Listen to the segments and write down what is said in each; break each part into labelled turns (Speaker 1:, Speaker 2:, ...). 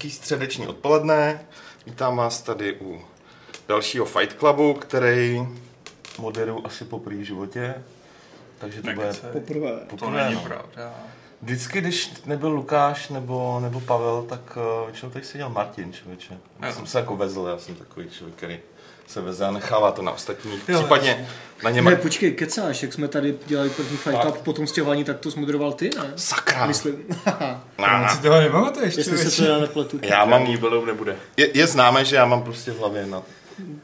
Speaker 1: Hezký středeční odpoledne. Vítám vás tady u dalšího Fight Clubu, který moderuju asi po v životě. Takže to bude
Speaker 2: Nekecej.
Speaker 3: Poprvé.
Speaker 2: To
Speaker 1: poprvé.
Speaker 2: není
Speaker 1: no.
Speaker 2: pravda.
Speaker 1: Vždycky, když nebyl Lukáš nebo, nebo Pavel, tak uh, většinou tady seděl Martin, člověče. Já jsem se jako vezl, já jsem takový člověk, který se veze a nechává to na ostatní.
Speaker 2: Jo,
Speaker 1: Případně na něm...
Speaker 3: Ne, počkej, kecáš, jak jsme tady dělali první Fight Club po tom stěhování, tak to zmoderoval ty, ne?
Speaker 1: Sakra!
Speaker 3: Myslím.
Speaker 1: Na,
Speaker 2: Si toho nepamatuješ,
Speaker 3: Jestli se to já nepletu.
Speaker 1: já mám,
Speaker 4: Nibelou nebude.
Speaker 1: je, je známé, že já mám prostě v hlavě na,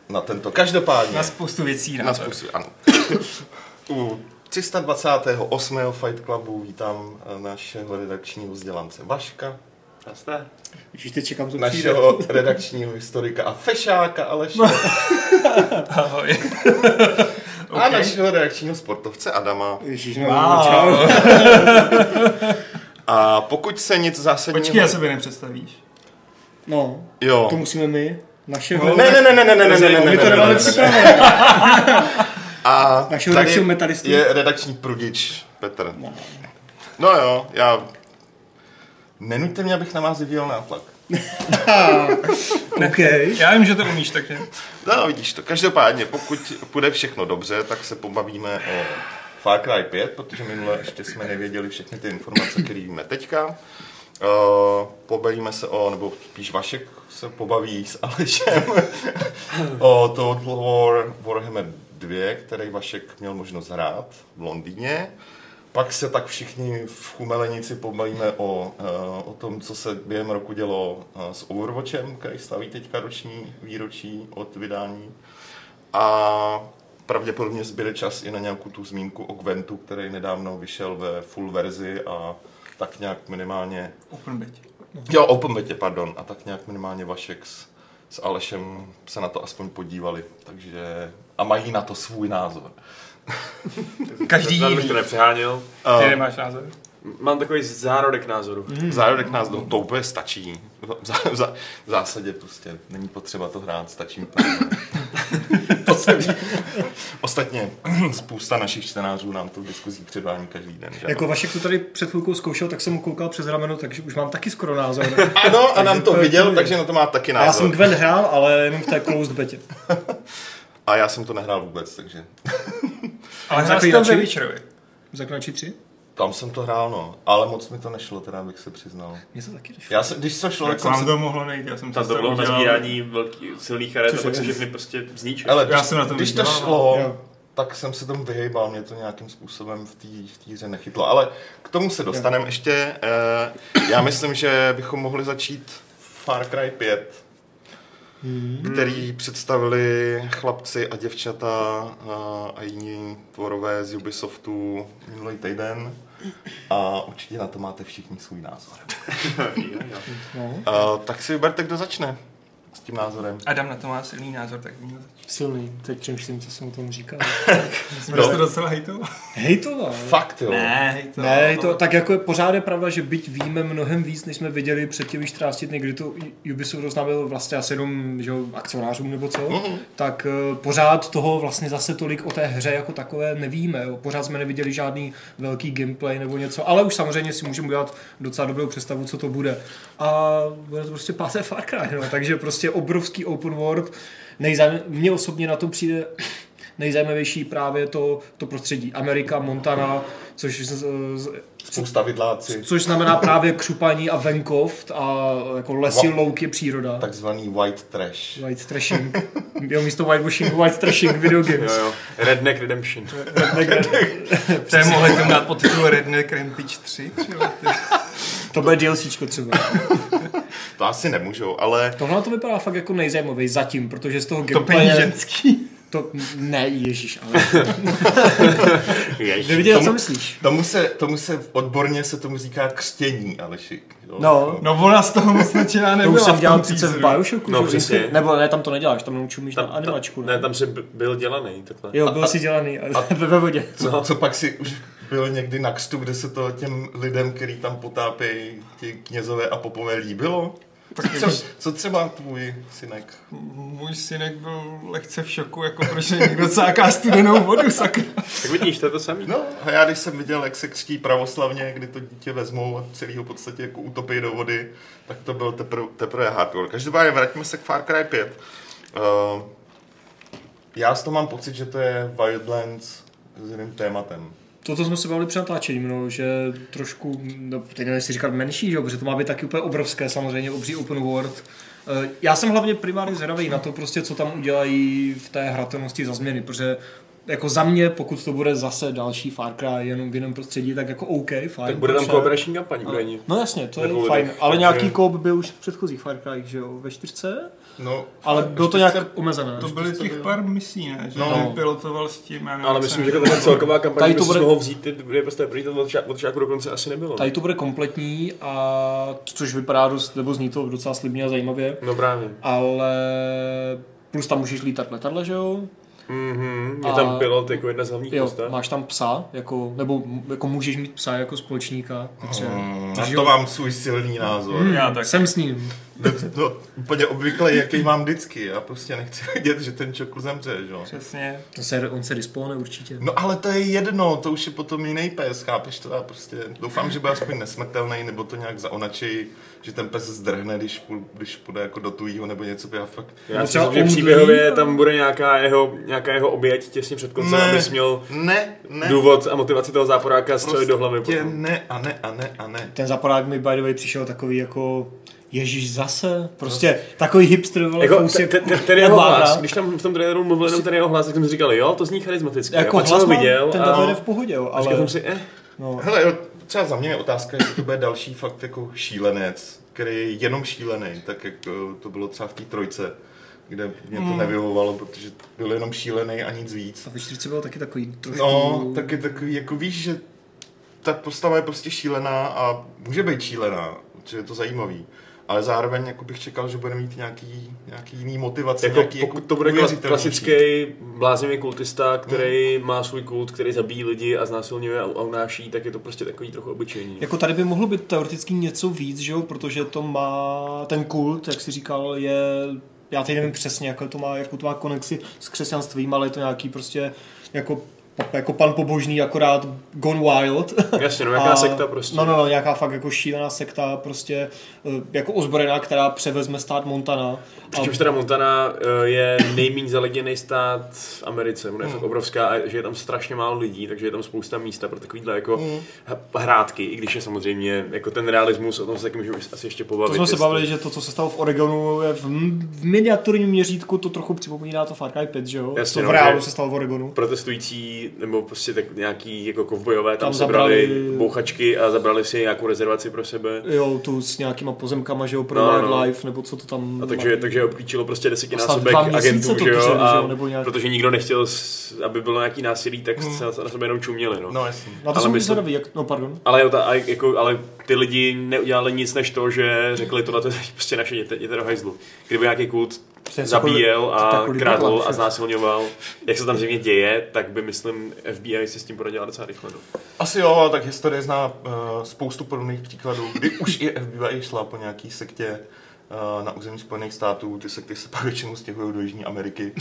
Speaker 1: na tento. Každopádně.
Speaker 2: Na spoustu věcí.
Speaker 1: Na
Speaker 2: Na
Speaker 1: způsob, ano. U 328. Fight Clubu vítám eh, našeho redakčního vzdělance Vaška,
Speaker 4: Jasné.
Speaker 3: Ježiš, teď čekám, co přijde.
Speaker 1: našeho redakčního historika a fešáka Aleše
Speaker 2: Ahoj.
Speaker 1: a našeho redakčního sportovce Adama.
Speaker 3: Ježiš, no,
Speaker 2: Wow.
Speaker 3: čau.
Speaker 1: A pokud se nic zásadního...
Speaker 2: Počkej, já sebe nepředstavíš.
Speaker 3: No,
Speaker 1: Jo.
Speaker 3: to musíme my. Našeho...
Speaker 1: Ne, ne, ne, ne, ne, ne, ne, ne, ne,
Speaker 3: My to
Speaker 1: ne, ne,
Speaker 3: nemáme
Speaker 1: ne, ne.
Speaker 3: připravené.
Speaker 1: A
Speaker 3: Našeho
Speaker 1: tady
Speaker 3: metalisty.
Speaker 1: je redakční prudič Petr. No jo, já... Nenuďte mě, abych na vás vyvíjel nátlak.
Speaker 3: OK.
Speaker 2: Já vím, že to umíš, takže.
Speaker 1: No, vidíš to. Každopádně, pokud půjde všechno dobře, tak se pobavíme o Far Cry 5, protože minule ještě jsme nevěděli všechny ty informace, které víme teďka. Uh, pobavíme se o, nebo spíš Vašek se pobaví s Alešem o Total War Warhammer 2, který Vašek měl možnost hrát v Londýně. Pak se tak všichni v Chumelenici pobavíme o, eh, o tom, co se během roku dělo eh, s Overwatchem, který slaví teďka roční výročí od vydání. A pravděpodobně zbyde čas i na nějakou tu zmínku o Gwentu, který nedávno vyšel ve full verzi a tak nějak minimálně...
Speaker 2: Open byť.
Speaker 1: Jo, Open Betě, pardon. A tak nějak minimálně Vašek s, s Alešem se na to aspoň podívali. Takže... A mají na to svůj názor.
Speaker 2: Každý
Speaker 4: Zase bych
Speaker 2: jiný.
Speaker 4: to nepřeháněl.
Speaker 2: Ty
Speaker 1: Eh,
Speaker 2: nemáš názor?
Speaker 4: Mám takový zárodek názoru.
Speaker 1: Mhm. Zárodek do, to úplně stačí. V, v, v, v zásadě prostě není potřeba to hrát, stačí názor. Ostatně spousta našich čtenářů nám to v diskuzích předvání každý den. Že?
Speaker 3: Jako Vašek to tady před chvilkou zkoušel, tak jsem mu koukal přes rameno, takže už mám taky skoro názor.
Speaker 1: ano, a nám to viděl, takže na to má taky
Speaker 3: A já jsem
Speaker 1: názor.
Speaker 3: Gwen hrál, ale jenom v té closed betě.
Speaker 1: A já jsem to nehrál vůbec, takže
Speaker 2: Ale hrál
Speaker 3: Zaklínači?
Speaker 2: ve Witcherovi.
Speaker 3: Zaklinači 3?
Speaker 1: Tam jsem to hrál, no. Ale moc mi to nešlo, teda bych se přiznal.
Speaker 3: Mně se taky nešlo.
Speaker 1: Já se, když to šlo, tak jsem se...
Speaker 2: to mohlo nejít, já jsem
Speaker 4: Tam to bylo na sbírání velký, silných karet a pak
Speaker 3: je-
Speaker 4: se všechny prostě zničil.
Speaker 1: Ale
Speaker 2: Já
Speaker 1: když,
Speaker 2: jsem na tom
Speaker 1: když to šlo,
Speaker 3: jo.
Speaker 1: tak jsem se tomu vyhejbal, mě to nějakým způsobem v té v té hře nechytlo. Ale k tomu se dostaneme ještě. Eh, já myslím, že bychom mohli začít Far Cry 5, který představili chlapci a děvčata eh, a jiní tvorové z Ubisoftu minulý týden. A určitě na to máte všichni svůj názor.
Speaker 3: No,
Speaker 1: Uh, tak si vyberte, kdo začne s tím názorem.
Speaker 2: Adam na to má silný názor, tak měl začít.
Speaker 3: silný. Teď přemýšlím, co jsem o tom říkal.
Speaker 2: Jsem
Speaker 1: No.
Speaker 2: to docela hejtoval.
Speaker 3: Hejtoval.
Speaker 1: Fakt jo.
Speaker 2: Ne, hejtoval.
Speaker 3: Ne, to, tak jako pořád je pravda, že byť víme mnohem víc, než jsme viděli před těmi 14 dny, kdy to Ubisoft oznámil vlastně asi jenom že jo, akcionářům nebo co,
Speaker 1: Mhm.
Speaker 3: tak uh, pořád toho vlastně zase tolik o té hře jako takové nevíme. Jo. Pořád jsme neviděli žádný velký gameplay nebo něco, ale už samozřejmě si můžeme udělat docela dobrou představu, co to bude. A bude to prostě páté Far Cry, no. takže prostě obrovský open world. Nejzajm... Mně osobně na to přijde nejzajímavější právě to, to prostředí. Amerika, Montana, což
Speaker 1: Spousta vidláci.
Speaker 3: Což znamená právě křupaní a venkov a jako lesy, louky, příroda.
Speaker 1: Takzvaný white trash.
Speaker 3: White trashing. Jo, místo whitewashingu, white trashing video
Speaker 4: Jo,
Speaker 3: games.
Speaker 4: jo. Redneck Redemption.
Speaker 2: To je mohli tomu dát pod titul Redneck Rampage 3.
Speaker 3: To bude DLCčko třeba.
Speaker 1: To asi nemůžou, ale
Speaker 3: Tohle to vypadá fakt jako nejzajímavěji zatím, protože z toho
Speaker 2: To
Speaker 3: gameplaye...
Speaker 2: pení ženský.
Speaker 3: To, ne, ježíš, ale...
Speaker 4: Ježiš.
Speaker 3: Neviděl, co
Speaker 1: Tomu-
Speaker 3: myslíš?
Speaker 1: tomu se, tomu se odborně se tomu říká křtění, Alešik. Jo?
Speaker 3: No.
Speaker 2: No ona z toho moc
Speaker 3: To
Speaker 2: nebyla
Speaker 3: už jsem
Speaker 2: v
Speaker 3: dělal přece v. Bioshocku.
Speaker 4: No, přesně.
Speaker 3: Nebo ne, tam to neděláš, tam čumíš na
Speaker 4: Tam,
Speaker 3: animačku.
Speaker 4: tam, ne, tam b- byl dělaný takhle.
Speaker 3: Jo, byl si dělaný a, ve, ve vodě.
Speaker 1: Co, co pak si už byl někdy na křtu, kde se to těm lidem, který tam potápějí, ti knězové a popové líbilo? Co, co třeba tvůj synek?
Speaker 2: Můj synek byl lehce v šoku, jako proč někdo cáká studenou vodu, sakra.
Speaker 4: Tak vidíš, to je to samý.
Speaker 1: No, a já když jsem viděl, jak se křtí pravoslavně, kdy to dítě vezmou a celý ho v podstatě jako utopí do vody, tak to byl teprve, teprve hardcore. Každopádně vraťme se k Far Cry 5. Uh, já z toho mám pocit, že to je Wildlands s jiným tématem.
Speaker 3: To, jsme se bavili při natáčení, no, že trošku, no, teď nevím, říkat menší, že? protože to má být taky úplně obrovské, samozřejmě, obří open world. Eh, Já jsem hlavně primárně zvědavý na to, prostě, co tam udělají v té hratelnosti za změny, protože jako za mě, pokud to bude zase další Far Cry jenom v jiném prostředí, tak jako OK, fajn.
Speaker 4: Tak bude tam kooperační kampaň údajně.
Speaker 3: No jasně, to je fajn,
Speaker 4: tak,
Speaker 3: ale nějaký koop byl už v předchozích Far Cry, že jo, ve čtyřce,
Speaker 1: No,
Speaker 3: ale bylo to nějak omezené.
Speaker 2: To byly
Speaker 1: to
Speaker 2: těch
Speaker 1: bylo.
Speaker 2: pár misí, ne? Že
Speaker 1: No.
Speaker 2: no. pilotoval s tím, nevím,
Speaker 4: Ale myslím, že
Speaker 2: jmenuje.
Speaker 4: ta celková kampaň
Speaker 3: Tady to
Speaker 4: si
Speaker 3: bude-
Speaker 4: mohl vzít ty dvě prostě první, to od začátku dokonce asi nebylo.
Speaker 3: Tady to bude kompletní, a což vypadá dost, nebo zní to docela slibně a zajímavě,
Speaker 4: No právě.
Speaker 3: ale plus tam můžeš lítat letadle, že jo?
Speaker 4: Mhm, je
Speaker 3: A-
Speaker 4: tam pilot jako jedna z hlavních
Speaker 3: Jo,
Speaker 4: postav.
Speaker 3: máš tam psa, jako, nebo jako můžeš mít psa jako společníka. Takže,
Speaker 1: Mm,
Speaker 3: takže
Speaker 1: na to mám svůj silný názor.
Speaker 3: Hmm,
Speaker 2: Já tak.
Speaker 3: Jsem s ním.
Speaker 1: To, to úplně obvykle, jaký mám vždycky. Já prostě nechci vidět, že ten čokl zemře, že jo.
Speaker 2: Přesně.
Speaker 3: To se, on se respawne určitě.
Speaker 1: No ale to je jedno, to už je potom jiný pes, chápeš to? Já prostě doufám, že bude aspoň nesmrtelný, nebo to nějak zaonačí, že ten pes zdrhne, když, když půjde jako do tujího, nebo něco, já fakt...
Speaker 4: Já si
Speaker 3: třeba
Speaker 4: že příběhově tam bude nějaká jeho, nějaká jeho oběť těsně před koncem,
Speaker 1: Ne.
Speaker 4: abys měl
Speaker 1: Ne, ne,
Speaker 4: důvod a motivaci toho záporáka střelit do hlavy.
Speaker 1: prostě
Speaker 4: potom.
Speaker 1: ne a ne a ne a ne.
Speaker 3: Ten zaporák mi by the way přišel takový jako Ježíš zase, prostě takový hipster, vole,
Speaker 4: Jako, ten, ten, ten
Speaker 3: jak
Speaker 4: jeho hlas, když tam v tom traileru mluvil jenom ten jeho hlas, tak jsem si říkal, jo, to zní charismaticky.
Speaker 3: Jako hlas
Speaker 4: viděl
Speaker 3: ten takhle jde v pohodě, jo,
Speaker 4: a říkal
Speaker 3: ale
Speaker 4: jsem si, eh,
Speaker 3: no,
Speaker 1: Hele, jo, třeba za mě je otázka, jestli to bude další fakt jako šílenec, který je jenom šílený, tak jak eh, to bylo třeba v té trojce, kde mě to
Speaker 3: Hmm.
Speaker 1: nevyhovovalo, protože byl jenom šílený a nic víc.
Speaker 3: a ve čtyřce byl taky takový trošku...
Speaker 1: No, tak je takový, jako víš, že ta postava je prostě šílená a může být šílená, že je to zajímavý. Ale zároveň jako bych čekal, že bude mít nějaký, nějaký jiný motivace,
Speaker 4: jako,
Speaker 1: nějaký
Speaker 4: pokud to bude klasický bláznivý kultista, který má svůj kult, který zabíjí lidi a znásilňuje a, a unáší, tak je to prostě takový trochu obyčejný.
Speaker 3: Jako tady by mohlo být teoreticky něco víc, že jo, protože to má, ten kult, jak jsi říkal, je, já teď nevím přesně, jako to má, jako to má konexi s křesťanstvím, ale je to nějaký prostě, jako, jako pan pobožný, akorát gone wild.
Speaker 4: Jasně, no nějaká sekta prostě.
Speaker 3: No, no, no, nějaká fakt jako šílená sekta, prostě eh, jako ozbrojená, která převezme stát Montana.
Speaker 4: Přičemž teda Montana eh, je nejméně zaleděný stát v Americe, ona je fakt obrovská a že je tam strašně málo lidí, takže je tam spousta místa pro takovýhle jako h- hrátky, i když je samozřejmě jako ten realismus, o tom se taky můžeme asi ještě pobavit.
Speaker 3: To jsme se
Speaker 4: jestli-
Speaker 3: bavili, že to, co se stalo v Oregonu, je v, v miniaturním měřítku to trochu připomíná to Far Cry 5, že jo?
Speaker 4: Jasně, no,
Speaker 3: v reálu
Speaker 4: že-
Speaker 3: se stalo v Oregonu.
Speaker 4: protestující nebo prostě tak nějaký jako kovbojové tam,
Speaker 3: Tam
Speaker 4: sebrali
Speaker 3: zabrali-
Speaker 4: bouchačky a zabrali si nějakou rezervaci pro sebe.
Speaker 3: Jo, tu s nějakýma pozemkama, že jo, pro
Speaker 4: No,
Speaker 3: no, wildlife, nebo co to tam...
Speaker 4: A takže, takže obklíčilo prostě desetinásobek agentů, že jo,
Speaker 3: že
Speaker 4: a
Speaker 3: jo, nebo nějak-
Speaker 4: protože nikdo nechtěl, aby bylo nějaký násilí, tak se na na sebe jenom čuměli, no.
Speaker 1: No jasně.
Speaker 3: Na to
Speaker 4: ale
Speaker 3: jsem zvědavý, jak... No, pardon.
Speaker 4: Ale, jo, ta, a jako, ale ty lidi neudělali nic než to, že řekli tohle to je prostě naše, jděte, jděte do hajzlu. Kdyby nějaký kult
Speaker 3: Přesně,
Speaker 4: zabíjel a
Speaker 3: Batman,
Speaker 4: a znásilňoval, jak se tam zřejmě děje, tak by, myslím, FBI si s tím poradila docela rychle. No.
Speaker 1: Asi jo, ale tak historie zná uh, spoustu podobných příkladů, kdy už i FBI šla po nějaký sektě uh, na území Spojených států, ty sekty se pak většinou stěhují do Jižní Ameriky.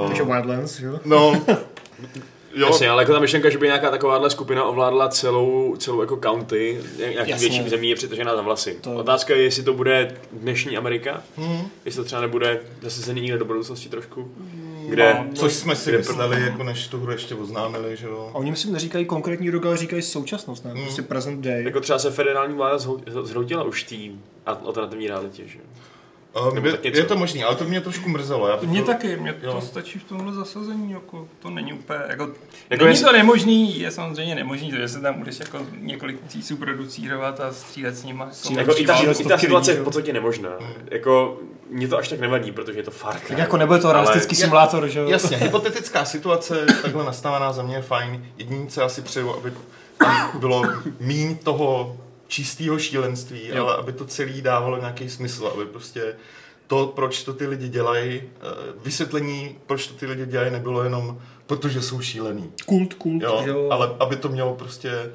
Speaker 1: Uh,
Speaker 3: Takže Wildlands, jo?
Speaker 1: no, jo,
Speaker 4: Jasně, ale jako ta myšlenka, že by nějaká takováhle skupina ovládla celou, celou jako county, nějaký
Speaker 3: Jasně.
Speaker 4: větší zemí je přitažená za vlasy.
Speaker 3: To-
Speaker 4: Otázka je, jestli to bude dnešní Amerika,
Speaker 1: Mhm.
Speaker 4: jestli to třeba nebude zasazený někde do budoucnosti trošku, kde...
Speaker 3: No,
Speaker 1: což jsme si
Speaker 4: kde-
Speaker 1: mysleli, jako než tu hru ještě oznámili, že jo.
Speaker 3: A oni myslím neříkají konkrétní rok, ale říkají současnost, ne? Prostě present day.
Speaker 4: Jako třeba se federální vláda zhroutila už tým alternativní realitě, že?
Speaker 1: Uh,
Speaker 4: Nebo
Speaker 1: je, je to možný, ale to mě trošku mrzelo. Já bych
Speaker 2: Mně
Speaker 1: to-
Speaker 2: taky,
Speaker 1: jo.
Speaker 2: to stačí v tomhle zasazení, jako to není úplně, jako,
Speaker 4: Jako
Speaker 2: není
Speaker 4: jestli-
Speaker 2: to nemožný, je samozřejmě nemožný, to, že se tam budeš jako několik tisíců producírovat a střílet s nima.
Speaker 3: Střílet
Speaker 4: Jako i ta, i ta situace je v
Speaker 3: jo.
Speaker 4: podstatě nemožná. Jako, mě to až tak nevadí, protože je to Far Cry.
Speaker 3: Tak jako nebude to realistický
Speaker 1: Ale-
Speaker 3: simulátor, že jo?
Speaker 1: Jasně, hypotetická situace, takhle nastavená za mě je fajn. Jediný, co já si přeju, aby tam bylo míň toho čistého šílenství,
Speaker 3: Jo.
Speaker 1: ale aby to celé dávalo nějaký smysl, aby prostě to, proč to ty lidi dělají, eh, vysvětlení, proč to ty lidi dělají, nebylo jenom protože jsou šílený.
Speaker 3: Kult, kult,
Speaker 1: Jo,
Speaker 3: jo?
Speaker 1: ale aby to mělo prostě,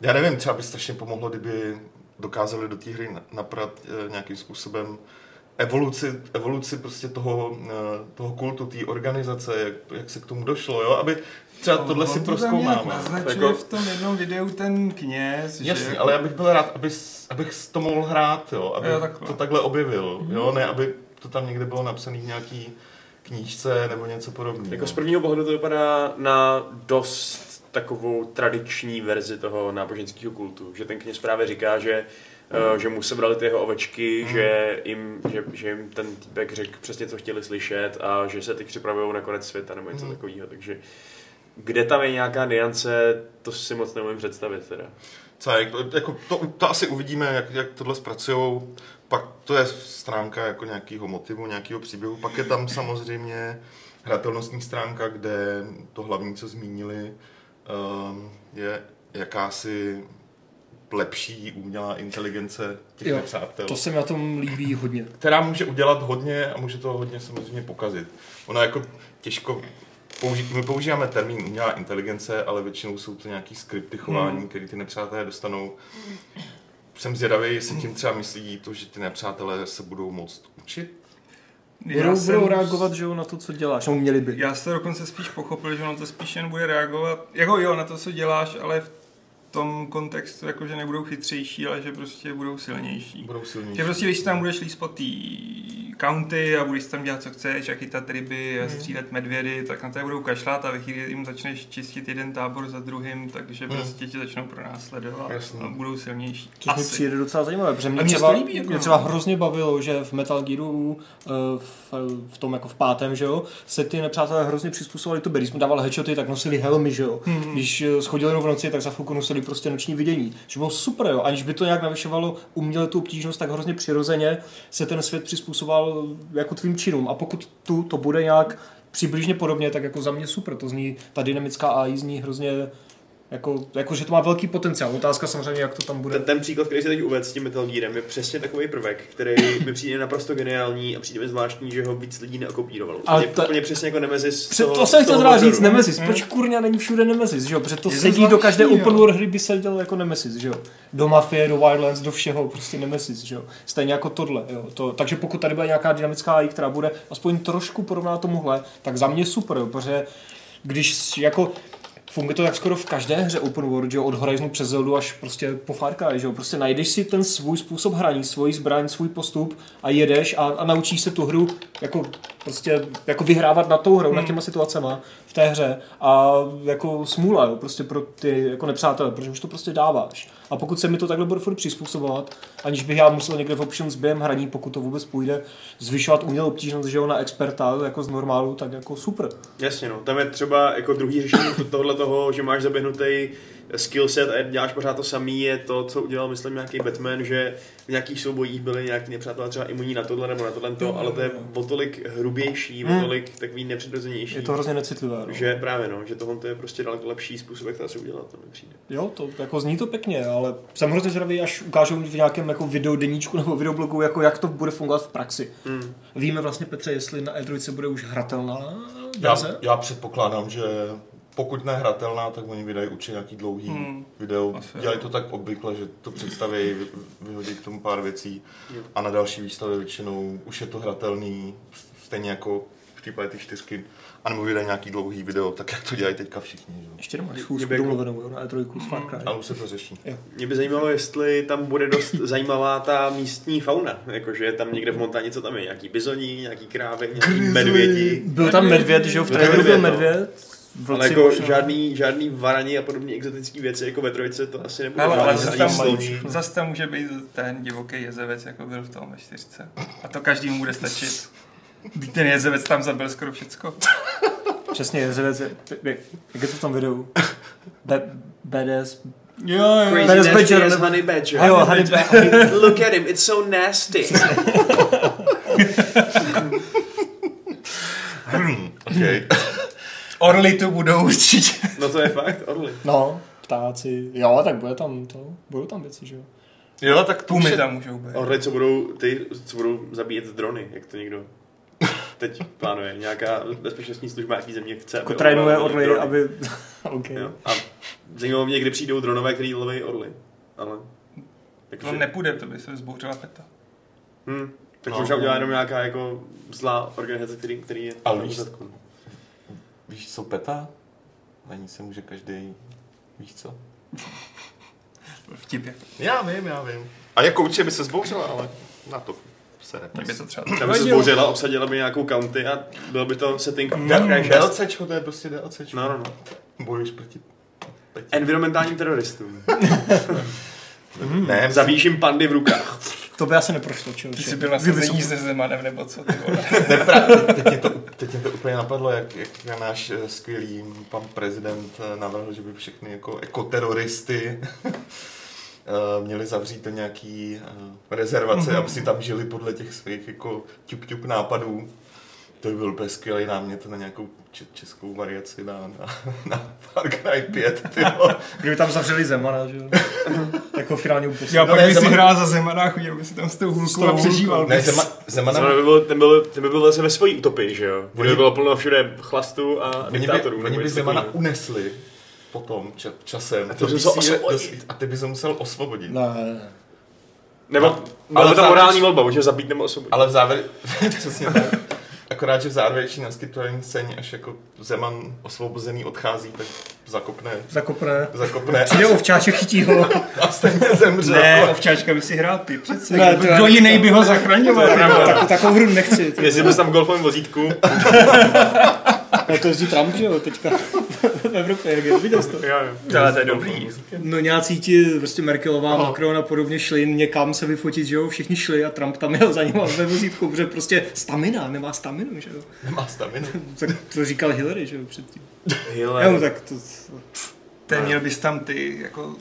Speaker 1: já nevím, třeba by strašně pomohlo, kdyby dokázali do té hry na- naprat eh, nějakým způsobem evoluci, evoluci prostě toho, eh, toho kultu, té organizace, jak, jak se k tomu došlo, jo? aby třeba tohle si
Speaker 2: to
Speaker 1: proskoumáme.
Speaker 2: Naznačuje
Speaker 1: Jako-
Speaker 2: v tom jednom videu ten kněz,
Speaker 1: Jasně,
Speaker 2: že...
Speaker 1: ale já bych byl rád, abys, abych to mohl hrát, jo, aby
Speaker 2: Jo, takhle.
Speaker 1: to takhle objevil, jo, ne, aby to tam někde bylo napsané v nějaký knížce nebo něco podobného.
Speaker 4: Jako z prvního pohledu to vypadá na dost takovou tradiční verzi toho náboženského kultu, že ten kněz právě říká, že eh, že mu sebrali ty jeho ovečky, že, jim, že, že jim ten týpek řekl přesně, co chtěli slyšet a že se teď připravují na konec světa nebo něco
Speaker 1: Mm.
Speaker 4: takového. Takže kde tam je nějaká niance, to si moc neumím představit teda.
Speaker 1: Co, jak, jako to, to asi uvidíme, jak, jak tohle zpracují. Pak to je stránka jako nějakého motivu, nějakého příběhu. Pak je tam samozřejmě hratelnostní stránka, kde to hlavní, co zmínili, um, je jakási lepší umělá inteligence těch
Speaker 3: Jo,
Speaker 1: nepřátel.
Speaker 3: To se mi na tom líbí hodně.
Speaker 1: která může udělat hodně a může to hodně samozřejmě pokazit. Ona jako těžko, použi- my používáme termín umělá inteligence, ale většinou jsou to nějaký skripty chování,
Speaker 3: Hmm.
Speaker 1: které ty nepřátelé dostanou. Jsem zvědavý, jestli tím třeba myslí to, že ty nepřátelé se budou moct učit.
Speaker 2: Já
Speaker 3: Budou,
Speaker 2: jsem-
Speaker 3: budou reagovat, že jo, na to, co děláš. No, měli by.
Speaker 2: Já jsem dokonce spíš pochopil, že ono to spíš jen bude reagovat, jako jo, na to, co děláš, ale v tom kontextu, jako že nebudou chytřejší, ale že prostě budou silnější.
Speaker 1: Budou silnější.
Speaker 2: Že prostě, když si tam budeš líst po té county a budeš tam dělat, co chceš, a chytat ryby a střílet medvědy, tak na to budou kašlat a ve chvíli, jim začneš čistit jeden tábor za druhým, takže
Speaker 1: Hmm.
Speaker 2: prostě tě začnou pronásledovat
Speaker 1: Jasně.
Speaker 2: a budou silnější.
Speaker 3: Což mi přijde docela zajímavé, protože mě,
Speaker 2: se
Speaker 3: třeba,
Speaker 2: to líbí, jako
Speaker 3: mě
Speaker 2: no.
Speaker 3: třeba hrozně bavilo, že v Metal Gearu eh, v, v, tom jako v pátém, že jo, se ty nepřátelé hrozně přizpůsobovali tobě. Když jsme dávali headshoty, tak nosili helmy, že jo.
Speaker 2: Mhm.
Speaker 3: Když eh, schodili jenom v noci, tak za chvilku nosili prostě noční vidění. Že bylo super, jo. Aniž by to nějak navyšovalo uměle tu obtížnost, tak hrozně přirozeně se ten svět přizpůsoboval jako tvým činům. A pokud tu to bude nějak přibližně podobně, tak jako za mě super. To zní, ta dynamická AI zní hrozně jako, jako, že to má velký potenciál. Otázka samozřejmě, jak to tam bude.
Speaker 4: Ten, ten příklad, který se teď uvedl s tím Metal Gearem, je přesně takový prvek, který mi přijde naprosto geniální a přijde mi zvláštní, že ho víc lidí neokopírovalo.
Speaker 3: Ale
Speaker 4: Úplně,
Speaker 3: to-
Speaker 4: úplně přesně jako Nemesis.
Speaker 3: Před,
Speaker 4: toho-
Speaker 3: to jsem chtěl zrovna říct. Nemesis. Proč kurňa není všude Nemesis, že jo? Protože to
Speaker 2: Je to
Speaker 3: sedí do každé open world hry by se dělal jako Nemesis, že jo? Do Mafie, do Wildlands, do všeho, prostě Nemesis, že jo? Stejně jako tohle, jo? To, takže pokud tady bude nějaká dynamická AI, která bude aspoň trošku podobná tomuhle, tak za mě super, jo? Protože když jako Funguje to tak skoro v každé hře open world, že od Horizonu přes Zeldu až prostě po Far Cry, že jo, prostě najdeš si ten svůj způsob hraní, svůj zbraň, svůj postup a jedeš a, a naučíš se tu hru jako prostě jako vyhrávat nad tou hrou, hmm. nad těma situacema v té hře a jako smůla, jo, prostě pro ty jako nepřátelé, protože už to prostě dáváš. A pokud se mi to takhle bude furt přizpůsobovat, aniž bych já musel někde v options během hraní, pokud to vůbec půjde, zvyšovat umělou obtížnost, že jo, na experta, jako z normálu, tak jako super.
Speaker 4: Jasně, no. Tam je třeba jako druhý řešení to- tohle toho, že máš zaběhnutý skillset a děláš pořád to samý, je to, co udělal, myslím, nějaký Batman, že v nějakých soubojích byli nějaký nepřátelé třeba imunní na tohle nebo na tohle, to, ale to je o tolik hrubější, o tolik takový nepřirozenější.
Speaker 3: Je to hrozně necitlivé. No.
Speaker 4: že právě no, že tohle to je prostě daleko lepší způsob, jak to asi udělat, to mi přijde.
Speaker 3: Jo, to jako zní to pěkně, ale jsem hrozně zvědavý, až ukážou v nějakém jako videodeníčku nebo videoblogu, jako jak to bude fungovat v praxi.
Speaker 4: Hmm.
Speaker 3: Víme vlastně, Petře, jestli na E3 bude už hratelná
Speaker 1: Já, já předpokládám, že pokud nehratelná, tak oni vydají určitě nějaký dlouhý
Speaker 2: Hmm.
Speaker 1: video.
Speaker 2: Asi.
Speaker 1: Dělají to tak obvykle, že to představí, vy- vyhodí k tomu pár věcí
Speaker 4: Jo.
Speaker 1: a na další výstavě většinou už je to hratelný, stejně jako v případě ty čtyřky, anebo vydají nějaký dlouhý video, tak jak to dělají teďka všichni. Že?
Speaker 3: Ještě
Speaker 4: Mě
Speaker 3: schůzku
Speaker 4: by jako-
Speaker 3: domluvenou jo, na E3 s Far Cry.
Speaker 1: Ale už se to řeší.
Speaker 4: Mě by zajímalo, jestli tam bude dost zajímavá ta místní fauna, jakože je tam někde v montáni, co tam je, nějaký bizoní, nějaký krávy, nějaký medvědi.
Speaker 3: Byl tam medvěd, že jo, v
Speaker 4: Byl
Speaker 3: traileru
Speaker 4: medvěd,
Speaker 3: byl
Speaker 4: no.
Speaker 3: medvěd.
Speaker 4: Ale jako
Speaker 3: možná.
Speaker 4: žádný, žádný varani a podobně exotické věci jako ve trojce to asi nebude.
Speaker 2: Ale, ale zase tam, zase tam může být ten divoký jezevec, jako byl v tom ve čtyřce. A to každému bude stačit. Ten jezevec tam zabil skoro všecko.
Speaker 3: Přesně, jezevec, je- jak je to v tom videu? Be- BDS.
Speaker 2: Jo, jo.
Speaker 4: Crazy
Speaker 3: Badger,
Speaker 4: nasty as honey badger.
Speaker 3: Jo, Honey Badger.
Speaker 4: Look at him, it's so nasty.
Speaker 1: Okay.
Speaker 2: Orly tu budou určitě.
Speaker 4: No to je fakt, orly.
Speaker 3: No, ptáci. Jo, tak bude tam to. Budou tam věci, že jo.
Speaker 1: Jo, tak
Speaker 2: Pumy tam můžou být.
Speaker 4: Orly, co budou, ty, co budou zabíjet drony, jak to někdo teď plánuje. Nějaká bezpečnostní služba nějaký země chce,
Speaker 3: Jako
Speaker 4: aby
Speaker 3: trénuje orly,
Speaker 4: drony.
Speaker 3: aby... OK.
Speaker 4: Jo. A zajímalo mě, kdy přijdou dronové, který loví orly. Ale Jakože,
Speaker 2: On nepůjde, to by se vzbouřila peta.
Speaker 4: hm, tak
Speaker 1: No.
Speaker 4: možná udělá jenom nějaká jako zlá organizace, který, který je
Speaker 1: Ale víš-. Víš, co peta? Na ní se může každý, víš co?
Speaker 2: Vtip jako.
Speaker 1: Já vím, já vím. A jako určitě by se zbouřila, ale na to se
Speaker 2: Mě by
Speaker 1: nepes.
Speaker 2: to třeba
Speaker 4: Já by se zbouřila, obsadila by nějakou county a byl by to setting
Speaker 1: Mm.
Speaker 4: Far Cry 6.
Speaker 1: DLCčko, to je prostě DLCčko.
Speaker 4: No, no, no.
Speaker 1: Bojuješ proti petě.
Speaker 4: Environmentálním teroristům.
Speaker 1: Ne,
Speaker 4: Zabíjíš jim pandy v rukách.
Speaker 3: To by asi neprošlo, čeho.
Speaker 2: Ty jsi byl na sezení se Zemanem, nebo co, ty vole.
Speaker 1: teď, mě to, teď mě to úplně napadlo, jak, jak náš eh, skvělý pan prezident eh, navrhl, že by všechny jako ekoteroristy eh, měli zavřít do nějaký rezervace, aby si tam žili podle těch svých jako ťuk-ťuk nápadů. To by byl úplně skvělý námět na nějakou českou variaci na, na, na Far Cry 5. Ty vole.
Speaker 3: Kdyby tam zavřeli Zemana, že jo? jako finální úposled.
Speaker 2: Já
Speaker 1: No,
Speaker 2: pak
Speaker 1: ne,
Speaker 2: by si
Speaker 1: Zeman-
Speaker 2: hrál za Zemana a chodil by si tam s tou hulkou a přežíval.
Speaker 1: ne. Zema, Zemana,
Speaker 4: Ten by byl, ten byl, ten by byl zase ve svojí utopii, že jo? Kde by
Speaker 1: Oni-
Speaker 4: bylo plno všude chlastu a
Speaker 1: oni by,
Speaker 4: diktátorů.
Speaker 1: oni
Speaker 4: nebo
Speaker 1: by Zemana
Speaker 4: takového.
Speaker 1: unesli potom ča, časem.
Speaker 4: A ty bys osvobodit.
Speaker 1: do- A ty bys ho musel osvobodit.
Speaker 3: Ne.
Speaker 4: Nebo
Speaker 1: No, ale
Speaker 4: by to
Speaker 1: záleží-
Speaker 4: morální volba, ho zabít nebo osvobodit.
Speaker 1: Ale v závěr... Přesně tak. Akorát, že v závěrečný naskytování scéně, až jako Zeman osvobozený odchází, tak zakopne,
Speaker 3: Zakopne.
Speaker 1: zakopne
Speaker 3: Přijde ovčáček, chytí ho.
Speaker 1: a stejně zemře.
Speaker 2: Ne, ovčáčka by si hrál ty přece.
Speaker 3: Ne, to
Speaker 2: Kdo jiný by ho zachraňoval?
Speaker 3: Tak, takovou hru nechci.
Speaker 4: Jestli bys tam v golfovém vozítku,
Speaker 3: Ale to jezdí Trump, že jo, teďka v Evropě, jak je, viděl jsi to?
Speaker 4: já jo.
Speaker 2: Ale to je dobrý.
Speaker 3: No nějací ti, prostě Merkelová,
Speaker 1: Aha.
Speaker 3: Macron a podobně šli někam se vyfotit, že jo, všichni šli a Trump tam jel za ním ve vozítku, protože prostě stamina, nemá staminu, že jo.
Speaker 1: Nemá staminu.
Speaker 3: Tak to říkal Hillary, že jo, předtím.
Speaker 4: Hele,
Speaker 3: Jo, tak to,
Speaker 2: Ten měl bys tam ty jako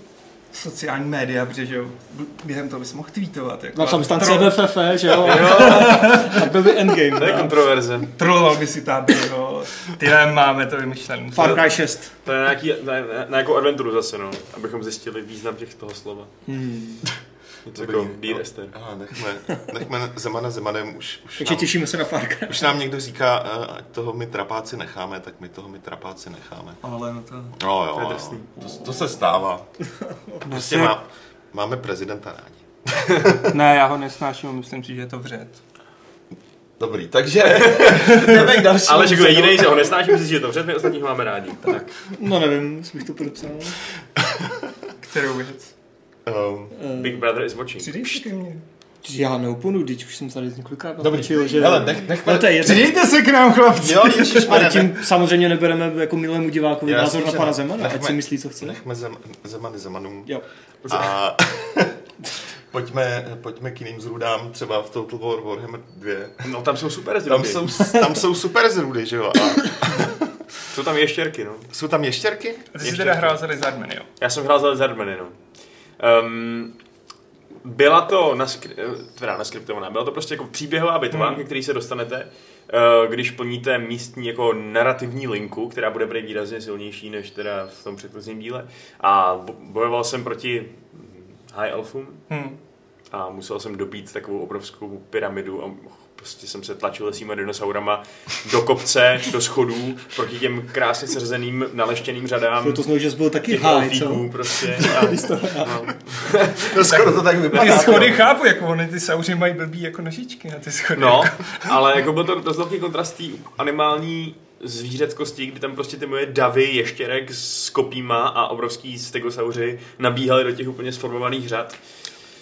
Speaker 2: sociální média, protože že jo, během toho bys mohl tweetovat. Jako,
Speaker 3: napsal bys tam
Speaker 2: Tro-
Speaker 3: CVFF, že jo, tak byl by endgame.
Speaker 4: to je
Speaker 3: no.
Speaker 4: kontroverze.
Speaker 2: Troloval by si tam, jo. Ty máme to vymyšlené.
Speaker 3: Far Cry 6.
Speaker 4: To je nějaký, na, na, na nějakou adventuru zase, no. Abychom zjistili význam těch toho slova.
Speaker 3: Hmm.
Speaker 1: Dobrý.
Speaker 4: jako Dear Esther.
Speaker 1: Aha, nechme, nechme Zemana Zemanem, už, už,
Speaker 3: Takže
Speaker 1: nám,
Speaker 3: těšíme se na Far Cry.
Speaker 1: už nám někdo říká, eh, ať toho my trapáci necháme, tak my toho my trapáci necháme.
Speaker 2: Ale no to...
Speaker 1: No jo,
Speaker 4: To je
Speaker 1: jo,
Speaker 4: drsný.
Speaker 1: to, to se stává. Prostě má, máme prezidenta rádi.
Speaker 2: Ne, já ho nesnáším, myslím si, že je to vřet.
Speaker 1: Dobrý, takže jdeme k dalšímu.
Speaker 4: Ale že kdo jediný, že ho nesnáším, si, že je to před, my ostatní ho máme rádi. Tak.
Speaker 3: No nevím, jestli bych to podepsal.
Speaker 2: Kterou věc?
Speaker 1: Um,
Speaker 3: Eh,
Speaker 4: Big Brother is watching.
Speaker 2: Přidej ke mně.
Speaker 3: Já neuponu, když už jsem tady několikrát
Speaker 1: Dobrý,
Speaker 3: natočil, že...
Speaker 1: hele, nech, nechme...
Speaker 3: Ale to je.
Speaker 2: Přidejte se k nám, chlapci.
Speaker 1: Jo,
Speaker 3: Ale tím samozřejmě nebereme jako milému divákovi názor na pana. Zemana, ať
Speaker 1: Nechme-
Speaker 3: si myslí, co chce.
Speaker 1: Nechme zem, Zemany Zemanům.
Speaker 3: Jo.
Speaker 1: A pojďme, pojďme k jiným zrůdám, třeba v Total War Warhammer 2.
Speaker 4: No tam jsou super
Speaker 1: Tam
Speaker 4: zrudy.
Speaker 1: jsou, tam jsou super zrůdy, že jo? A
Speaker 4: Jsou tam ještěrky, no.
Speaker 1: jsou tam ještěrky?
Speaker 2: Ty jsi teda hrál za Lizardman, jo?
Speaker 4: Já jsem hrál za Lizardmany, no. Um, byla to naskri- eh, teda naskriptovaná, byla to prostě jako příběhová bitva,
Speaker 2: Hmm.
Speaker 4: který se dostanete, eh, když plníte místní jako narrativní linku, která bude být výrazně silnější než teda v tom předchozím díle. A bo- bojoval jsem proti High Elfům
Speaker 2: Hm.
Speaker 4: a musel jsem dobít takovou obrovskou pyramidu a prostě jsem se tlačil lesíma dinosaurama do kopce, do schodů, proti těm krásně srzeným, naleštěným řadám
Speaker 3: To, to znovu, že jsi byl taky
Speaker 4: elfíků
Speaker 3: co?
Speaker 4: prostě. A, no.
Speaker 1: No skoro to tak vypadá.
Speaker 2: Ty schody chápu, jako oni ty sauři mají blbý jako nožičky na ty schody.
Speaker 4: No,
Speaker 2: Jako.
Speaker 4: ale jako byl to dost velký kontrast té animální zvířeckosti, kdy tam prostě ty moje davy ještěrek s kopíma a obrovský stegosauři nabíhaly do těch úplně sformovaných řad.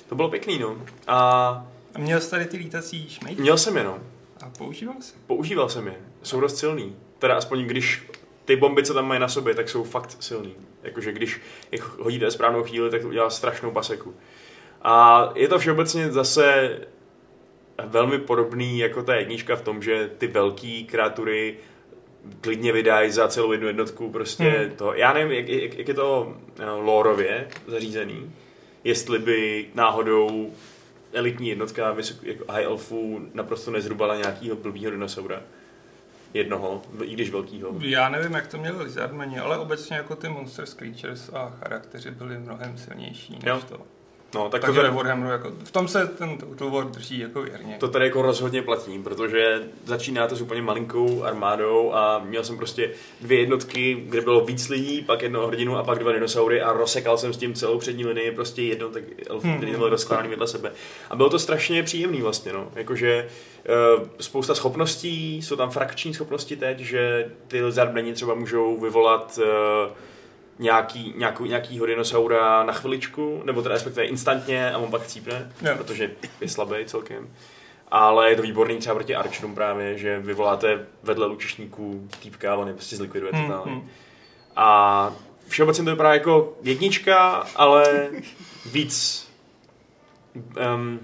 Speaker 4: To bylo pěkný, no. A
Speaker 2: A měl jsi tady ty lítací šmejdy?
Speaker 4: měl jsem je, no.
Speaker 2: A používal jsi?
Speaker 4: Používal jsem je. Jsou dost silný. Teda aspoň když ty bomby, co tam mají na sobě, tak jsou fakt silný. Jakože když je hodíte správnou chvíli, tak to udělá strašnou paseku. A je to všeobecně zase velmi podobný jako ta jednička v tom, že ty velký kreatury klidně vydají za celou jednu jednotku prostě
Speaker 2: Hmm.
Speaker 4: to. Já nevím, jak, jak, jak je to eh, lórově zařízený. Jestli by náhodou elitní jednotka vysok, jako high elfů naprosto nezrubala nějakýho blbýho dinosaura. Jednoho, i když velkýho.
Speaker 2: Já nevím, jak to měli Lizardmani, ale obecně jako ty Monster Creatures a charakteři byli mnohem silnější než
Speaker 4: Jo.
Speaker 2: to.
Speaker 4: No, tak
Speaker 2: Takže
Speaker 4: to,
Speaker 2: ve Warhammeru, jako, v tom se ten Total War drží jako věrně.
Speaker 4: to tady jako rozhodně platí, protože začínáte s úplně malinkou armádou a měl jsem prostě dvě jednotky, kde bylo víc lidí, pak jednoho hrdinu a pak dva dinosaury a rozsekal jsem s tím celou přední linii prostě jedno, tak
Speaker 2: Hmm.
Speaker 4: který byl rozkládaný vedle sebe. A bylo to strašně příjemný vlastně, no. Jakože uh, spousta schopností, jsou tam frakční schopnosti teď, že ty lizardmeni třeba můžou vyvolat uh, nějaký, nějakou, nějakýho dinosaura na chviličku, nebo teda respektive instantně a on pak chcípne,
Speaker 2: Jo.
Speaker 4: protože je slabý celkem. Ale je to výborný třeba proti Archerům právě, že vyvoláte vedle lučišníků týpka a on je prostě zlikviduje
Speaker 2: Hmm,
Speaker 4: totálně.
Speaker 2: hmm.
Speaker 4: A všeobecně to vypadá jako jednička, ale víc um,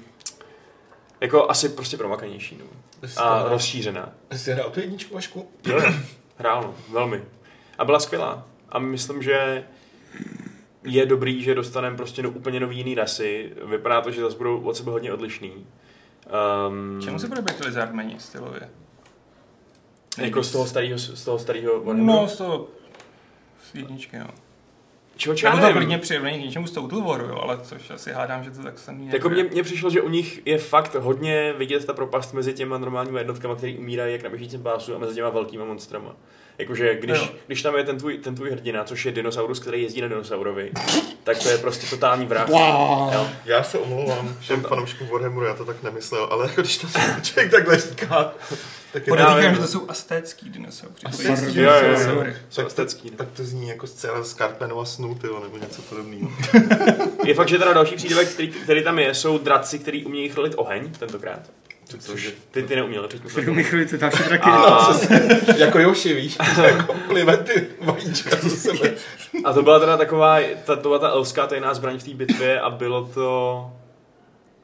Speaker 4: jako asi prostě promakanější no. a rozšířená.
Speaker 1: Jsi hrál tu jedničku, Vašku?
Speaker 4: Jo. hrál, no, velmi. A byla skvělá. A myslím, že je dobrý, že dostaneme prostě do úplně nový jiný rasy. Vypadá to, že zase budou od sebe hodně odlišný. Um,
Speaker 2: Čemu se bude být Lizardmeni stylově?
Speaker 4: Jako z toho starého, z toho starého
Speaker 2: No, z toho z jedničky, no.
Speaker 4: Čeho,
Speaker 2: Já
Speaker 4: já
Speaker 2: to
Speaker 4: nevím.
Speaker 2: klidně přirovnaní k něčemu z Total Waru, jo, ale což asi hádám, že to tak samý
Speaker 4: Jako mně přišlo, že u nich je fakt hodně vidět ta propast mezi těma normálními jednotkama, které umírají jak na běžícím pásu a mezi těma velkýma monstrama. Jakože když,
Speaker 2: Jo.
Speaker 4: když tam je ten tvůj, ten tvůj hrdina, což je dinosaurus, který jezdí na dinosaurovi, tak to je prostě totální vrah.
Speaker 3: Wow.
Speaker 4: Jo.
Speaker 1: Já se omlouvám všem fanouškům Warhammeru, já to tak nemyslel, ale jako když to člověk takhle říká, tak je
Speaker 2: Podotýkám, že to jsou astécký dinosauři.
Speaker 1: Astécký
Speaker 4: Jo, jo, jo.
Speaker 2: dinosaury.
Speaker 4: Jsou
Speaker 1: tak, to zní jako scéna z Cartmanova snu, tyjo, nebo něco podobného.
Speaker 4: Je fakt, že teda další přídavek, který, který tam je, jsou draci, který umějí chrolit oheň tentokrát. Což ty, ty neuměl, to.
Speaker 3: Firmy chvíli další draky.
Speaker 4: A,
Speaker 1: jako Yoshi, víš, jako plive ty vajíčka do sebe.
Speaker 4: a to byla teda taková, ta, to byla ta elfská tajná zbraň v té bitvě a bylo to,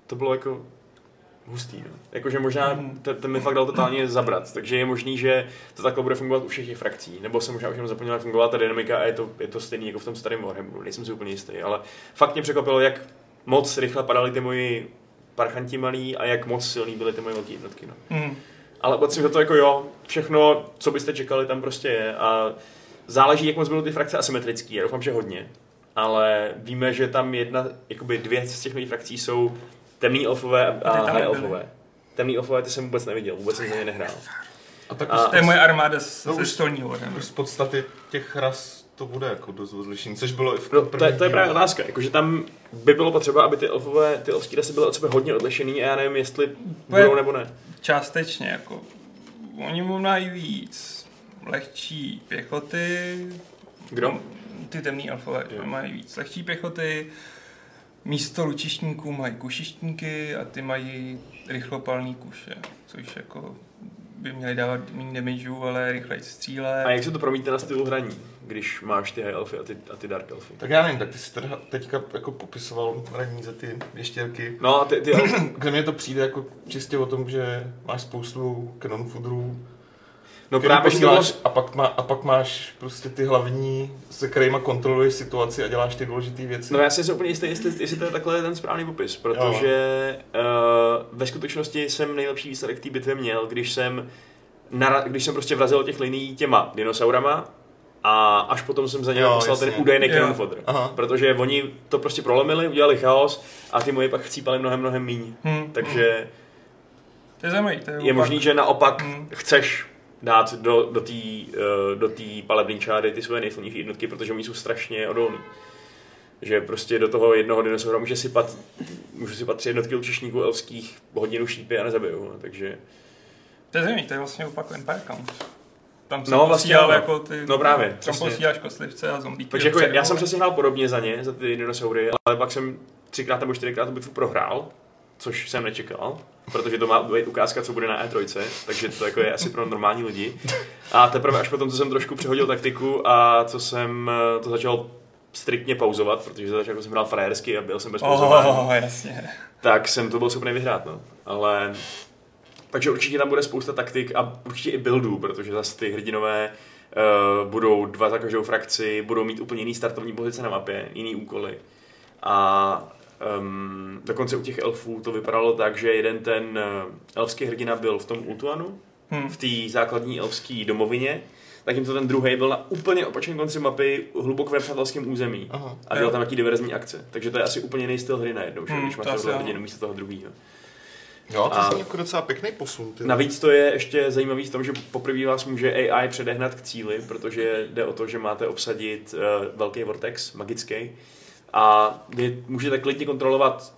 Speaker 4: to bylo jako hustý, no. Jakože možná ten, ten mi fakt dal totálně zabrat, takže je možný, že to takhle bude fungovat u všech těch frakcí, nebo jsem možná už jenom zapomněl, jak fungovala ta dynamika a je to, je to stejný jako v tom starém Warhammeru, nejsem si úplně jistý, ale fakt mě překvapilo, jak moc rychle padaly ty moji parchanti malí a jak moc silný byly ty moje velké jednotky, no.
Speaker 2: Hmm.
Speaker 4: Ale obecně za to jako jo, všechno, co byste čekali, tam prostě je a záleží, jak moc budou ty frakce asymetrický, já doufám, že hodně. Ale víme, že tam jedna, jakoby dvě z těch nových frakcí jsou temný elfové a
Speaker 2: tam
Speaker 4: high elfové. Temný elfové ty jsem vůbec neviděl, vůbec jsem za ně nehrál.
Speaker 1: A tak
Speaker 4: A-
Speaker 2: To je moje armáda z,
Speaker 1: No
Speaker 2: ze stolního
Speaker 1: už z podstaty těch ras to bude jako dost odlišný, což bylo i v
Speaker 4: No, to, je, to je právě otázka, jakože tam by bylo potřeba, aby ty elfové, ty elfské rasy byly od sebe hodně odlišený a já nevím, jestli budou nebo ne.
Speaker 2: Částečně, jako oni mají víc lehčí pěchoty,
Speaker 4: Kdo?
Speaker 2: ty temný alfové
Speaker 4: Jo.
Speaker 2: mají víc lehčí pěchoty, místo lučišníků mají kušištníky a ty mají rychlopalný kuše, což jako by měly dávat méně damageů, ale rychleji stříle.
Speaker 4: A jak se to promítne na stylu hraní, když máš ty high elfy a ty, a ty dark elfy?
Speaker 1: Tak já nevím, tak ty jsi teda teďka jako popisoval hraní za ty ještěrky.
Speaker 4: No a ty, ty elfy,
Speaker 1: Kde mně to přijde jako čistě o tom, že máš spoustu canon foodrů,
Speaker 4: no
Speaker 1: který
Speaker 4: právě,
Speaker 1: posíláš a, pak má, a pak máš prostě ty hlavní, se kterými kontroluješ situaci a děláš ty důležité věci.
Speaker 4: No já si úplně jistý, jestli, jestli to je takhle ten správný popis, protože uh, ve skutečnosti jsem nejlepší výsledek té bitvy měl, když jsem, nara- když jsem prostě vrazil těch linií těma dinosaurama a až potom jsem za ně
Speaker 1: Jo,
Speaker 4: poslal
Speaker 1: jasně.
Speaker 4: ten údajný cannon fodder.
Speaker 1: Aha.
Speaker 4: Protože oni to prostě prolomili, udělali chaos a ty moje pak chcípali mnohem, mnohem míň.
Speaker 2: Hmm.
Speaker 4: Takže
Speaker 2: To je zajímavý, to je,
Speaker 4: je možný, že naopak
Speaker 2: Hmm.
Speaker 4: chceš dát do, do té uh, do tý palební čáry ty svoje nejsilnější jednotky, protože oni jsou strašně odolní. Že prostě do toho jednoho dinosaura může sypat, může sypat tři jednotky lučišníků elfských hodinu šípy a nezabijou. No. Takže
Speaker 2: To je zajímavý, to je vlastně opak Empire Count. Tam jsem
Speaker 4: No,
Speaker 2: no,
Speaker 4: vlastně ano.
Speaker 2: jako ty...
Speaker 4: No právě,
Speaker 2: Tam posíláš kostlivce a zombíky.
Speaker 4: Takže jako já jsem přesně hrál podobně za ně, za ty dinosaury, ale pak jsem třikrát nebo čtyřikrát tu bitvu prohrál, což jsem nečekal, protože to má být ukázka, co bude na E3, takže to jako je asi pro normální lidi. A teprve až potom, co jsem trošku přehodil taktiku a co jsem eh, to začal striktně pauzovat, protože za začátku jsem hrál frajersky a byl jsem bez pauzování,
Speaker 2: Oh, jasně.
Speaker 4: tak jsem to byl schopný vyhrát, no. Ale takže určitě tam bude spousta taktik a určitě i buildů, protože zase ty hrdinové uh, budou dva za každou frakci, budou mít úplně jiný startovní pozice na mapě, jiný úkoly. A um, dokonce u těch elfů to vypadalo tak, že jeden ten uh, elfský hrdina byl v tom Ultuanu,
Speaker 2: Hm.
Speaker 4: v té základní elfské domovině, zatímco ten druhý byl na úplně opačném konci mapy, hluboko ve přátelském území.
Speaker 1: Aha.
Speaker 4: A dělal tam nějaký diverzní akce. Takže to je asi úplně jiný styl hry najednou, že?
Speaker 2: Hmm,
Speaker 4: když
Speaker 2: to
Speaker 4: máš tohle vidět místo toho druhého.
Speaker 1: Jo, to
Speaker 4: A-
Speaker 1: je jako docela pěkný posun. Ty.
Speaker 4: Navíc to je ještě zajímavý v tom, že poprvé vás může AI předehnat k cíli, protože jde o to, že máte obsadit uh, velký vortex, magický, a vy můžete klidně kontrolovat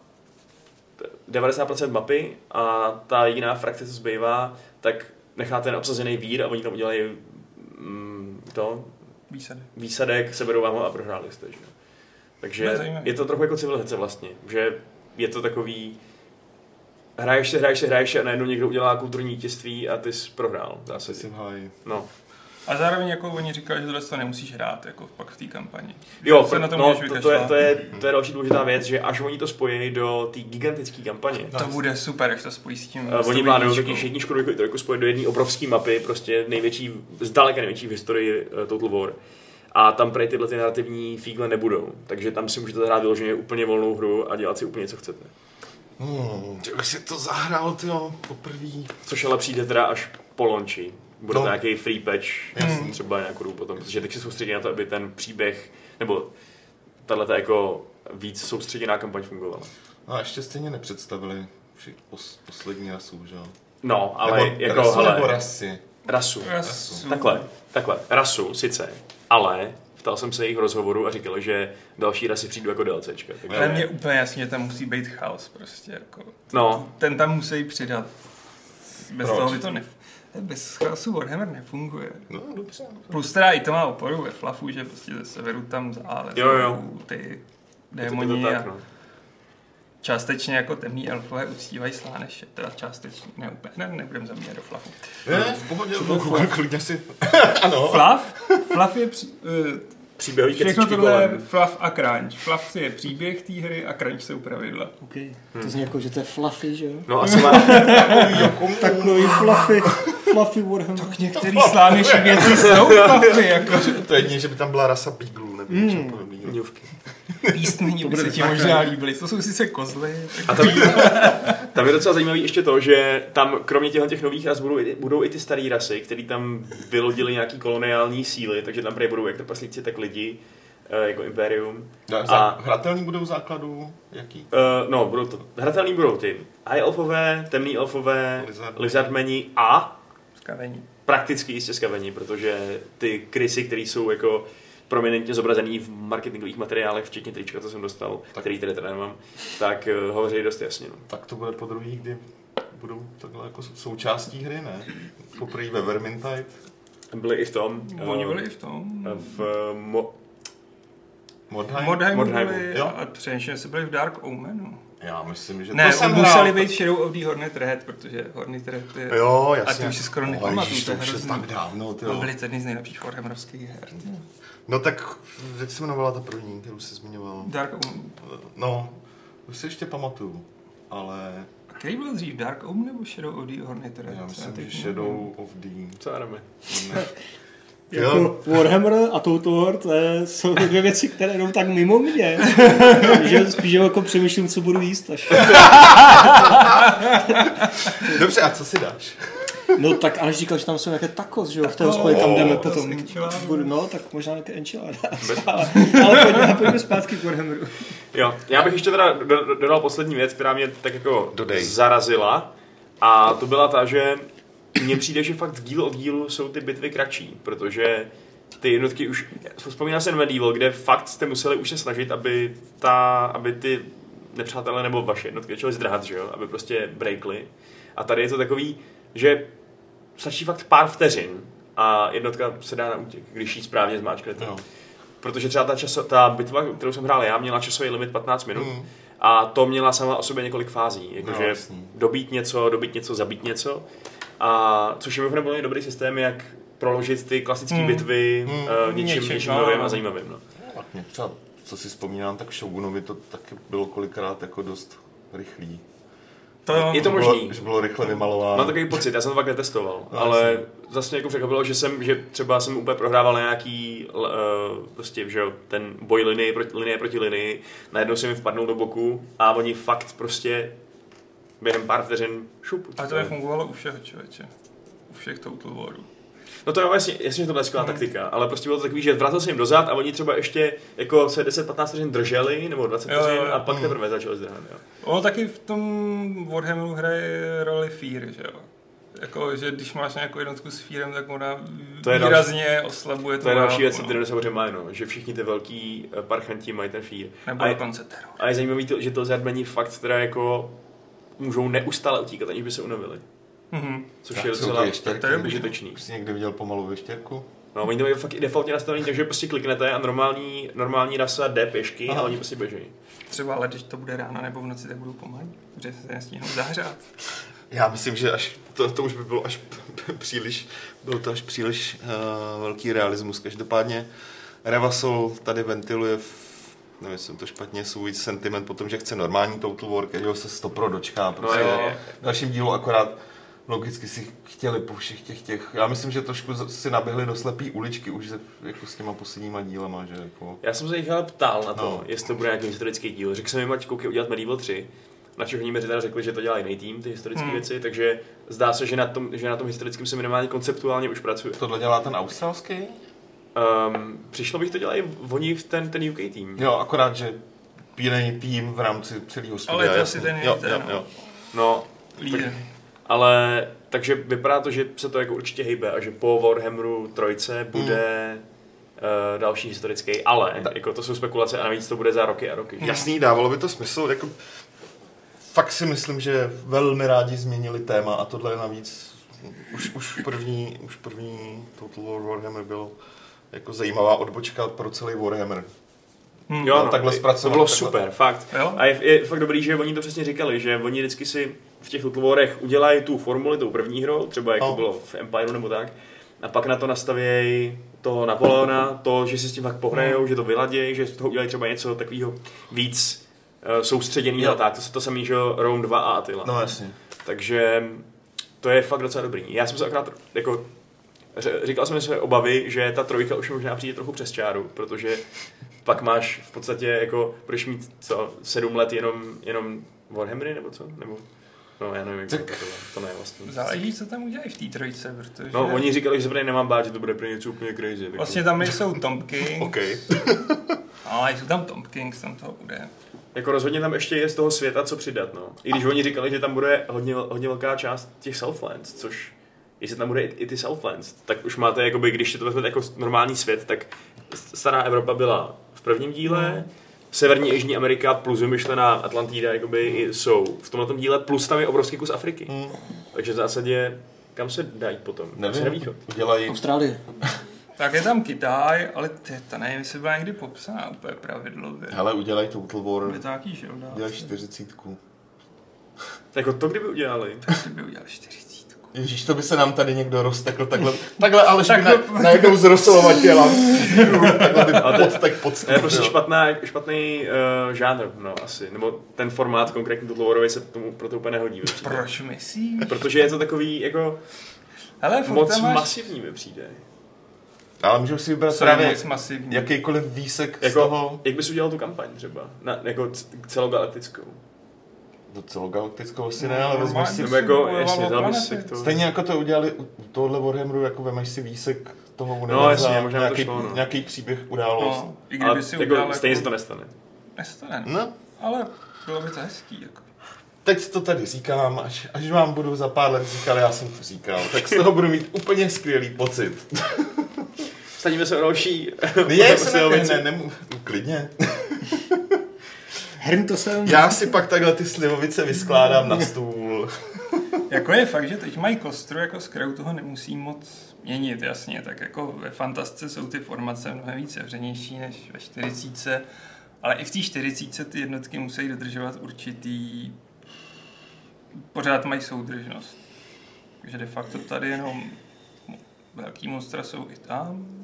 Speaker 4: 90% mapy a ta jediná frakce, co zbývá, tak necháte na obsazený vír a oni tam udělají mm, to,
Speaker 2: Výsady.
Speaker 4: výsadek, seberou vám ho a prohráli jste. Že? Takže je to trochu jako civilizace vlastně, že je to takový hraješ se, hraješ se, hraješ se a najednou někdo udělá kulturní vítězství a ty jsi prohrál. Dá se
Speaker 1: Asi si.
Speaker 4: No.
Speaker 2: A zároveň jako oni říkali, že tohle to nemusíš hrát jako pak v té kampani.
Speaker 4: Jo,
Speaker 2: se na to
Speaker 4: no,
Speaker 2: můžeš
Speaker 4: to, to, je, to, je, to je další důležitá věc, že až oni to spojí do té gigantické kampaně,
Speaker 2: To bude super, až to spojí s tím.
Speaker 4: Uh, oni plánují taky jedničku, dvojku, trojku spojit do jedné obrovské mapy, prostě největší, zdaleka největší v historii uh, Total War. A tam prej tyhle ty narrativní fígle nebudou. Takže tam si můžete zahrát vyloženě úplně volnou hru a dělat si úplně co chcete.
Speaker 1: Hmm, že bych si to zahrál, ty jo, poprvé.
Speaker 4: Což ale přijde teda až po launchi. Bude
Speaker 1: No.
Speaker 4: to nějaký free patch,
Speaker 1: Jasný.
Speaker 4: třeba nějakou dobu potom, protože teď se soustředí na to, aby ten příběh, nebo tahle jako víc soustředěná kampaň fungovala.
Speaker 1: A ještě stejně nepředstavili pos, poslední rasu, že jo?
Speaker 4: No, ale
Speaker 1: nebo
Speaker 4: jako,
Speaker 1: rasu
Speaker 4: hele,
Speaker 1: nebo rasy.
Speaker 4: rasu.
Speaker 2: Rasu.
Speaker 4: Takhle, takhle, rasu sice, ale ptal jsem se jejich rozhovoru a říkali, že další rasy přijdou jako DLCčka. Takže,
Speaker 2: Ale je úplně jasně, tam musí být chaos prostě. Jako.
Speaker 4: No,
Speaker 2: Ten tam musí přidat. Bez
Speaker 1: Proč?
Speaker 2: toho by to ne... Bez chaosu Warhammer nefunguje.
Speaker 1: No, dobře.
Speaker 2: Plus teda i to má oporu ve Flafu, že prostě ze severu tam zálezou
Speaker 4: Jo, jo.
Speaker 2: ty démoni
Speaker 4: to
Speaker 2: a
Speaker 4: tak, no.
Speaker 2: částečně jako temný elfové uctívají sláneše. Teda částečně, ne úplně, ne, nebudem zabíjet do Flafu.
Speaker 1: Je, v pohodě, klidně si. ano.
Speaker 2: Fluff? Fluff je při, uh,
Speaker 4: Příběhový
Speaker 2: všechno tohle je. Fluff a Crunch. Fluff je příběh té hry a Crunch jsou pravidla.
Speaker 3: Okay. To zní jako, že to je fluffy, že jo?
Speaker 4: No asi má,
Speaker 3: Takový fluffy, fluffy Warhammer.
Speaker 2: Některý sláneční věci jsou Fluffy, jako
Speaker 1: To je jedině, že by tam byla rasa Beaglů nebo
Speaker 2: Hmm.
Speaker 1: něčeho podobného.
Speaker 4: mňůvky.
Speaker 2: pístmení by se ti možná líbily. To jsou sice kozly,
Speaker 4: A tam, tam je docela zajímavý ještě to, že tam kromě těchto těch nových ras budou, i- budou i ty staré rasy, které tam vylodili nějaký koloniální síly, takže tam budou jak trpaslíci, tak lidi, eh, jako Imperium.
Speaker 1: A...
Speaker 4: A-
Speaker 1: Hratelný budou základů, jaký?
Speaker 4: Uh, no, budou to, hratelný budou ty High Elfové, temný elfové,
Speaker 1: Lizard.
Speaker 4: Lizardmeni a
Speaker 2: skavení.
Speaker 4: prakticky jistě skavení, protože ty krysy, které jsou jako prominentně zobrazený v marketingových materiálech, včetně trička, co jsem dostal,
Speaker 1: Tak.
Speaker 4: který tady teda nemám, tak uh, hovoří dost jasně. No.
Speaker 1: Tak to bude po druhý, kdy budou takhle jako součástí hry, ne? Poprvé ve Vermintide.
Speaker 4: Byli i v tom.
Speaker 2: Oni
Speaker 4: eh,
Speaker 2: byli i v tom.
Speaker 4: v eh, mo-
Speaker 1: Modheim?
Speaker 2: Modheimu
Speaker 4: Modheimu,
Speaker 2: byli
Speaker 1: jo.
Speaker 2: a se byli v Dark Omenu.
Speaker 1: Já myslím, že
Speaker 2: Ne,
Speaker 1: to jsem
Speaker 2: museli
Speaker 1: hrál.
Speaker 2: být Shadow of the Hornet Red, protože Hornet Red je...
Speaker 1: Jo,
Speaker 2: A
Speaker 1: jasně.
Speaker 2: ty už si skoro nepamatuju, to
Speaker 1: to
Speaker 2: je hrozný.
Speaker 1: tak dávno, ty
Speaker 2: To
Speaker 1: jo.
Speaker 2: byly jedny z nejlepších Warhammerovských her.
Speaker 1: No tak, jak se jmenovala ta první, kterou jsi zmiňoval?
Speaker 2: Dark Omen.
Speaker 1: No, už si ještě pamatuju, ale
Speaker 2: A který byl dřív? Dark Omen nebo Shadow of the Red?
Speaker 1: já myslím, že
Speaker 2: nevím.
Speaker 1: Shadow of the...
Speaker 4: Co jdeme?
Speaker 3: Jako Warhammer a Total War, to jsou dvě věci, které jdou tak mimo mě, že spíš jako přemýšlím, co budu jíst až.
Speaker 1: Dobře, a co si dáš?
Speaker 3: No tak Aleš říkal, že tam jsou nějaké tacos, že jo, v té
Speaker 2: to-
Speaker 3: hospodě, kam jdeme potom. Budu- No, tak možná nějaké enchiladas. ale, ale pojďme, pojďme zpátky k Warhammeru.
Speaker 4: Jo, já bych ještě teda do- do- dodal poslední věc, která mě tak jako
Speaker 1: Dodej.
Speaker 4: zarazila. A to byla ta, že mně přijde, že fakt díl od dílu jsou ty bitvy kratší, protože ty jednotky už, vzpomínám se na Medieval, kde fakt jste museli už se snažit, aby, ta, aby ty nepřátelé nebo vaše jednotky začaly zdrhat, že jo, aby prostě breakly. A tady je to takový, že stačí fakt pár vteřin a jednotka se dá na útěk, když ji správně zmáčknete.
Speaker 1: No.
Speaker 4: Protože třeba ta, časo, ta bitva, kterou jsem hrál já, měla časový limit 15 minut
Speaker 1: Mm.
Speaker 4: a to měla sama o sobě několik fází. Jakože
Speaker 1: No, jasný.
Speaker 4: dobít něco, dobít něco, zabít něco. A což je mimochodem velmi dobrý systém, jak proložit ty klasické
Speaker 2: Mm.
Speaker 4: bitvy
Speaker 1: Mm.
Speaker 4: uh, něčím,
Speaker 2: Něčím,
Speaker 4: něčím
Speaker 2: no,
Speaker 4: novým
Speaker 2: no.
Speaker 4: a zajímavým. No.
Speaker 1: Tak mě třeba, co si vzpomínám, tak Shogunovi to taky bylo kolikrát jako dost rychlý.
Speaker 2: To,
Speaker 4: Je to
Speaker 1: Že bylo-
Speaker 4: možný.
Speaker 1: Že bylo rychle vymalováno.
Speaker 4: Mám takový pocit, já jsem to fakt netestoval,
Speaker 1: No,
Speaker 4: ale
Speaker 1: jasně.
Speaker 4: zase mě jako překvapilo, že jsem, že třeba jsem úplně prohrával na nějaký, uh, prostě, že jo, ten boj linie proti, linie proti linii, najednou se mi vpadnul do boku a oni fakt prostě během pár vteřin šup.
Speaker 2: A to je fungovalo u všeho člověče. U všech Total Warů.
Speaker 4: No to je jasně, jasně, že to byla skvělá taktika, ale prostě bylo to takový, že vracel se jim dozad a oni třeba ještě jako se 10-15 vteřin drželi, nebo 20
Speaker 2: Jo, jo,
Speaker 4: vteřin
Speaker 2: jo.
Speaker 4: a pak teprve začali zdrhat, jo.
Speaker 2: Ono taky v tom Warhammeru hraje roli Fear, že jo? Jako, že když máš nějakou jednotku s Fearem, tak ona
Speaker 4: To je
Speaker 2: výrazně oslabuje
Speaker 4: To je další věc,
Speaker 2: no.
Speaker 4: ty dinosauri mají, no, že všichni ty velký eh, parchanti mají ten fear.
Speaker 2: Nebo
Speaker 4: a, je,
Speaker 2: dokonce teror.
Speaker 4: a je zajímavý, to, že to zardmení fakt teda jako můžou neustále utíkat, aniž by se unavili.
Speaker 2: Mhm.
Speaker 4: Což
Speaker 1: Tak
Speaker 4: je docela
Speaker 1: to ještěrky.
Speaker 2: to je dobrý.
Speaker 4: užitečný.
Speaker 1: Už jsi někdy viděl pomalu věštěrku?
Speaker 4: No, oni to mají fakt i defaultně nastavený, takže prostě kliknete a normální, normální rasa jde pěšky
Speaker 1: Aha.
Speaker 4: a oni prostě běží.
Speaker 2: Třeba ale když to bude ráno nebo v noci, tak budou pomalý, protože se nestihnou zahřát.
Speaker 1: Já myslím, že až to, to už by bylo až příliš, byl to až příliš uh, velký realismus. Každopádně Revasol tady ventiluje v, nevím, jsem to špatně, svůj sentiment po tom, že chce normální Total War, kterého se stopro dočká. Prostě
Speaker 4: jo, jo.
Speaker 1: v dalším dílu akorát logicky si chtěli po všech těch těch, já myslím, že trošku si naběhli do slepý uličky už se, jako s těma posledníma dílema, že jako...
Speaker 4: Já jsem se jich ale ptal na to,
Speaker 1: No.
Speaker 4: jestli to bude nějaký historický díl. Řekl jsem jim, ať koukej udělat Medieval 3, na čeho oni mi teda řekli, že to dělá jiný tým, ty historické
Speaker 2: Hmm.
Speaker 4: věci, takže zdá se, že na tom, že na tom historickém se minimálně konceptuálně už pracuje.
Speaker 1: Tohle dělá ten australský?
Speaker 4: Um, přišlo bych to dělají oni v ten, ten UK tým.
Speaker 1: Jo, akorát, že jiný tým v rámci celého studia.
Speaker 2: Ale je to asi ten
Speaker 1: jo,
Speaker 2: ten,
Speaker 1: jo,
Speaker 2: no.
Speaker 1: jo.
Speaker 4: No,
Speaker 2: Lídr.
Speaker 4: Ale takže vypadá to, že se to jako určitě hejbe a že po Warhammeru trojce bude uh, další historický, ale.
Speaker 1: Tak.
Speaker 4: jako to jsou spekulace a navíc to bude za roky a roky. že?
Speaker 1: Jasný, dávalo by to smysl. Jako, fakt si myslím, že velmi rádi změnili téma a tohle je navíc už, už první, už první Total War Warhammer byl jako zajímavá odbočka pro celý Warhammer.
Speaker 2: Hm.
Speaker 4: Jo,
Speaker 1: No, takhle
Speaker 4: to
Speaker 1: zpracovat,
Speaker 4: bylo
Speaker 1: takhle.
Speaker 4: super, fakt.
Speaker 2: Jo?
Speaker 4: A je, je, fakt dobrý, že oni to přesně říkali, že oni vždycky si v těch Warech udělají tu formuli tou první hrou, třeba jak
Speaker 1: No.
Speaker 4: to bylo v Empireu nebo tak, a pak na to nastavějí toho Napoleona, to, že si s tím fakt pohrajou, že to vyladějí, že z toho udělají třeba něco takového víc uh, soustředěného
Speaker 1: Jo.
Speaker 4: a tak. To se to samý, že jo, Rome 2 a Attila.
Speaker 1: No jasně.
Speaker 4: Takže to je fakt docela dobrý. Já jsem se akorát jako říkal jsem své obavy, že ta trojka už možná přijde trochu přes čáru, protože pak máš v podstatě jako, budeš mít co, sedm let jenom, jenom Warhammery nebo co? Nebo, no já nevím, jak
Speaker 1: Tak-
Speaker 4: to, to, ne vlastně.
Speaker 2: Záleží, co tam udělají v té trojce, protože...
Speaker 4: No, oni říkali, že se tady nemám bát, že to bude pro něco úplně crazy. Tak
Speaker 2: Vlastně tam jsou Tom King,
Speaker 1: OK.
Speaker 2: ale jsou tam Tom Kings, tam toho bude.
Speaker 4: Jako rozhodně tam ještě je z toho světa co přidat, no. I když oni říkali, že tam bude hodně, hodně velká část těch Southlands, což jestli tam bude i, i ty Southlands, tak už máte, jakoby, když si to vezmete jako normální svět, tak stará Evropa byla v prvním díle, Severní a Jižní Amerika plus vymyšlená Atlantida jakoby i jsou v tomhle díle, plus tam je obrovský kus Afriky.
Speaker 1: Hmm,
Speaker 4: Takže v zásadě kam se dají potom? Asi na
Speaker 1: nevím,
Speaker 4: východ.
Speaker 1: udělají...
Speaker 3: Austrálie.
Speaker 2: Tak je tam Kytaj, ale ty, ta nevím, jestli byla někdy popsaná úplně pravidlově.
Speaker 1: Hele, udělají Total War,
Speaker 2: Je to nějaký žilda.
Speaker 1: udělají čtyřicítku.
Speaker 4: Jako to kdyby udělali.
Speaker 2: Kdyby udělal 40.
Speaker 1: Ježíš, to by se nám tady někdo roztekl takhle, takhle ale
Speaker 2: Tak-
Speaker 1: na, najednou zrosolovat těla. takhle by pod, tak pod
Speaker 4: To je prostě špatná, špatný uh, žánr, no asi. Nebo ten formát konkrétně Total Warový se tomu proto úplně nehodí. mi přijde.
Speaker 2: Proč myslíš?
Speaker 4: Protože je to takový jako
Speaker 2: Hele, furt
Speaker 4: moc
Speaker 2: máš...
Speaker 4: masivní mi přijde.
Speaker 1: Ale můžu si vybrat
Speaker 2: Co
Speaker 1: právě jakýkoliv výsek z
Speaker 4: Jako,
Speaker 1: toho
Speaker 4: jak bys udělal tu kampaň třeba? Na, jako c-
Speaker 1: do celogalaktickou asi ne,
Speaker 2: No,
Speaker 1: ale vezmeš
Speaker 2: normálně
Speaker 1: si...
Speaker 4: Nebo jako, jasně,
Speaker 2: o
Speaker 4: dal bys
Speaker 2: planety.
Speaker 4: si to...
Speaker 1: Stejně jako to udělali u tohohle Warhammeru, jako vemeš si výsek toho univerza,
Speaker 4: jasně, možná by to
Speaker 1: nějaký,
Speaker 4: šlo, no.
Speaker 1: nějaký příběh, událost.
Speaker 2: No, i
Speaker 4: Ale
Speaker 2: kdyby si
Speaker 4: jako,
Speaker 2: udělal
Speaker 4: stejně se
Speaker 2: jako...
Speaker 4: to nestane.
Speaker 2: Nestane.
Speaker 1: No,
Speaker 2: Ale bylo by to hezký. Jako.
Speaker 1: teď to tady říkám, až, až vám budu za pár let říkal, já jsem to říkal, tak z toho budu mít úplně skvělý pocit.
Speaker 4: Sadíme se o další...
Speaker 1: Je, se ne, ne, nemů- klidně.
Speaker 3: Hrn to jsem...
Speaker 1: Já si pak takhle ty slivovice vyskládám na stůl.
Speaker 2: jako je fakt, že teď mají kostru, jako z kterou toho nemusí moc měnit, jasně. Tak jako ve fantasce jsou ty formace mnohem víc sevřenější než ve 40. Ale i v té 40 ty jednotky musí dodržovat určitý... Pořád mají soudržnost. Takže de facto tady jenom velký monstra jsou i tam.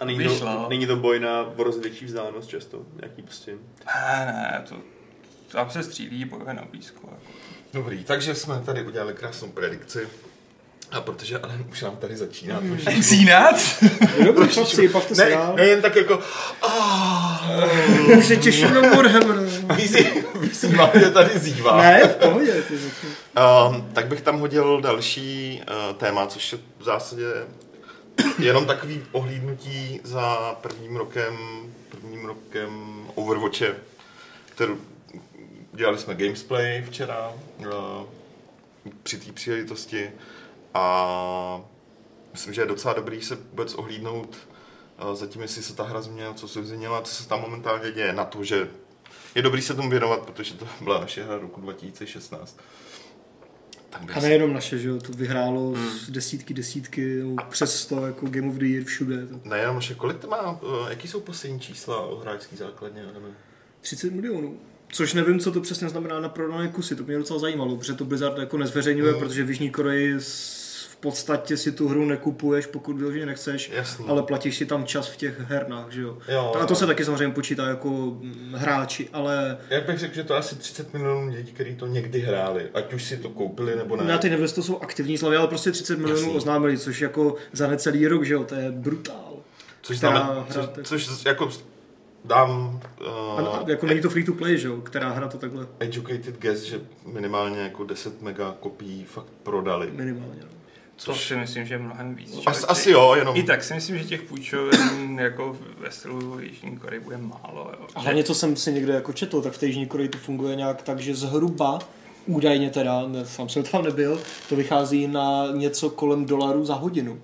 Speaker 4: A není to, není to boj na o dost větší vzdálenost často. Nějaký prostě...
Speaker 2: Ne, ne, to... Tam se střílí, bojuje na blízko. Jako.
Speaker 1: Dobrý, takže jsme tady udělali krásnou predikci. A protože ale už nám tady začíná
Speaker 3: Hmm.
Speaker 1: trošičku.
Speaker 2: Zínat?
Speaker 3: Dobrý chlapci, bavte se
Speaker 1: Ne,
Speaker 3: dál.
Speaker 1: ne, jen tak jako,
Speaker 3: Už se těším na Warhammer.
Speaker 1: vyzý- vyzývám, že tady zývá.
Speaker 3: Ne, v pohodě.
Speaker 1: Um, tak bych tam hodil další uh, téma, což je v zásadě jenom takový ohlídnutí za prvním rokem, prvním rokem Overwatche, kterou dělali jsme gamesplay včera uh, při té příležitosti a myslím, že je docela dobrý se vůbec ohlídnout uh, zatím, jestli se ta hra změnila, co se změnila, co se tam momentálně děje, na to, že je dobrý se tomu věnovat, protože to byla naše hra roku 2016. Tak
Speaker 3: A nejenom naše, že jo, to vyhrálo z desítky, desítky, nebo přes 100 jako Game of the Year všude. To
Speaker 1: Nejenom naše, kolik to má, uh, jaký jsou poslední čísla o hráčský základně? Adame?
Speaker 3: 30 milionů. Což nevím, co to přesně znamená na prodané kusy, to mě docela zajímalo, protože to Blizzard jako nezveřejňuje,
Speaker 1: Hmm.
Speaker 3: protože v Jižní Koreji podstatě si tu hru nekupuješ, pokud vyloženě nechceš,
Speaker 1: Jasný.
Speaker 3: ale platíš si tam čas v těch hernách, že jo.
Speaker 1: Jo,
Speaker 3: a to
Speaker 1: jo.
Speaker 3: se taky samozřejmě počítá jako mm, hráči, ale
Speaker 1: Jak bych řekl, že to asi 30 milionů lidí, kteří to někdy hráli, ať už si to koupili nebo ne.
Speaker 3: na ty nevím, to jsou aktivní slavy, ale prostě 30 milionů
Speaker 1: Jasný.
Speaker 3: oznámili, což jako za necelý rok, že jo, to je brutál.
Speaker 1: což, znamená,
Speaker 3: hra-
Speaker 1: co, což jako dám uh,
Speaker 3: a jako není to free to play, že jo, která hra to takhle
Speaker 1: educated guess, že minimálně jako 10 mega kopií fakt prodali.
Speaker 3: minimálně. no.
Speaker 2: To si myslím, že je mnohem víc.
Speaker 1: As, asi jo, jenom...
Speaker 2: I tak si myslím, že těch půjčoven jako ve stylu Jižní Koreji bude málo. Jo.
Speaker 3: A hlavně, co jsem si někde jako četl, tak v té Jižní Koreji to funguje nějak tak, že zhruba, údajně teda, ne, sám jsem tam nebyl, to vychází na něco kolem dolarů za hodinu.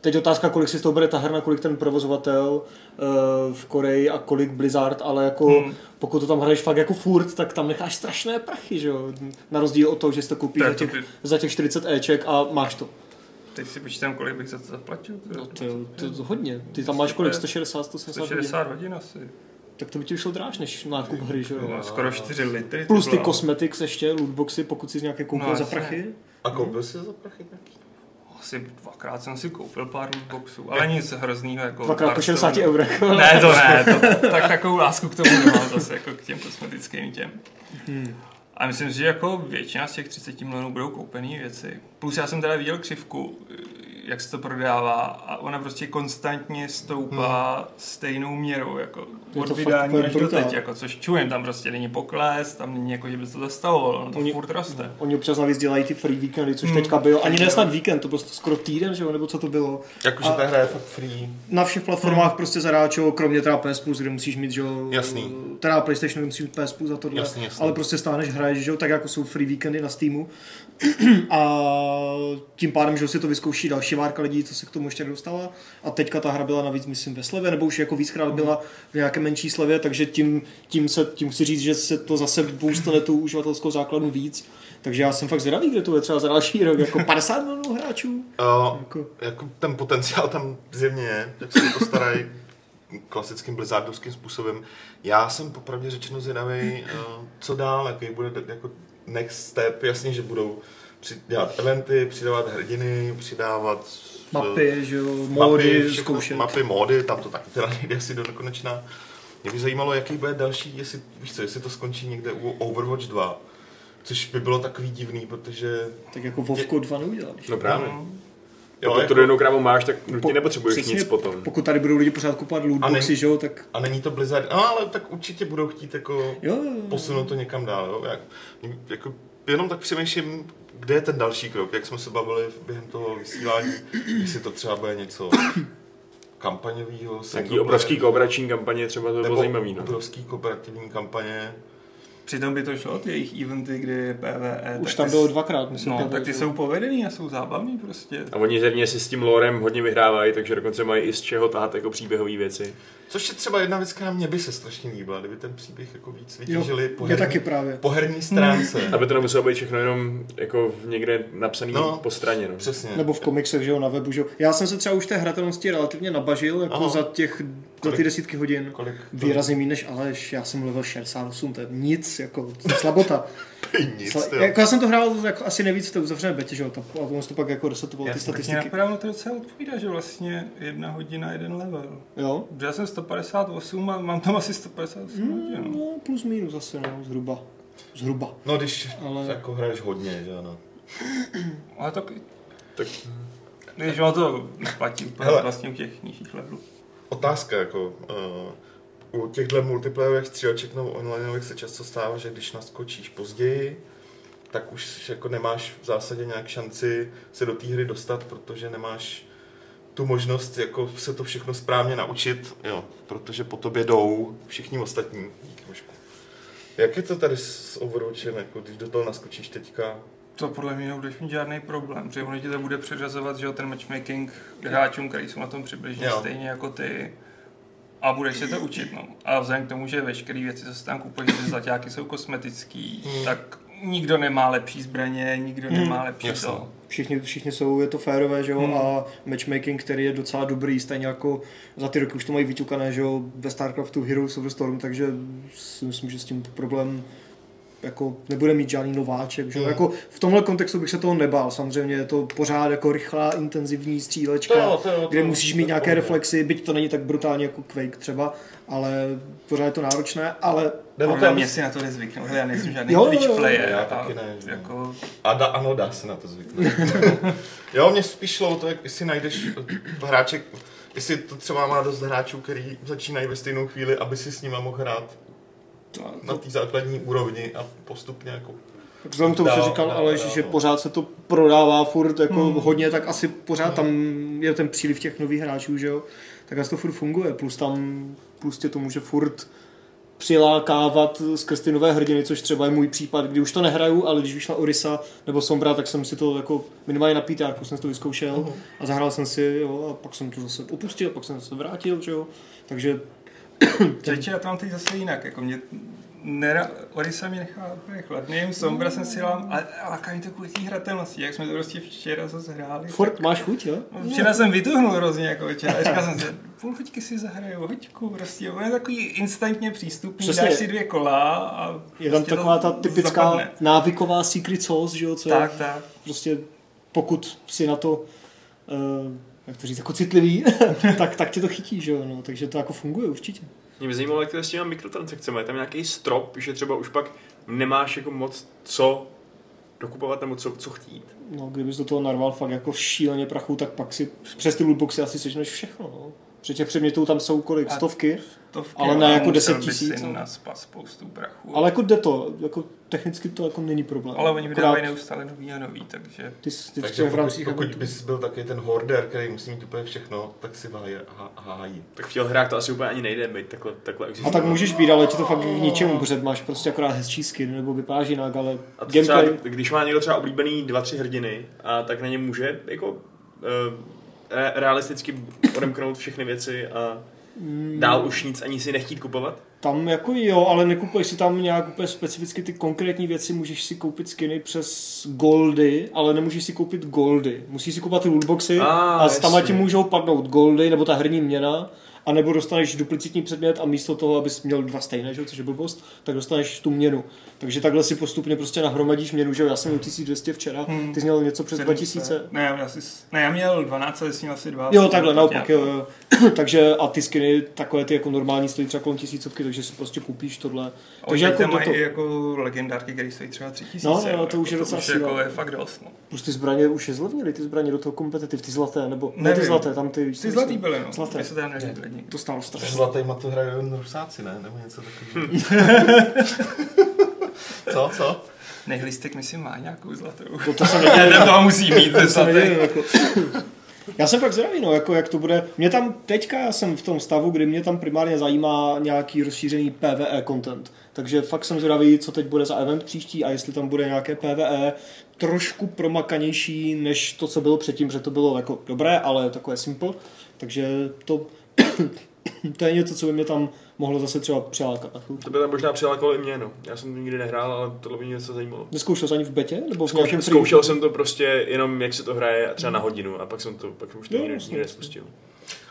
Speaker 3: Teď otázka, kolik si z toho bere ta herna, kolik ten provozovatel uh, v Koreji a kolik Blizzard, ale jako
Speaker 2: Hmm.
Speaker 3: pokud to tam hraješ fakt jako furt, tak tam necháš strašné prachy, že jo? Na rozdíl od toho, že si to koupíš za těch, za těch 40 Eček a máš to.
Speaker 2: Teď si počítám, kolik bych za to zaplatil.
Speaker 3: No, to, je, to je hodně. Ty tam máš kolik? 160, 170 hodin?
Speaker 2: 160 hodin asi.
Speaker 3: Tak to by ti vyšlo dráž než nákup hry, že jo?
Speaker 2: No, skoro 4 litry.
Speaker 3: Plus ty cosmetics ještě, lootboxy, pokud si nějaké koupil
Speaker 2: No,
Speaker 3: za prachy.
Speaker 1: A koupil jsi za prachy nějaký?
Speaker 2: Asi dvakrát jsem si koupil pár boxů, ale nic hroznýho. Jako
Speaker 3: Dvakrát po
Speaker 2: pár
Speaker 3: 60
Speaker 2: stovek.
Speaker 3: eurech.
Speaker 2: Ne, to ne, to, tak takovou lásku k tomu nemám zase jako k těm kosmetickým těm.
Speaker 3: Hmm.
Speaker 2: A myslím si, že jako většina z těch 30 milionů budou koupené věci. Plus já jsem teda viděl křivku, jak se to prodává a ona prostě konstantně stoupá stejnou měrou, jako od vydání až do
Speaker 3: brutál.
Speaker 2: teď, jako, což čujem, tam prostě není pokles, tam není jako, že by se to zastavovalo, no to
Speaker 3: Oni-
Speaker 2: furt roste.
Speaker 3: Oni občas navíc dělají ty free víkendy, což
Speaker 2: Hmm.
Speaker 3: teďka bylo. Ani ne snad víkend, to bylo skoro týden, že jo, nebo co to bylo.
Speaker 1: Jakože ta hra je fakt free.
Speaker 3: Na všech platformách prostě zadáčo, kromě teda PS Plus, kde musíš mít, že jo,
Speaker 1: Jasný.
Speaker 3: teda PlayStation musíš mít PS Plus za tohle,
Speaker 1: Jasný, jasný.
Speaker 3: ale prostě stáneš, hraješ, že jo, tak jako jsou free víkendy na Steamu. a tím pádem, že jo, si to vyzkouší další várka lidí, co se k tomu ještě nedostala. A teďka ta hra byla navíc, myslím, ve slevě, nebo už jako víckrát byla v nějaké menší slevě, takže tím, tím, se, tím chci říct, že se to zase boostne tu uživatelskou základnu víc. Takže já jsem fakt zvědavý, kde to je třeba za další rok, jako 50 milionů hráčů.
Speaker 1: Uh,
Speaker 3: Jako,
Speaker 1: jako ten potenciál tam zjevně je, jak se to postarají klasickým blizzardovským způsobem. Já jsem popravdě řečeno zvědavý, uh, co dál, jaký bude jako next step. Jasně, že budou dělat eventy, přidávat hrdiny, přidávat eh,
Speaker 3: mapy, že jo, módy,
Speaker 1: všechno,
Speaker 3: zkoušet.
Speaker 1: Mapy, módy, tam to taky teda nejde asi do nekonečna. Mě by zajímalo, jaký bude další, jestli, víš co, jestli to skončí někde u Overwatch 2, což by bylo takový divný, protože
Speaker 3: Tak jako Vovko 2 neuděláš.
Speaker 4: No právě.
Speaker 2: No.
Speaker 1: Jo,
Speaker 4: Pokud
Speaker 1: jako-
Speaker 4: tu jednou krávu máš, tak nutně
Speaker 3: Po-
Speaker 4: nepotřebuješ
Speaker 3: přesně,
Speaker 4: nic potom.
Speaker 3: Pokud tady budou lidi pořád kupovat
Speaker 1: A
Speaker 3: lootboxy, že jo, tak
Speaker 1: A není to Blizzard, no, ale tak určitě budou chtít jako
Speaker 3: jo, jo, jo.
Speaker 1: posunout to někam dál. Jo? Jak, jako, jenom tak přemýšlím, kde je ten další krok, jak jsme se bavili během toho vysílání, jestli to třeba bude něco kampaňového,
Speaker 4: Taký obrovský kooperační kampaně třeba to bylo
Speaker 1: nebo
Speaker 4: zajímavý. No.
Speaker 1: obrovský kooperativní kampaně.
Speaker 2: Přitom by to šlo, ty jejich eventy, kdy je PvE.
Speaker 3: Už tam bylo
Speaker 2: s-
Speaker 3: dvakrát, myslím.
Speaker 2: No,
Speaker 3: že
Speaker 2: tak ty jsou povedený a jsou zábavný prostě.
Speaker 4: A oni zjevně si s tím lorem hodně vyhrávají, takže dokonce mají i z čeho tahat jako příběhové věci.
Speaker 1: Což je třeba jedna věc, která mě by se strašně líbila, kdyby ten příběh jako víc vytěžili po
Speaker 3: Je
Speaker 1: herní,
Speaker 3: taky právě.
Speaker 1: po herní stránce.
Speaker 4: Aby to nemuselo být všechno jenom jako v někde napsaný
Speaker 1: No.
Speaker 4: po straně. No.
Speaker 1: Přesně.
Speaker 3: Nebo v komiksech, že jo, na webu, že jo. Já jsem se třeba už té hratelnosti relativně nabažil, jako
Speaker 1: Aha.
Speaker 3: za těch, za
Speaker 1: Kolik?
Speaker 3: ty desítky hodin.
Speaker 1: Kolik?
Speaker 3: Výrazně méně než Aleš, já jsem level 68, to je nic, jako to slabota.
Speaker 1: Nic,
Speaker 3: Sla- jako já jsem to hrál jako asi nejvíc v té uzavřené betě, že jo, a on to pak jako resetoval ty statistiky.
Speaker 2: napadá, to docela odpovídá, že vlastně jedna hodina, jeden level.
Speaker 3: Jo?
Speaker 2: Protože já jsem 158 a mám tam asi 158 hodin. no.
Speaker 3: No, plus minus asi, no, zhruba. Zhruba.
Speaker 1: No když
Speaker 3: Ale-
Speaker 1: jako hraješ hodně, že ano.
Speaker 2: Ale tak
Speaker 4: Tak
Speaker 2: Když ono to neplatí úplně
Speaker 1: Hele.
Speaker 2: vlastně u těch nižších levelů.
Speaker 1: Otázka, jako uh, u těchto multiplayerových stříleček nebo onlineových se často stává, že když naskočíš později, tak už jako nemáš v zásadě nějak šanci se do té hry dostat, protože nemáš tu možnost jako se to všechno správně naučit, jo, protože po tobě jdou všichni ostatní trošku. Jak je to tady s Overwatchem, jako když do toho naskočíš teďka?
Speaker 2: To podle mě nebudeš mít žádný problém, protože ono ti to bude přiřazovat, že jo, ten matchmaking hráčům, který jsou na tom přibližně
Speaker 1: Jo.
Speaker 2: stejně jako ty. A budeš se to učit, no. A vzhledem k tomu, že veškeré věci, co se tam kupují, že zlaťáky jsou kosmetický,
Speaker 1: Hmm.
Speaker 2: tak nikdo nemá lepší zbraně, nikdo
Speaker 3: Hmm.
Speaker 2: nemá lepší
Speaker 1: Jasně.
Speaker 2: to.
Speaker 3: Všichni, všichni jsou, je to férové, že jo,
Speaker 2: Hmm.
Speaker 3: a matchmaking, který je docela dobrý, stejně jako za ty roky už to mají vyťukané, že jo, ve StarCraftu Heroes of the Storm, takže si myslím, že s tím problém jako nebude mít žádný nováček, že jo?
Speaker 1: Hmm.
Speaker 3: Jako v tomhle kontextu bych se toho nebál, samozřejmě je to pořád jako rychlá, intenzivní střílečka,
Speaker 1: To jo, to jo, to
Speaker 3: kde
Speaker 1: jo,
Speaker 3: musíš
Speaker 1: to
Speaker 3: mít
Speaker 1: je
Speaker 3: nějaké
Speaker 1: pohodě.
Speaker 3: reflexy, byť to není tak brutálně jako Quake třeba, ale pořád je to náročné, ale
Speaker 1: Nebo
Speaker 2: Podle
Speaker 1: tam,
Speaker 2: mě si na to Hele, já nejsem žádný
Speaker 3: Jo,
Speaker 2: Twitch player.
Speaker 1: já
Speaker 2: a
Speaker 1: taky ne,
Speaker 2: jako,
Speaker 1: A da, ano, dá se na to zvyknout. jo, mě spíš šlo o to, jak jestli najdeš hráček, jestli to třeba má dost hráčů, který začínají ve stejnou chvíli, aby si s nima mohl hrát
Speaker 3: to,
Speaker 1: na té základní úrovni a postupně jako...
Speaker 3: Tak vzhledem k tomu, co
Speaker 1: Dál,
Speaker 3: říkal
Speaker 1: dál,
Speaker 3: Aleš,
Speaker 1: dál,
Speaker 3: že
Speaker 1: no.
Speaker 3: pořád se to prodává furt jako
Speaker 2: Hmm.
Speaker 3: hodně, tak asi pořád tam je ten příliv těch nových hráčů, že jo? Tak asi to furt funguje, plus tam plus tě to může furt přilákávat skrz ty nové hrdiny, což třeba je můj případ, kdy už to nehraju, ale když vyšla Orisa nebo Sombra, tak jsem si to jako minimálně na PTR jsem si to vyzkoušel
Speaker 1: Mhm.
Speaker 3: a zahrál jsem si, jo, a pak jsem to zase opustil, pak jsem se vrátil, že jo? Takže
Speaker 2: Čeče, já to mám teď zase jinak, jako mě Nera, Orisa mě nechá úplně chladným, Sombra jsem si dám, ale láká mi to kvůli té hratelnosti, jak jsme to prostě včera zase hráli.
Speaker 3: furt máš chuť, jo?
Speaker 2: No, Včera jsem vytuhnul hrozně jako večera. A říkal jsem si, půl hoďky si zahraju, hoďku prostě. On je takový instantně přístupný,
Speaker 3: Přesně.
Speaker 2: dáš si dvě kola a
Speaker 3: Je tam
Speaker 2: prostě
Speaker 3: taková ta typická
Speaker 2: zapadne.
Speaker 3: návyková secret sauce, že jo, co je
Speaker 2: Tak, tak.
Speaker 3: prostě pokud si na to, uh, jak to říct, jako citlivý, tak, tak tě to chytí, že jo, no, takže to jako funguje určitě.
Speaker 4: Mě by zajímalo, jak to je s těma mikrotransakcemi. Je tam nějaký strop, že třeba už pak nemáš jako moc co dokupovat nebo co, co chtít.
Speaker 3: No, kdybys do toho narval fakt jako šíleně prachu, tak pak si přes ty lootboxy asi sežneš všechno, no. Protože těch předmětů tam jsou kolik,
Speaker 2: A-
Speaker 3: stovky,
Speaker 2: Stovky,
Speaker 3: Ale ne
Speaker 2: a
Speaker 3: jako
Speaker 2: musel
Speaker 3: 10
Speaker 2: by
Speaker 3: tisíc,
Speaker 2: si naspat spoustu prachu.
Speaker 3: ale jako jde to, jako technicky to jako není problém.
Speaker 2: ale oni
Speaker 3: Akorát
Speaker 2: vydávají neustále nový a nový, takže...
Speaker 3: ty, ty
Speaker 1: Takže
Speaker 3: v
Speaker 1: pokud,
Speaker 3: rámci
Speaker 1: pokud
Speaker 3: eventů.
Speaker 1: bys byl taky ten hoarder, který musí mít úplně všechno, tak si hájí. há- hájí.
Speaker 4: Tak v těch hrách to asi úplně ani nejde být takhle, takhle
Speaker 3: A
Speaker 4: existuje.
Speaker 3: tak můžeš být, ale ti to fakt k ničemu, protože máš prostě akorát hezčí skin, nebo vypadáš jinak, ale
Speaker 4: A to třeba,
Speaker 3: gameplay,
Speaker 4: když má někdo třeba oblíbený dva, tři hrdiny, a tak na ně může jako uh, re- realisticky odemknout všechny věci a
Speaker 3: Mm.
Speaker 4: dál už nic ani si nechtít kupovat?
Speaker 3: Tam jako jo, ale nekupuješ si tam nějak úplně specificky ty konkrétní věci, můžeš si koupit skiny přes goldy, ale nemůžeš si koupit goldy. Musíš si koupit ty lootboxy a s tama
Speaker 4: jasně.
Speaker 3: ti můžou padnout goldy nebo ta herní měna, a nebo dostaneš duplicitní předmět a místo toho, abys měl dva stejné, že? což je blbost, tak dostaneš tu měnu. Takže takhle si postupně prostě nahromadíš měnu, že jo? já jsem měl 1200 včera,
Speaker 2: Hmm.
Speaker 3: ty jsi měl něco přes 2000.
Speaker 2: Ne, já asi, ne, já měl 12, ale jsi měl asi dva.
Speaker 3: Jo, takhle, naopak, jo, jo. takže a ty skiny, takové ty jako normální stojí třeba kolem tisícovky, takže si prostě koupíš tohle.
Speaker 2: Takže jako
Speaker 3: jako
Speaker 2: mají
Speaker 3: to,
Speaker 2: jako legendárky, které stojí třeba 3000.
Speaker 3: No, no,
Speaker 2: jo,
Speaker 3: to už je
Speaker 2: jako
Speaker 3: docela
Speaker 2: už jako je fakt dost. No.
Speaker 3: plus ty zbraně už je zlevnily, ty zbraně do toho kompetitiv, ty zlaté, nebo ne ty zlaté, tam ty,
Speaker 2: Ty zlatý byly, no.
Speaker 3: Zlaté.
Speaker 2: Se nelíbily.
Speaker 3: To stálo strašně.
Speaker 1: zlatýma to hrají jen rusáci, ne? Nebo něco takového. co, co?
Speaker 2: Nehlistek myslím má nějakou zlatou.
Speaker 3: To, to jsem
Speaker 2: Ne,
Speaker 3: nedělal,
Speaker 2: ten toho musí mít, ten
Speaker 3: to jsem
Speaker 2: zlatý.
Speaker 3: jako. Já jsem fakt zvědavý, no, jako jak to bude. Mě tam teďka já jsem v tom stavu, kdy mě tam primárně zajímá nějaký rozšířený PvE content. Takže fakt jsem zvědavý, co teď bude za event příští a jestli tam bude nějaké PvE trošku promakanější než to, co bylo předtím, že to bylo jako dobré, ale takové simple. Takže to, to je něco, co by mě tam mohlo zase třeba přilákat.
Speaker 4: To by tam možná přilákalo i mě, no. Já jsem to nikdy nehrál, ale tohle by mě něco zajímalo.
Speaker 3: Neskoušel jsi ani v betě? Nebo v
Speaker 4: Zkoušel, zkoušel jsem to prostě jenom, jak se to hraje, třeba na hodinu a pak jsem to, pak už to
Speaker 3: Jo,
Speaker 4: nikdy, nespustil.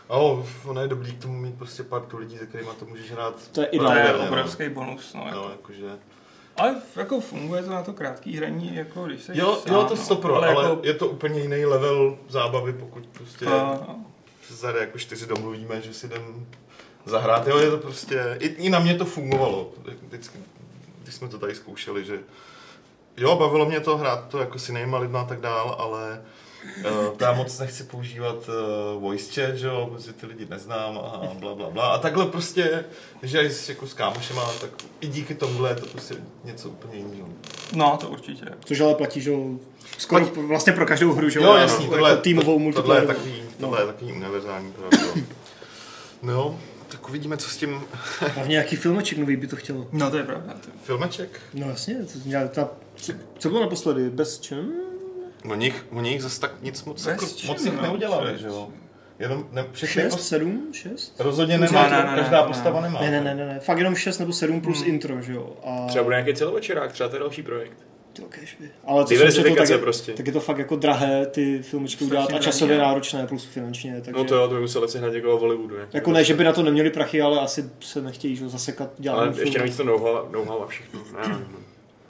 Speaker 1: Oh, ono je dobrý k tomu mít prostě partu lidí, se kterými to můžeš hrát.
Speaker 3: To je
Speaker 2: To je
Speaker 3: ideální.
Speaker 1: ne,
Speaker 2: obrovský bonus, no.
Speaker 1: No,
Speaker 2: Jako.
Speaker 1: jakože...
Speaker 2: Ale jako funguje to na to krátký hraní, jako když se
Speaker 1: Jo, jo, to stopro, ale, ale
Speaker 2: jako,
Speaker 1: je to úplně jiný level zábavy, pokud prostě
Speaker 2: a,
Speaker 1: tady jako čtyři domluvíme, že si jdem zahrát. Jo, je to prostě, i, i na mě to fungovalo, vždycky, když jsme to tady zkoušeli, že jo, bavilo mě to hrát to jako s jinýma lidma a tak dál, ale Uh, já moc nechci používat uh, voice chat, že jo, protože ty lidi neznám a bla, bla, bla. A takhle prostě, že i s, jako s kámošema, tak i díky tomuhle je to prostě něco úplně jiného.
Speaker 2: No, to určitě.
Speaker 3: Což ale platí, že jo, skoro
Speaker 1: Platí-
Speaker 3: vlastně pro každou hru, že
Speaker 1: Jo,
Speaker 3: Jako
Speaker 1: jasný, tohle,
Speaker 3: týmovou
Speaker 1: to, tohle je
Speaker 3: multiplayerovou.
Speaker 1: Takový, tohle je takový univerzální pravidlo. No tak uvidíme, co s tím
Speaker 3: Hlavně nějaký filmeček nový by to chtělo.
Speaker 2: No, to je pravda.
Speaker 1: Filmeček.
Speaker 3: No jasně, to, já- ta, co, co bylo naposledy? Bez čem?
Speaker 1: O nich, o nich zase tak nic moc,
Speaker 2: Bez
Speaker 1: jako,
Speaker 2: čem,
Speaker 1: moc jich
Speaker 2: no,
Speaker 1: neudělali,
Speaker 2: šest.
Speaker 1: že jo. Jenom ne, všechny
Speaker 3: 6,
Speaker 1: post-
Speaker 3: 7, 6?
Speaker 1: Rozhodně
Speaker 2: Ne,
Speaker 1: nemá,
Speaker 2: ne, ne,
Speaker 1: každá
Speaker 2: ne,
Speaker 1: postava
Speaker 2: ne.
Speaker 1: nemá.
Speaker 3: Ne, ne, ne, ne, ne, fakt jenom 6 nebo 7 plus
Speaker 2: Hmm.
Speaker 3: intro, že jo. A...
Speaker 4: Třeba bude nějaký celovečerák, třeba to je další projekt.
Speaker 3: Ty kežby. Ale co jsem četl, tak, je,
Speaker 4: prostě.
Speaker 3: tak je to fakt jako drahé ty filmečky udělat a
Speaker 2: Strašně
Speaker 3: časově
Speaker 2: drahé.
Speaker 3: náročné plus finančně. Takže...
Speaker 4: No to jo, to by museli sehnat někoho v Hollywoodu. Ne?
Speaker 3: Jako ne, že by na to neměli prachy, ale asi se nechtějí že, zasekat dělat
Speaker 4: Ale
Speaker 3: film.
Speaker 4: ještě navíc to know-how, a všechno. Ne, ne, ne.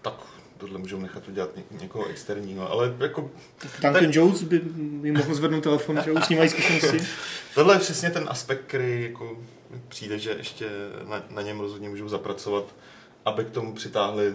Speaker 1: Tak tohle můžou nechat udělat ně, někoho externího, ale jako
Speaker 3: Duncan Jones by jim mohl zvednout telefon, že jo, s ním mají zkušenosti.
Speaker 1: tohle je přesně ten aspekt, který jako přijde, že ještě na, na něm rozhodně můžou zapracovat, aby k tomu přitáhli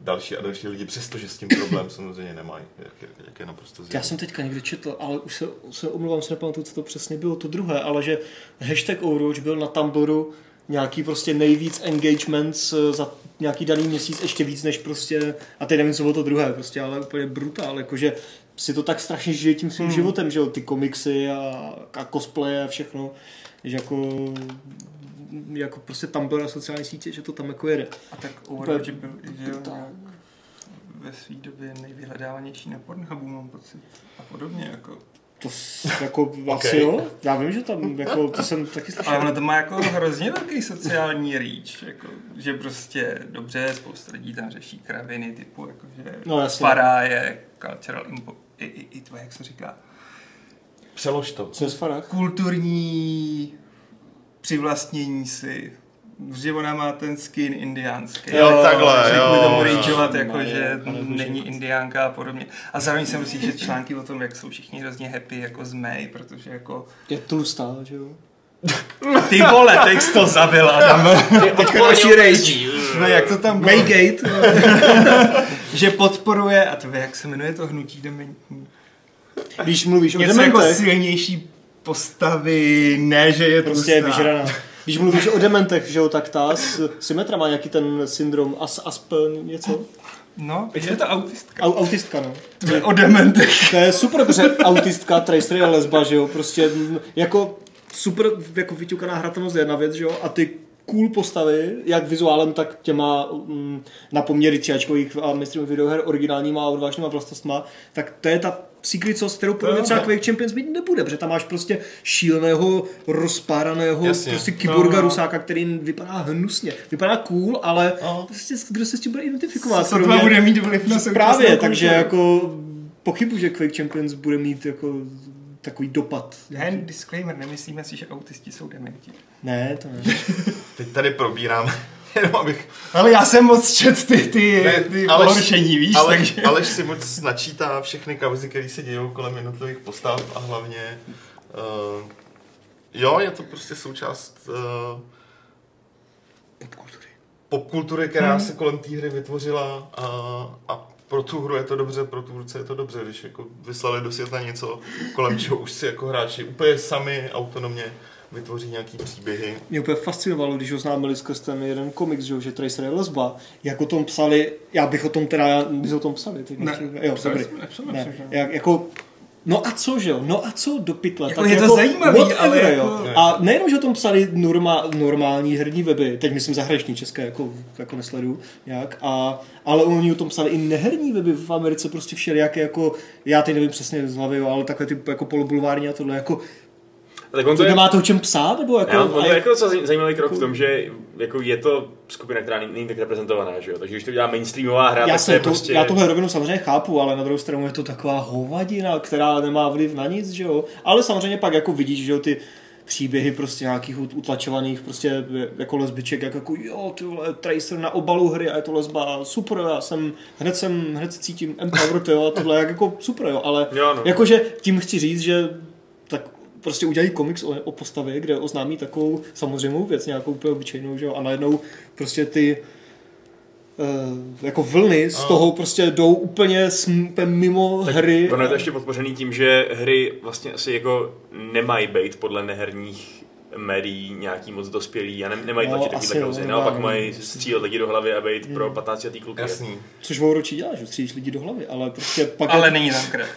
Speaker 1: další a další lidi, přestože s tím problém samozřejmě nemají, jak je, jak je naprosto
Speaker 3: Já jsem teďka někde četl, ale už se, se omlouvám, se nepamatuju, co to přesně bylo, to druhé, ale že hashtag Overwatch byl na Tumblru nějaký prostě nejvíc engagements eh, za nějaký daný měsíc, ještě víc než prostě, a teď nevím, co bylo to druhé, prostě, ale úplně brutál, jakože si to tak strašně žije tím svým
Speaker 2: Hmm.
Speaker 3: životem, že jo, ty komiksy a, a cosplay a všechno, že jako jako prostě Tumblr a sociální sítě, že to tam jako jede.
Speaker 2: A tak Overwatch byl, že ve své době nejvyhledávanější na Pornhubu, mám pocit. A podobně, jako.
Speaker 3: To jako asi jo, já vím, že tam jako, to jsem taky slyšel.
Speaker 2: Ale ono to má jako hrozně velký sociální reach, jako, že prostě dobře, spousta lidí tam řeší kraviny typu, jako, že
Speaker 3: No, jasně.
Speaker 2: Fará je cultural impo, i, i, i to, jak se říká,
Speaker 1: Přelož to.
Speaker 3: Co je Farah?
Speaker 2: kulturní přivlastnění si. Že ona má ten skin indiánský.
Speaker 1: Jo, takhle,
Speaker 2: Takže
Speaker 1: jo,
Speaker 2: kvůli tomu
Speaker 1: jo.
Speaker 2: rageovat, jako,
Speaker 3: No,
Speaker 2: že není indiánka a podobně. A zároveň jsem myslím, že články o tom, jak jsou všichni hrozně happy jako z May, protože jako
Speaker 3: Je tlustá, že jo?
Speaker 2: ty vole, teď jsi to zabil, Adam.
Speaker 3: Teďka další rage.
Speaker 2: No, jak to tam bylo?
Speaker 3: Maygate.
Speaker 2: že podporuje, a to jak se jmenuje to hnutí dementní.
Speaker 3: Když mluvíš o
Speaker 2: Něco jako silnější postavy, ne, že je
Speaker 3: prostě je
Speaker 2: tlustá.
Speaker 3: vyžraná. Když mluvíš o dementech, že jo, tak ta s- Symetra má nějaký ten syndrom as, Aspen něco?
Speaker 2: No, je to autistka.
Speaker 3: Au, autistka, no.
Speaker 2: To je o dementech.
Speaker 3: To je super, protože autistka, Tracer je lesba, že jo, prostě jako super jako vyťukaná hratelnost je jedna věc, že jo, a ty cool postavy, jak vizuálem, tak těma mm, na poměry tříáčkových a mainstreamových videoher originálníma a odvážnýma vlastnostma, tak to je ta secret sauce, kterou podle mě třeba. Quake Champions mít nebude, protože tam máš prostě šíleného, rozpáraného
Speaker 1: Jasně.
Speaker 3: prostě kyborga
Speaker 2: No, no.
Speaker 3: rusáka, který vypadá hnusně. Vypadá cool, ale
Speaker 1: No.
Speaker 3: prostě kdo se s tím bude identifikovat?
Speaker 2: Co
Speaker 3: Kromě-
Speaker 2: to bude mít vliv na
Speaker 3: Právě, takže jako pochybuji, že Quake Champions bude mít jako takový dopad.
Speaker 2: Ne, disclaimer, nemyslíme si, že autisti jsou dementi.
Speaker 3: Ne, to ne.
Speaker 1: Teď tady probírám, jenom abych...
Speaker 2: Ale já jsem moc čet ty, ty,
Speaker 1: Ne,
Speaker 2: ty
Speaker 1: Aleš-
Speaker 2: pohoršení, víš,
Speaker 1: Ale,
Speaker 2: takže...
Speaker 1: Aleš si moc načítá všechny kauzy, které se dějou kolem jednotlivých postav a hlavně... Uh, jo, je to prostě součást uh,
Speaker 3: Popkultury.
Speaker 1: popkultury, která se kolem té hry vytvořila a, a pro tu hru je to dobře, pro tvůrce je to dobře, když jako vyslali do světa něco, kolem čeho už si jako hráči úplně sami autonomně vytvoří nějaký příběhy.
Speaker 3: Mě úplně fascinovalo, když oznámili skrz ten jeden komiks, že, jo, že Tracer je lesba, jak o tom psali, já bych o tom teda, my jsme o tom psali, teď
Speaker 2: Ne,
Speaker 3: nechci- jo,
Speaker 2: psali
Speaker 3: dobrý.
Speaker 2: jsme, nepsali
Speaker 3: ne,
Speaker 2: že?
Speaker 3: jak, jako, no a co, že jo, no a co do pytle.
Speaker 2: Jako je to zajímavý, ale jako-
Speaker 3: A nejenom, že o tom psali norma, normální herní weby, teď myslím zahraniční české, jako, jako nesledu nějak, a, ale oni o tom psali i neherní weby v Americe, prostě všelijaké, jako, já teď nevím přesně z hlavy, jo, ale takové ty jako polobulvární a tohle, jako,
Speaker 4: tak on
Speaker 3: to
Speaker 4: to je,
Speaker 3: nemáte o čem psát, nebo jako,
Speaker 4: já, on
Speaker 3: ale-
Speaker 4: je jako docela zaj- zajímavý krok v tom, že jako je to skupina, která není, tak reprezentovaná, že jo? Takže když to dělá mainstreamová hra, tak to je
Speaker 3: to,
Speaker 4: prostě...
Speaker 3: já tuhle rovinu samozřejmě chápu, ale na druhou stranu je to taková hovadina, která nemá vliv na nic, že jo. Ale samozřejmě pak jako vidíš, že jo, ty příběhy prostě nějakých ut- utlačovaných prostě jako lesbiček, jak jako jo, ty vole, Tracer na obalu hry a je to lesba, super, já jsem, hned jsem, hned se cítím empowered, jo, a tohle jak jako super, jo, ale
Speaker 4: Jo, no.
Speaker 3: jakože tím chci říct, že prostě udělají komiks o, o postavě, kde oznámí takovou samozřejmou věc, nějakou úplně obyčejnou, že jo, a najednou prostě ty eh, jako vlny z toho prostě jdou úplně, sm- úplně mimo hry.
Speaker 4: Ono je to ještě podpořený tím, že hry vlastně asi jako nemají být podle neherních médií nějaký moc dospělý a ne, nemají
Speaker 3: No,
Speaker 4: tlačit takovýhle
Speaker 3: jo,
Speaker 4: kauzy.
Speaker 3: nemá,
Speaker 4: Naopak
Speaker 3: no.
Speaker 4: mají střílet lidi do hlavy a být pro 15 letý kluky.
Speaker 1: Jasný.
Speaker 3: Což Vouročí dělá, že střílíš lidi do hlavy, ale prostě pak
Speaker 2: Ale
Speaker 3: je,
Speaker 2: není tam krev.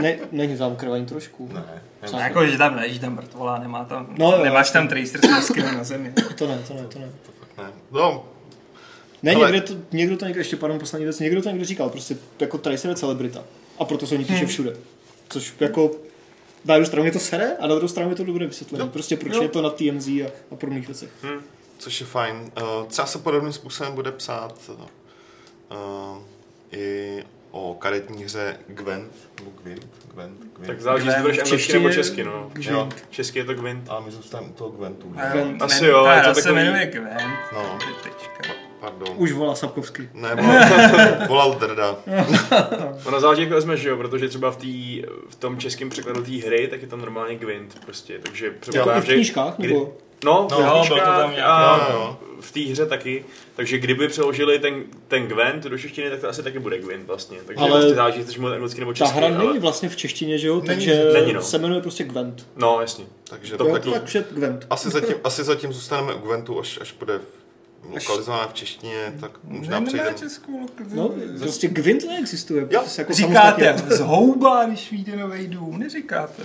Speaker 3: Ne, není tam krv ani trošku.
Speaker 1: Ne.
Speaker 2: No, jako, že tam leží tam mrtvola, nemá tam,
Speaker 3: No, jo,
Speaker 2: nemáš tam tracer s na zemi.
Speaker 3: To ne, to ne, to ne.
Speaker 1: Ne. No,
Speaker 3: Ne,
Speaker 1: Ale-
Speaker 3: někde to, někdo to někde, ještě pardon, poslední věc, někdo to někdo říkal, prostě jako Tracer je celebrita. A proto se o ní píše všude. Což jako na jednu stranu je to sere a na druhou stranu je to dobré vysvětlení. Prostě proč
Speaker 1: Jo.
Speaker 3: je to na TMZ a, a podobných věcech.
Speaker 1: což je fajn. Uh, třeba se podobným způsobem bude psát uh, i o karetní hře Gwent, nebo Gwent, Gwent, Gwent.
Speaker 4: Tak záleží, jestli
Speaker 2: Gwent.
Speaker 4: budeš
Speaker 3: V
Speaker 4: anglicky
Speaker 3: češtině
Speaker 4: nebo česky, no.
Speaker 1: Jo.
Speaker 4: Česky je to Gwent.
Speaker 1: A my zůstaneme u toho Gwentu.
Speaker 3: Gwent.
Speaker 4: Asi jo,
Speaker 2: ta
Speaker 4: je to
Speaker 2: hra se
Speaker 4: takový-
Speaker 2: jmenuje Gwent.
Speaker 1: No.
Speaker 2: Tečka.
Speaker 1: Pardon.
Speaker 3: Už volá Sapkovský.
Speaker 1: Ne, volal, volal Drda.
Speaker 4: Ono záleží, jak vezmeš, že jo, protože třeba v, tý, v tom českém překladu té hry, tak je tam normálně Gwent prostě, takže
Speaker 3: Jako
Speaker 4: předpokládám,
Speaker 3: v
Speaker 4: že...
Speaker 3: knížkách,
Speaker 4: kdy-
Speaker 3: nebo?
Speaker 4: No,
Speaker 1: No,
Speaker 4: v
Speaker 2: jo, bylo to tam nějak,
Speaker 4: a
Speaker 1: jo, jo.
Speaker 4: v té hře taky. Takže kdyby přeložili ten, ten Gwent do češtiny, tak to asi taky bude Gwent vlastně. Takže
Speaker 3: Ale
Speaker 4: ale prostě záleží, jestli mluvit anglicky nebo
Speaker 3: Ta
Speaker 4: česky.
Speaker 3: hra
Speaker 4: ale...
Speaker 3: není vlastně v češtině, že jo?
Speaker 1: Není,
Speaker 3: Takže
Speaker 4: není, no.
Speaker 3: se jmenuje prostě Gwent.
Speaker 4: No, jasně.
Speaker 1: Takže
Speaker 4: To
Speaker 3: Jo,
Speaker 1: taky,
Speaker 3: takže Gwent.
Speaker 1: asi, zatím, asi zatím zůstaneme u Gwentu, až, až bude lokalizovaná v češtině, tak možná
Speaker 2: Ne,
Speaker 1: přejdeme.
Speaker 2: českou lokalizaci.
Speaker 3: No, prostě Gwent neexistuje.
Speaker 1: Jo.
Speaker 3: Prostě jako
Speaker 2: Říkáte
Speaker 3: samostatně.
Speaker 2: z houba, když vyjde nový dům, neříkáte.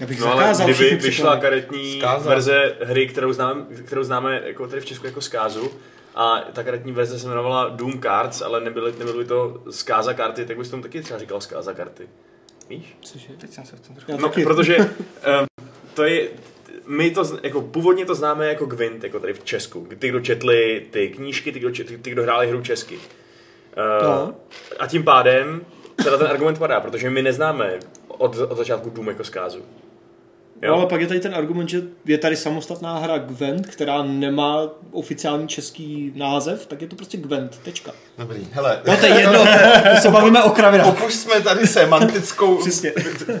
Speaker 3: Já bych
Speaker 4: No ale kdyby vyšla karetní
Speaker 1: Zkáza.
Speaker 4: verze hry, kterou známe, kterou známe jako tady v Česku jako zkázu, a ta karetní verze se jmenovala Doom Cards, ale nebyly, nebyly to zkáza karty, tak bys tomu taky třeba říkal zkáza karty. Víš?
Speaker 3: Cože?
Speaker 2: Teď jsem se v tom trochu...
Speaker 4: No,
Speaker 3: taky.
Speaker 4: protože um, to je, my to, jako původně to známe jako Gwent, jako tady v Česku. Ty, kdo četli ty knížky, ty, kdo, čet, ty, kdo hráli hru česky. Uh,
Speaker 3: No.
Speaker 4: A tím pádem teda ten argument padá, protože my neznáme od, od začátku Doom jako zkázu.
Speaker 3: No, ale pak je tady ten argument, že je tady samostatná hra Gwent, která nemá oficiální český název, tak je to prostě Gwent, tečka.
Speaker 1: Dobrý, hele.
Speaker 3: No to je jedno, to se bavíme o kravinách.
Speaker 1: Opušťme tady semantickou,
Speaker 3: Přesně.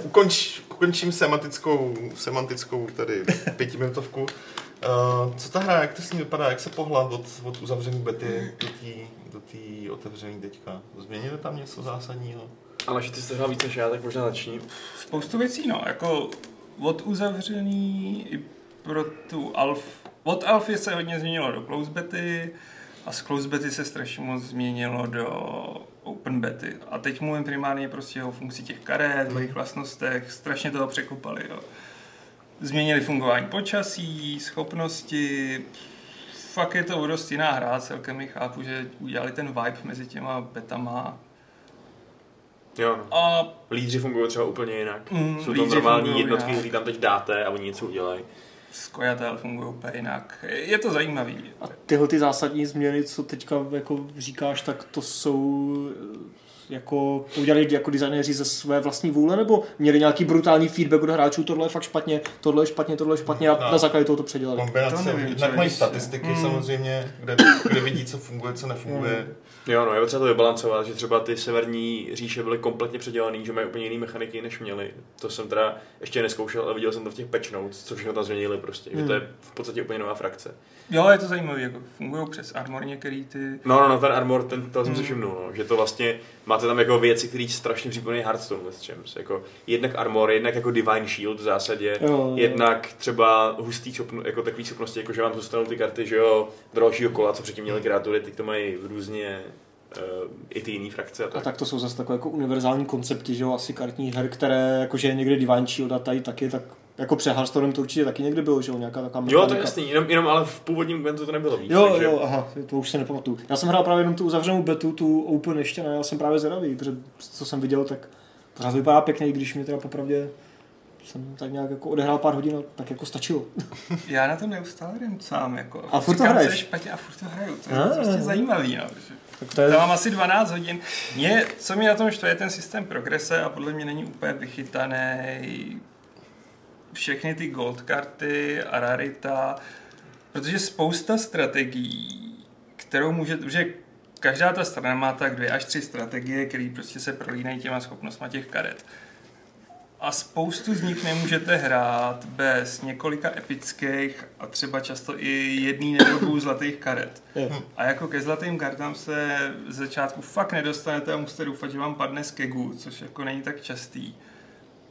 Speaker 1: ukonč, ukončím semantickou, semantickou tady pětiminutovku. Uh, co ta hra, jak to s ní vypadá, jak se pohla od, od uzavření bety do té do tý otevřený teďka? Změnili tam něco zásadního?
Speaker 4: Ale že ty jsi to hrál víc než já, tak možná začni.
Speaker 2: Spoustu věcí, no, jako od uzavřený i pro tu Alf. Od Alfy se hodně změnilo do close bety a z close bety se strašně moc změnilo do open bety. A teď mluvím primárně prostě o funkci těch karet, o jejich vlastnostech, strašně toho překopali, jo. Změnili fungování počasí, schopnosti, fakt je to dost jiná hra, celkem i chápu, že udělali ten vibe mezi těma betama
Speaker 4: Jo, no.
Speaker 2: a
Speaker 4: Lídři fungují třeba úplně jinak.
Speaker 2: Mm,
Speaker 4: Jsou to normální
Speaker 2: fungují
Speaker 4: jednotky, které tam teď dáte a oni něco udělají.
Speaker 2: Skojatel funguje úplně jinak. Je to zajímavý.
Speaker 3: A tyhle ty zásadní změny, co teďka jako říkáš, tak to jsou eh, jako udělali jako designéři ze své vlastní vůle, nebo měli nějaký brutální feedback od hráčů, tohle je fakt špatně, tohle je špatně, tohle je špatně a
Speaker 1: No.
Speaker 3: na základě toho to předělali.
Speaker 1: Kombinace,
Speaker 2: To nevím,
Speaker 1: jednak mají statistiky
Speaker 2: Mm.
Speaker 1: samozřejmě, kde, kde vidí, co funguje, co nefunguje.
Speaker 4: Jo, no, je potřeba to vybalancovat, že třeba ty severní říše byly kompletně předělané, že mají úplně jiné mechaniky, než měli. To jsem teda ještě neskoušel, ale viděl jsem to v těch patch notes, co všechno tam změnili prostě, že to je v podstatě úplně nová frakce.
Speaker 2: Jo, je to zajímavé, jako fungují přes armor některý ty...
Speaker 4: No, no, no, ten armor, ten, to jsem si všimnul, no, že to vlastně, máte tam jako věci, které strašně připomínají Hearthstone Champs, jako jednak armor, jednak jako Divine Shield v zásadě,
Speaker 3: Jo, jo.
Speaker 4: jednak třeba hustý schopno, jako takový schopnosti, jako že vám zůstanou ty karty, že jo, dalšího kola, co předtím měly kreatury, teď to mají různě i ty jiné frakce a
Speaker 3: A
Speaker 4: tak.
Speaker 3: tak to jsou zase takové jako univerzální koncepty, že jo, asi kartních her, které jakože je někde Divine Shield a tady taky, tak jako před Hearthstonem to určitě taky někde bylo, že jo, nějaká taková
Speaker 4: Jo, to je
Speaker 3: mechanika.
Speaker 4: jasný, jenom, jenom ale v původním Gwentu to nebylo víc.
Speaker 3: Jo,
Speaker 4: takže...
Speaker 3: jo, aha, to už se nepamatuju. Já jsem hrál právě jenom tu uzavřenou betu, tu Open ještě ne, já jsem právě zvědavý, protože co jsem viděl, tak pořád vypadá pěkně, i když mě teda popravdě jsem tak nějak jako odehrál pár hodin a tak jako stačilo.
Speaker 2: Já na to neustále jdem sám, jako.
Speaker 3: A furt to hraješ?
Speaker 2: špatně a furt to hraju. To je
Speaker 3: Ah.
Speaker 2: prostě zajímavý, no. že-
Speaker 3: Tak to je,
Speaker 2: To mám asi 12 hodin. Mě, co mě na tom štve, je ten systém progrese a podle mě není úplně vychytaný všechny ty gold karty a rarita, protože spousta strategií, kterou může, že každá ta strana má tak dvě až tři strategie, které prostě se prolínají těma schopnostma těch karet. A spoustu z nich nemůžete hrát bez několika epických a třeba často i jedný nebo dvou zlatých karet. A jako ke zlatým kartám se z začátku fakt nedostanete a musíte doufat, že vám padne z kegu, což jako není tak častý.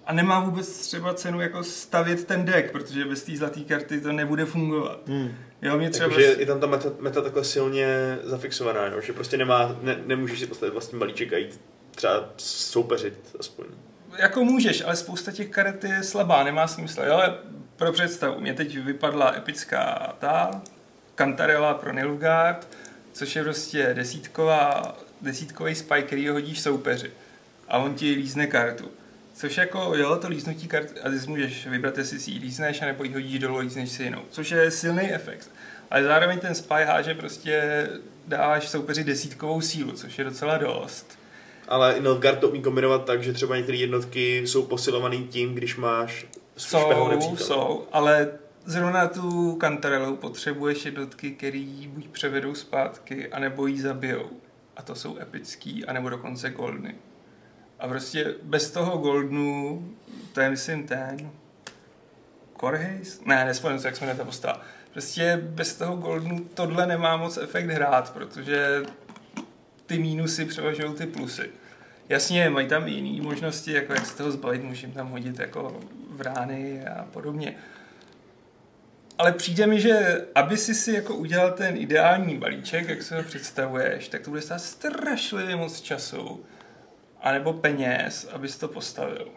Speaker 2: A nemá vůbec třeba cenu jako stavět ten deck, protože bez té zlaté karty to nebude fungovat.
Speaker 3: Hmm.
Speaker 2: Jo, mě třeba...
Speaker 4: Jakože je tam ta meta, meta takhle silně zafixovaná, jo? že prostě nemá, ne, nemůžeš si postavit vlastní balíček a jít třeba soupeřit aspoň.
Speaker 2: Jako můžeš, ale spousta těch karet je slabá, nemá smysl. Jo? Ale pro představu, mě teď vypadla epická ta, Cantarella pro Nilfgaard, což je prostě desítková, desítkový spike, který ho hodíš soupeři. A on ti lízne kartu. Což jako, jo, to líznutí kart, a ty si můžeš vybrat, jestli si ji lízneš, anebo ji hodíš dolů, lízneš si jinou. Což je silný efekt. Ale zároveň ten spy háže prostě dáváš soupeři desítkovou sílu, což je docela dost.
Speaker 4: Ale Nilfgaard to umí kombinovat tak, že třeba některé jednotky jsou posilovaný tím, když máš
Speaker 2: Jsou, jsou, ale zrovna tu kantarelu potřebuješ jednotky, který buď převedou zpátky, anebo jí zabijou. A to jsou epický, anebo dokonce goldny. A prostě bez toho goldnu, to je myslím ten... Korhejs? Ne, nespomínám se, jak se jmenuje ta postava. Prostě bez toho goldnu tohle nemá moc efekt hrát, protože ty mínusy převažují ty plusy. Jasně, mají tam i jiné možnosti, jako jak se toho zbavit, můžeme tam hodit jako vrány a podobně. Ale přijde mi, že aby si si jako udělal ten ideální balíček, jak se ho představuješ, tak to bude stát strašlivě moc času anebo peněz, abys to postavil.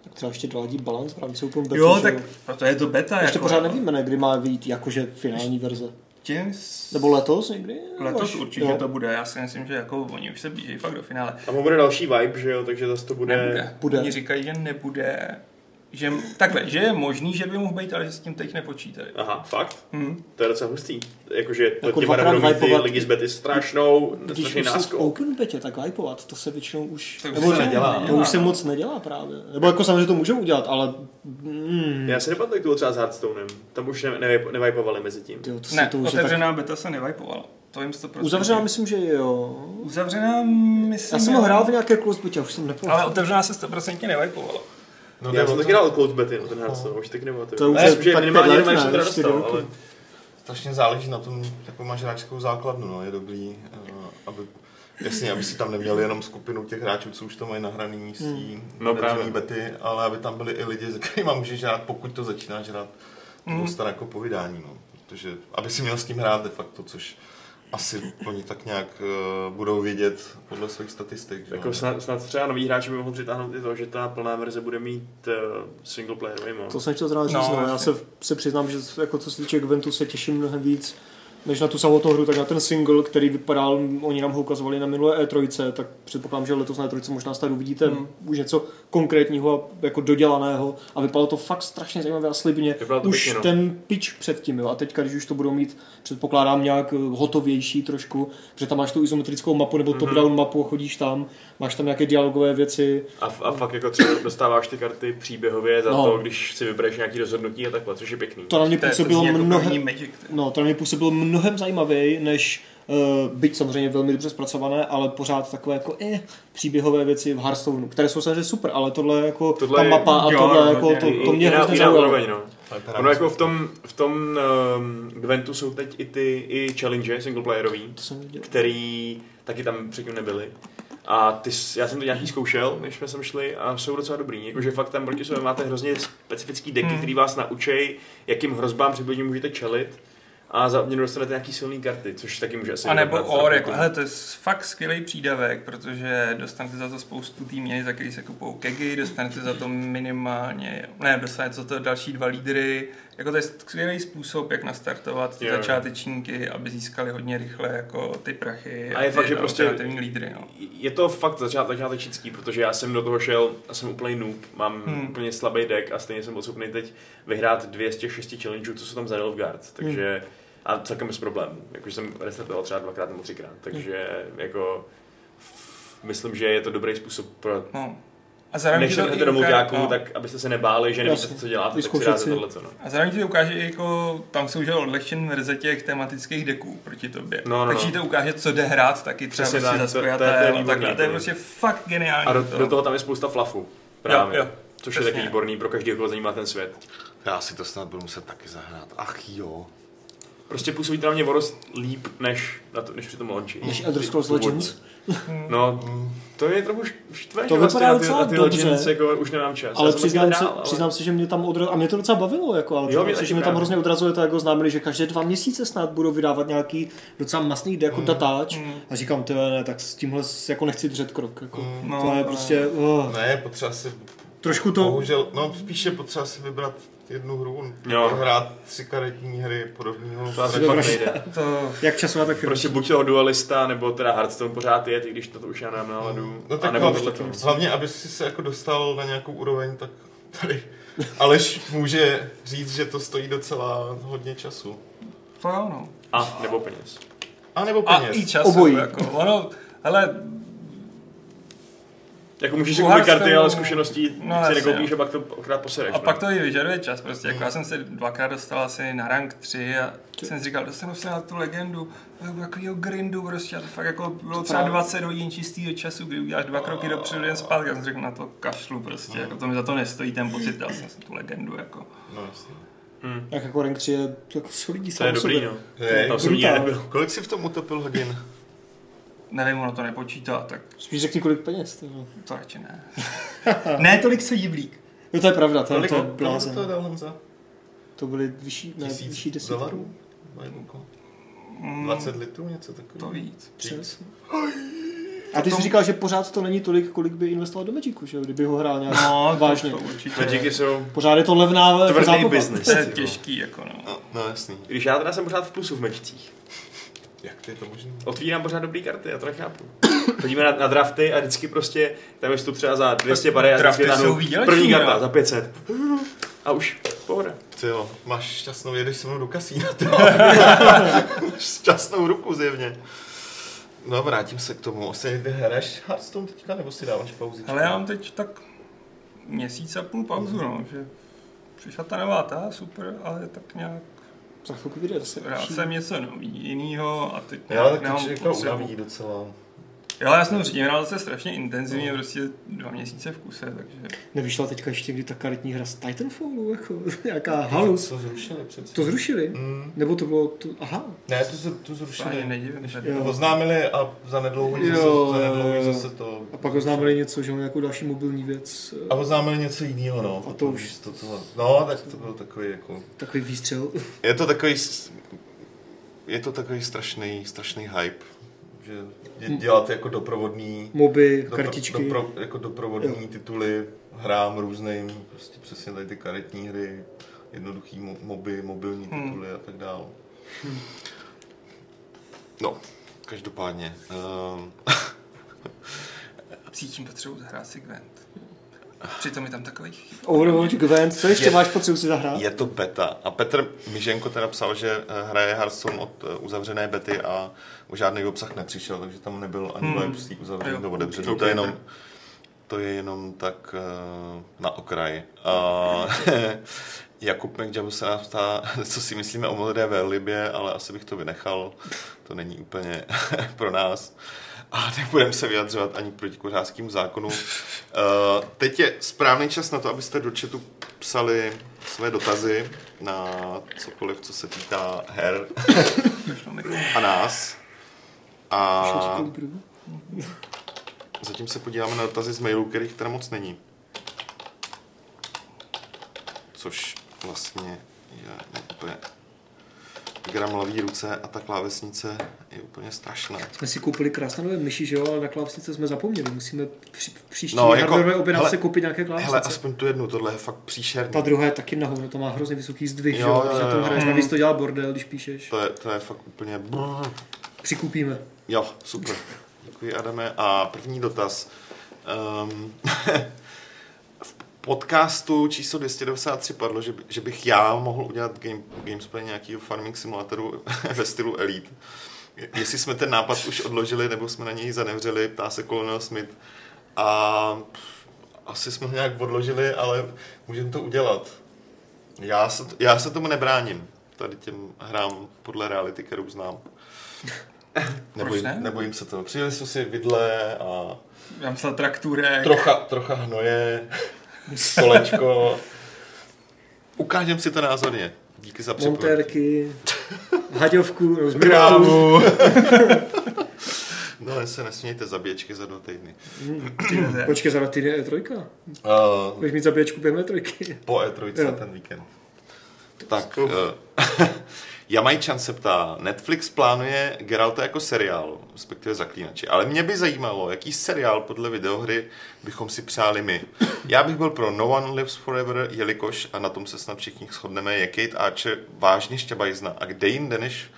Speaker 3: Tak třeba ještě doladí balans v rámci Beta,
Speaker 2: Jo,
Speaker 3: že
Speaker 2: tak proto je to beta.
Speaker 3: Ještě
Speaker 2: jako,
Speaker 3: pořád nevíme, ne, kdy má vyjít jakože finální verze.
Speaker 2: Tím s...
Speaker 3: Nebo letos někdy?
Speaker 2: Letos
Speaker 3: Až-
Speaker 2: určitě
Speaker 3: jo.
Speaker 2: to bude, já si myslím, že jako oni už se blíží fakt do finále.
Speaker 4: A bude další vibe, že jo, takže zase to bude...
Speaker 2: Nebude.
Speaker 3: Bude.
Speaker 2: Oni říkají, že nebude. Že, takhle, že je možný, že by mohl být, ale že s tím teď nepočítají.
Speaker 4: Aha, fakt?
Speaker 2: Hm.
Speaker 4: To je docela hustý. Jakože to
Speaker 3: Jako
Speaker 4: těma nebudou mít ty ligy z bety strašnou,
Speaker 3: Když
Speaker 4: strašný
Speaker 3: už jsou v. Open Betě, tak hypovat, to se většinou už...
Speaker 2: To už
Speaker 3: nebo
Speaker 2: se
Speaker 3: ne,
Speaker 1: nedělá,
Speaker 3: To
Speaker 2: nedělá,
Speaker 3: už se
Speaker 2: no.
Speaker 3: moc nedělá právě. Nebo jako samozřejmě to můžou udělat, ale... Mm,
Speaker 4: Já si nepamatuju, jak to bylo třeba s Hearthstonem. Tam už ne, ne, nevipovali mezi tím.
Speaker 3: tyjo, to
Speaker 2: Ne,
Speaker 3: to už je tak...
Speaker 2: otevřená beta se nevypovala. To jim 100%.
Speaker 3: Uzavřená myslím, že jo.
Speaker 2: Uzavřená, myslím.
Speaker 3: Já jsem ho
Speaker 2: jo.
Speaker 3: hrál v nějaké close betě, už jsem
Speaker 2: Ale
Speaker 3: nepamatuji.
Speaker 2: otevřená se 100% nevypovala.
Speaker 1: No,
Speaker 4: Já
Speaker 1: to
Speaker 4: jsem
Speaker 1: je
Speaker 4: taky hrál close bety, no, ten Hearthstone, už taky
Speaker 3: To
Speaker 4: nematuju.
Speaker 3: už
Speaker 4: Ne,
Speaker 3: je tak
Speaker 4: minimálně
Speaker 3: pět let,
Speaker 4: nevím, jak jsem to dostal, ale...
Speaker 1: strašně záleží na tom, jakou máš hráčskou základnu, no, je dobrý, eh, aby, jasně, aby si tam neměli jenom skupinu těch hráčů, co už to mají nahraný s tím
Speaker 4: No právě.
Speaker 1: bety, ale aby tam byli i lidi, se kterými můžeš hrát, pokud to začínáš hrát, to
Speaker 2: Mm.
Speaker 1: dostane jako povídání, no, protože, aby si měl s tím hrát de facto, což asi oni tak nějak uh, budou vědět podle svých statistik. Že?
Speaker 4: Jako snad, snad třeba nový hráči by mohl přitáhnout i to, že ta plná verze bude mít uh, single playerový mod.
Speaker 3: To jsem chtěl zrovna říct,
Speaker 2: No,
Speaker 3: no, já se, se přiznám, že jako co se týče Gventu se těším mnohem víc než na tu samotnou hru, tak na ten single, který vypadal, oni nám ho ukazovali na minulé E3, tak předpokládám, že letos na E3 možná snad uvidíte
Speaker 2: Hmm.
Speaker 3: už něco konkrétního a jako dodělaného a vypadalo to fakt strašně zajímavě a slibně. Už
Speaker 4: pěkně, no.
Speaker 3: ten pitch předtím, jo, a teďka, když už to budou mít, předpokládám nějak eh, hotovější trošku, že tam máš tu izometrickou mapu nebo
Speaker 4: Mhm.
Speaker 3: top-down mapu, chodíš tam, máš tam nějaké dialogové věci,
Speaker 4: A, a fakt jako třeba dostáváš ty karty příběhově za
Speaker 3: No.
Speaker 4: to, když si vybereš nějaký rozhodnutí a takhle, což je pěkný.
Speaker 3: to na mě působilo
Speaker 2: jako
Speaker 3: mnohem. No, to na mě působilo mnohem zajímavěji, než uh, byť samozřejmě velmi dobře zpracované, ale pořád takové jako eh, příběhové věci v Hearthstoneu, které jsou samozřejmě super, ale tohle jako
Speaker 4: Tohle
Speaker 3: ta
Speaker 4: je-
Speaker 3: mapa a
Speaker 2: jo,
Speaker 3: tohle
Speaker 2: rozhodně.
Speaker 3: jako to, to mě
Speaker 4: jiná,
Speaker 3: hrozně zaujalo.
Speaker 4: úroveň, no.
Speaker 1: Je
Speaker 4: Ono jako v tom, v tom um, Gventu jsou teď i ty i challenge singleplayerový, který taky tam předtím nebyly. A ty, já jsem to nějaký zkoušel, než jsme sem šli a jsou docela dobrý. Jakože fakt tam proti sobě máte hrozně specifický deky,
Speaker 2: Hmm.
Speaker 4: který vás naučí, jakým hrozbám přibližně můžete čelit. A za odměnu dostanete nějaký silný karty, což taky může asi
Speaker 2: A nebo OR, jako, hele, to je fakt skvělý přídavek, protože dostanete za to spoustu tý měny, za který se kupují kegy, dostanete za to minimálně, ne, dostanete za to další dva lídry, jako to je skvělý způsob, jak nastartovat ty
Speaker 4: Jo,
Speaker 2: začátečníky, aby získali hodně rychle jako ty prachy
Speaker 4: A je
Speaker 2: ty
Speaker 4: fakt, že prostě-
Speaker 2: lídry, no.
Speaker 4: Je to fakt začát, začátečnický, protože já jsem do toho šel, já jsem úplný noob, mám
Speaker 2: Hmm.
Speaker 4: hmm. úplně slabý deck a stejně jsem byl schopný teď vyhrát dvě z těch šesti challengeů, co jsou tam za Nilfgaard, takže a celkem bez problémů, jakože jsem restartoval třeba dvakrát nebo třikrát, takže jako myslím, že je to dobrý způsob pro
Speaker 2: no. A zároveň
Speaker 4: než
Speaker 2: to
Speaker 4: do
Speaker 2: no.
Speaker 4: tak abyste se nebáli, že nevíte, co děláte, tak si dáte tohle. No.
Speaker 2: A zároveň ti to ukáže, i jako tam jsou že odlehčen verze těch tematických deků proti tobě.
Speaker 4: No, no,
Speaker 2: Takže
Speaker 4: no.
Speaker 2: ti to ukáže, co jde hrát taky třeba
Speaker 4: Přesně
Speaker 2: prostě
Speaker 4: tak,
Speaker 2: za
Speaker 4: to- to je- to je.
Speaker 2: To je
Speaker 4: to je.
Speaker 2: prostě fakt geniální.
Speaker 4: A do,
Speaker 2: to.
Speaker 4: do toho tam je spousta flafu. Právě.
Speaker 2: Jo, jo.
Speaker 4: Což je
Speaker 2: Přesně.
Speaker 4: taky výborný pro každého, koho zajímá ten svět.
Speaker 1: Já si to snad budu muset taky zahrát. Ach jo.
Speaker 4: Prostě působí to na mě dost líp, než, na to, než při tom launchi.
Speaker 3: Než Elder Scrolls. Legends.
Speaker 4: No, to je trochu štve,
Speaker 3: To
Speaker 4: že vlastně
Speaker 3: vypadá
Speaker 4: na ty,
Speaker 3: docela
Speaker 4: na ty
Speaker 3: dobře.
Speaker 4: Legends jako už nemám čas.
Speaker 3: Ale přiznám se,
Speaker 4: hrál, ale-
Speaker 3: přiznám se, že mě tam odrazilo, a mě to docela bavilo, jako, ale
Speaker 4: Jo, mě
Speaker 3: se, že mě tam hrozně odrazuje to, jako známili, že každé dva měsíce snad budou vydávat nějaký docela masný jako datáč a říkám, ty ne, tak s tímhle jako nechci držet krok, jako.
Speaker 2: No,
Speaker 3: to je
Speaker 2: no.
Speaker 3: prostě, oh,
Speaker 1: Ne, potřeba si,
Speaker 3: trošku to,
Speaker 1: bohužel, no spíše potřeba si vybrat jednu hru,
Speaker 4: Jo.
Speaker 1: hrát tři karetní hry podobného.
Speaker 4: To asi fakt nejde.
Speaker 2: To,
Speaker 3: jak časová, tak firma.
Speaker 4: Prostě buď toho dualista, nebo teda Hearthstone pořád je, i když to, to už já nemám náladu.
Speaker 1: No
Speaker 4: a
Speaker 1: tak
Speaker 4: nebo
Speaker 1: hlavně,
Speaker 4: tohle
Speaker 1: hlavně, aby si se jako dostal na nějakou úroveň, tak tady Aleš může říct, že to stojí docela hodně času.
Speaker 2: to jo, no.
Speaker 4: A nebo peněz.
Speaker 1: A nebo
Speaker 2: A
Speaker 1: peněz.
Speaker 2: i času,
Speaker 3: Obojí.
Speaker 2: jako, ono, hele,
Speaker 4: Jako můžeš si koupit karty, ale zkušeností
Speaker 2: No,
Speaker 4: si nekoupíš
Speaker 2: no.
Speaker 4: a pak to okrát posereš.
Speaker 2: a
Speaker 4: no.
Speaker 2: pak to i vyžaduje čas, prostě, jako já jsem se dvakrát dostal asi na rank 3 a jsem si říkal, dostanu se na tu legendu, takovýho grindu prostě, a to fakt jako bylo třeba 20 hodin čistého času, kdy uděláš dva kroky dopředu, jen zpátky, já jsem řekl na to kašlu prostě, jako to mi za to nestojí ten pocit, dal jsem si tu legendu, jako.
Speaker 1: No, jasně.
Speaker 3: Jak jako rank 3 je jako solidní
Speaker 4: To je
Speaker 3: sám
Speaker 4: dobrý, no.
Speaker 1: Hej,
Speaker 4: To nebyl.
Speaker 1: Kolik jsi v tom utopil hodin?
Speaker 2: Nevím, ono to nepočítá, tak
Speaker 3: Spíš řekni kolik peněz. ty
Speaker 2: to radši ne. ne tolik co jíblík.
Speaker 3: No to je pravda, to,
Speaker 1: Kolik
Speaker 3: to blázen.
Speaker 1: to dal Honza?
Speaker 3: To byly vyšší, ne, vyšší
Speaker 1: Tisíc
Speaker 3: desítky.
Speaker 1: dolarů? Na jednu kolo?
Speaker 2: Mm,
Speaker 1: 20 litrů, něco
Speaker 2: To
Speaker 1: takového?
Speaker 2: víc.
Speaker 3: Přesně. A ty jsi říkal, že pořád to není tolik, kolik by investoval do Magicu, že jo, kdyby ho hrál nějak
Speaker 2: No,
Speaker 3: vážně.
Speaker 2: To, to určitě.
Speaker 4: Magicy jsou
Speaker 3: Pořád je to levná
Speaker 4: tvrdý business.
Speaker 2: To je těžký, jako no.
Speaker 1: No, no jasný.
Speaker 4: Když já teda jsem pořád v plusu v mečicích.
Speaker 1: Jak to je to možné?
Speaker 4: Otvírám pořád dobrý karty, já to nechápu. Chodíme na, na drafty a vždycky prostě tam je vstup třeba za 200 bary a
Speaker 2: Drafty
Speaker 4: vždycky
Speaker 2: jsou výdělečný,
Speaker 4: první karta
Speaker 2: jo.
Speaker 4: za 500. A už pohoda.
Speaker 1: Ty jo, máš šťastnou, jedeš se mnou do kasína, ty jo. šťastnou ruku zjevně. No, vrátím se k tomu. Asi ty hraješ Hearthstone teďka, nebo si dáváš pauzy?
Speaker 2: Ale já mám teď tak měsíc a půl pauzu, no, že přišla ta nová ta, super, ale tak nějak
Speaker 3: Za chvilku vyjde zase.
Speaker 2: rád jsem něco nový, jinýho a teď
Speaker 1: ale
Speaker 2: nějak
Speaker 1: tak
Speaker 2: nemám
Speaker 1: to jako unaví docela.
Speaker 2: Jo, já jsem předtím hrál zase strašně intenzivně, prostě dva měsíce v kuse, takže
Speaker 3: Nevyšla teďka ještě kdy ta karetní hra z Titanfallu, jako nějaká halus.
Speaker 1: To zrušili přece.
Speaker 3: To zrušili?
Speaker 1: Mm.
Speaker 3: Nebo to bylo, to, aha.
Speaker 1: Ne, to, se- to zrušili.
Speaker 2: nedivím. že-
Speaker 3: Jo.
Speaker 1: Oznámili a za nedlouho
Speaker 3: Jo,
Speaker 1: zase,
Speaker 3: jo,
Speaker 1: za nedlouho
Speaker 3: jo.
Speaker 1: zase to...
Speaker 3: A pak oznámili něco, že mám nějakou další mobilní věc.
Speaker 1: A oznámili něco jiného, no.
Speaker 3: A to už-
Speaker 1: To, to, no, tak to byl takový jako...
Speaker 3: Takový výstřel.
Speaker 1: Je to takový... Je to takový strašný, strašný hype. Že dě- dělat jako doprovodný...
Speaker 3: Moby,
Speaker 1: dopro-
Speaker 3: kartičky.
Speaker 1: Dopro, jako doprovodní tituly hrám různým, prostě přesně tady ty karetní hry, jednoduchý mo- moby, mobilní
Speaker 2: Hmm.
Speaker 1: tituly a tak dál. No, každopádně. Um,
Speaker 2: Cítím potřebu zahrát si Gwent. Přitom je tam takový chyb.
Speaker 3: Overwatch, Gwent, co ještě
Speaker 1: Je-
Speaker 3: máš potřebu si zahrát?
Speaker 1: Je to beta. A Petr Miženko teda psal, že eh, hraje Hearthstone od eh, uzavřené bety a o žádný obsah nepřišel, takže tam nebyl ani
Speaker 2: Hmm. Jo.
Speaker 1: do otevřené.
Speaker 4: Ok,
Speaker 1: To je jenom, to je jenom tak eh, na okraj. A Jakub McJabu se nás ptá, co si myslíme o mladé velibě, ale asi bych to vynechal. To není úplně pro nás. A nebudeme se vyjadřovat ani proti kuřáckým zákonu. Uh, teď je správný čas na to, abyste do chatu psali své dotazy na cokoliv, co se týká her a nás. A zatím se podíváme na dotazy z mailů, kterých teda moc není. Což vlastně je úplně gramlavý ruce a ta klávesnice je úplně strašná.
Speaker 3: Jsme si koupili krásné nové myši, že jo, ale na klávesnice jsme zapomněli. Musíme při, příští
Speaker 1: No, jako-
Speaker 3: objednávce koupit nějaké
Speaker 1: Hele,
Speaker 3: klávesnice.
Speaker 1: aspoň tu jednu, tohle je fakt příšerný.
Speaker 3: Ta druhá je taky na hovno, to má hrozně vysoký zdvih,
Speaker 1: Jo,
Speaker 3: že jo,
Speaker 1: jo,
Speaker 3: když na
Speaker 1: jo,
Speaker 3: tom
Speaker 1: jo.
Speaker 3: hraješ, navíc to dělá bordel, když píšeš.
Speaker 1: To je, to je fakt úplně...
Speaker 3: Přikupíme.
Speaker 1: Jo, super. Děkuji, Adame. A první dotaz. Um, v podcastu číslo 293 padlo, že, že bych já mohl udělat game, gamesplay nějakého farming simulatoru ve stylu Elite. Je- Jestli jsme ten nápad už odložili, nebo jsme na něj zanevřeli, ptá se Colonel Smith. A asi jsme ho nějak odložili, ale můžeme to udělat. Já se, já se tomu nebráním. Tady těm hrám podle reality, kterou znám. Nebojím,
Speaker 2: ne?
Speaker 1: nebojím se toho. Přijeli jsme si vidle a
Speaker 2: Já myslel trakturek.
Speaker 1: trocha, trocha hnoje. kolečko. Ukážem si to názorně. Díky za připomínku.
Speaker 3: Montérky, haďovku.
Speaker 1: Krávu. no, se nesmějte zabíječky za dva týdny.
Speaker 3: Počkej, za dva týdny je trojka.
Speaker 1: Uh,
Speaker 3: Budeš mít zabíječku během trojky.
Speaker 1: po E3
Speaker 3: Jo.
Speaker 1: ten víkend. Tak, uh, Jamajčan se ptá, Netflix plánuje Geralta jako seriál, respektive Zaklínači, ale mě by zajímalo, jaký seriál podle videohry bychom si přáli my. Já bych byl pro No One Lives Forever, jelikož, a na tom se snad všichni shodneme, je Kate Archer vážně šťabajzna a kde jinde než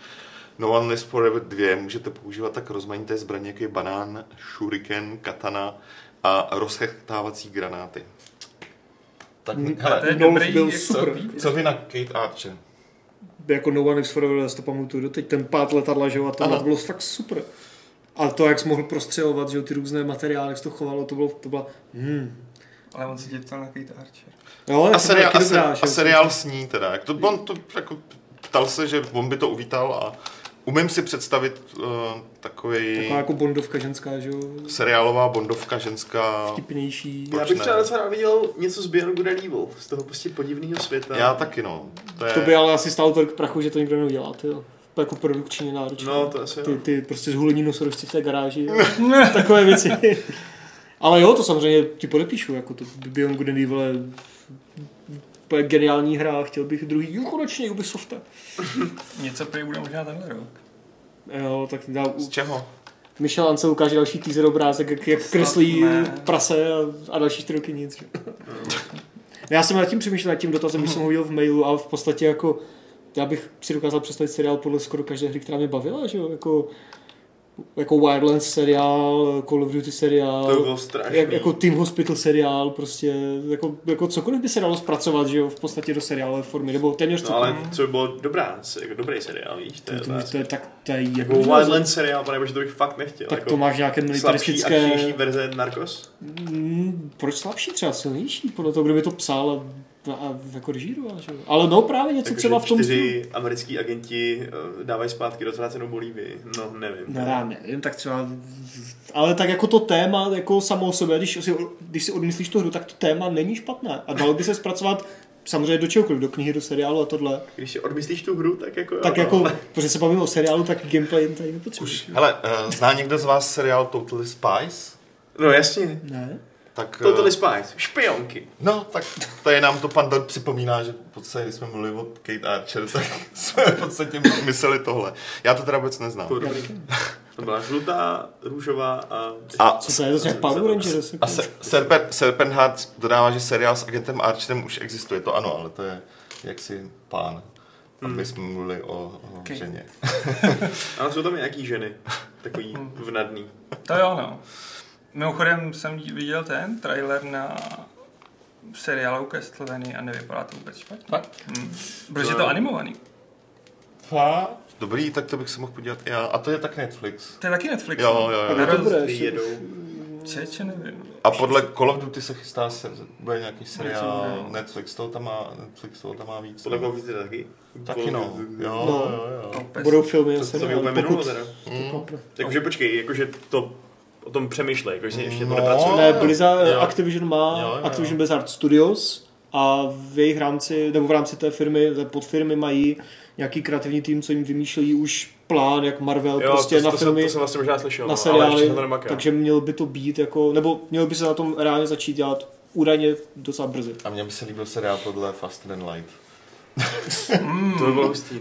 Speaker 1: No One Lives Forever 2 můžete používat tak rozmanité zbraně, jako je banán, shuriken, katana a rozchechtávací granáty. Tak, hele,
Speaker 2: To je dobrý
Speaker 3: byl
Speaker 2: jako
Speaker 3: super.
Speaker 2: výběr.
Speaker 1: co vy na Kate Archer?
Speaker 3: Jako No One Lives Forever, já si to pamatuju doteď, ten pád letadla, že jo, a to bylo fakt super. A to, jak jsi mohl prostřelovat, že jo, ty různé materiály, jak se to chovalo, to bylo, to byla, hmm.
Speaker 2: Ale on se tě ptal na Kate Archer.
Speaker 3: Jo,
Speaker 1: A, seriál, a,
Speaker 3: dobrá,
Speaker 1: a seriál s ní teda. Jak to, on to jako ptal se, že on by to uvítal a umím si představit uh, takový
Speaker 3: Taková jako bondovka ženská, že jo,
Speaker 1: seriálová bondovka ženská.
Speaker 3: vtipnější.
Speaker 4: Já
Speaker 1: Proč
Speaker 4: bych
Speaker 1: ne?
Speaker 4: třeba docela rád viděl něco z Beyond Good and Evil, z toho prostě podivného světa.
Speaker 1: Já taky no. To je,
Speaker 3: To by ale asi stálo tolik prachu, že to nikdo neudělá, ty jo. To je jako produkčně náročné.
Speaker 4: No, to asi
Speaker 3: ty,
Speaker 4: jo.
Speaker 3: ty prostě zhulení nosorožci v té garáži. takové věci. Ale jo, to samozřejmě ti podepíšu, jako to Beyond Good and Evil je úplně geniální hra, chtěl bych druhý, jo, konečně Ubisofta.
Speaker 2: Něco prý bude možná tenhle rok.
Speaker 3: Jo, tak dá,
Speaker 1: Z čeho?
Speaker 3: Michel Ance ukáže další teaser obrázek, jak, jak kreslí
Speaker 2: ne.
Speaker 3: prase a, a další čtyři roky nic. Že? Já jsem nad tím přemýšlel, nad tím dotazem, když jsem ho viděl v mailu a v podstatě jako já bych si dokázal představit seriál podle skoro každé hry, která mě bavila, že jo, jako jako Wildlands seriál, Call of Duty seriál,
Speaker 4: To by bylo strašný.
Speaker 3: jak, jako Team Hospital seriál, prostě jako, jako cokoliv by se dalo zpracovat, že jo, v podstatě do seriálové formy, nebo téměř
Speaker 4: No ale co by bylo dobrá, jako dobrý seriál, víš? To je,
Speaker 3: to,
Speaker 4: to,
Speaker 3: to, to, je tak, to je
Speaker 4: jako
Speaker 3: jedno,
Speaker 4: Wildlands seriál, pane bože, to bych fakt nechtěl.
Speaker 3: tak
Speaker 4: jako
Speaker 3: to máš nějaké
Speaker 4: slabší,
Speaker 3: militaristické...
Speaker 4: akčnější verze Narcos?
Speaker 3: Mm, proč slabší, třeba silnější, podle toho, kdo by to psal a, a jako režíroval, že? jo. Ale no právě něco
Speaker 4: Jako,
Speaker 3: třeba v tom
Speaker 4: čtyři americký agenti eh, dávají zpátky do ztracenou Bolívii. No, nevím.
Speaker 3: No já nevím, tak třeba, ale tak jako to téma, jako samo o sobě, když si, když si odmyslíš tu hru, tak to téma není špatné a dalo by se zpracovat samozřejmě do čehokoliv, do knihy, do seriálu a tohle.
Speaker 4: Když si odmyslíš tu hru, tak jako...
Speaker 3: Tak
Speaker 4: jo,
Speaker 3: jako,
Speaker 4: no.
Speaker 3: protože se bavíme o seriálu, tak gameplay tady nepotřebuješ.
Speaker 1: Hele, uh, zná někdo z vás seriál Totally Spies?
Speaker 4: No jasně.
Speaker 3: Ne?
Speaker 1: Tak, eh,
Speaker 4: Totally Spies. Špionky.
Speaker 1: No, tak tady nám to pan Dan připomíná, že v podstatě, když jsme mluvili o Kate Archer, tak jsme v podstatě mysleli tohle. Já to teda vůbec neznám.
Speaker 4: To dobrý. To byla žlutá, růžová a...
Speaker 1: A,
Speaker 3: Co to je, to je jak Power Rangers?
Speaker 1: a se, Serpent, Serpent Heart dodává, že seriál s agentem Archerem už existuje. To ano, ale to je jaksi pán. Aby jsme mluvili o, o
Speaker 2: Okay.
Speaker 1: ženě.
Speaker 4: Ale jsou tam nějaký ženy. Takový vnadný.
Speaker 2: To jo, no. Mimochodem jsem viděl ten trailer na seriálu Castlevany a nevypadá to vůbec špatně.
Speaker 3: Fakt?
Speaker 2: Hmm. Protože je to animovaný.
Speaker 1: Dobrý, tak to bych se mohl podívat i já. A to je tak Netflix.
Speaker 2: To je taky Netflix.
Speaker 1: Jo,
Speaker 2: no.
Speaker 1: jo, jo.
Speaker 2: Na
Speaker 3: dobré,
Speaker 2: rozdíl-
Speaker 3: ještě-
Speaker 4: jedou.
Speaker 2: Čeče, nevím.
Speaker 1: A podle Call of Duty se chystá se, bude nějaký seriál,
Speaker 2: Něco bude.
Speaker 1: Netflix toho tam má, Netflix toho tam má víc.
Speaker 4: Podle koho víte taky?
Speaker 1: Taky no. Jo,
Speaker 3: No.
Speaker 1: jo, jo.
Speaker 2: No, pes.
Speaker 3: Budou filmy a
Speaker 4: To, to mi úplně minulo teda.
Speaker 1: Mm.
Speaker 3: to klapne.
Speaker 4: Jakože počkej, jakože to o tom přemýšlej, jakože ještě to
Speaker 1: No.
Speaker 4: nepracuje.
Speaker 3: Ne, Blizzard,
Speaker 1: Jo.
Speaker 3: Activision má
Speaker 1: Jo, jo.
Speaker 3: Activision Blizzard Studios a v jejich rámci, nebo v rámci té firmy, té podfirmy mají nějaký kreativní tým, co jim vymýšlí už plán, jak Marvel
Speaker 4: Jo,
Speaker 3: prostě
Speaker 4: to,
Speaker 3: na
Speaker 4: to,
Speaker 3: filmy,
Speaker 4: jsem, to jsem vlastně možná slyšel,
Speaker 3: na
Speaker 4: no, ale ještě
Speaker 3: seriály,
Speaker 4: jsem to nemakal.
Speaker 3: takže mělo by to být jako, nebo mělo by se na tom reálně začít dělat údajně docela brzy.
Speaker 1: A mně by se líbil seriál podle Fast and Light.
Speaker 4: To by bylo hustý.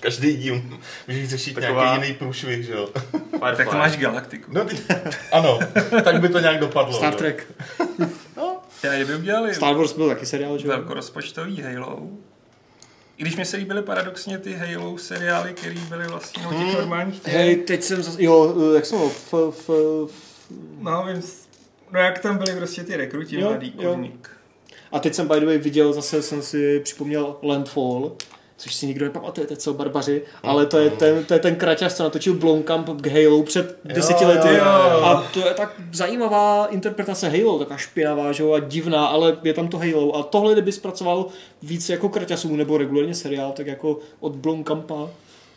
Speaker 1: Každý díl můžeš řešit
Speaker 4: Taková-
Speaker 1: nějaký jiný průšvih, že jo?
Speaker 4: Firefly.
Speaker 2: Tak to máš Galaktiku.
Speaker 1: No, ty, ano, tak by to nějak dopadlo.
Speaker 3: Star. Trek.
Speaker 2: Já kdyby udělali
Speaker 3: Star Wars byl taky seriál, že jo?
Speaker 2: velkorozpočtový Halo, i když mi se líbily paradoxně ty Halo seriály, které byly vlastně no, těch normálních těch.
Speaker 3: Hej, teď jsem zase, jo, jak jsem f, f, f,
Speaker 2: No, vím, no jak tam byly prostě ty rekruti mladý
Speaker 3: jo. A teď jsem by the way viděl, zase jsem si připomněl Landfall, což si nikdo nepamatuje, teď jsou barbaři, ale to je ten, to je ten kraťař, co natočil Blomkamp k Halo před deseti lety.
Speaker 1: jo, jo.
Speaker 3: A to je tak zajímavá interpretace Halo, taková špinavá že jo, a divná, ale je tam to Halo. A tohle, kdyby zpracoval víc jako kraťasů nebo regulárně seriál, tak jako od Blomkampa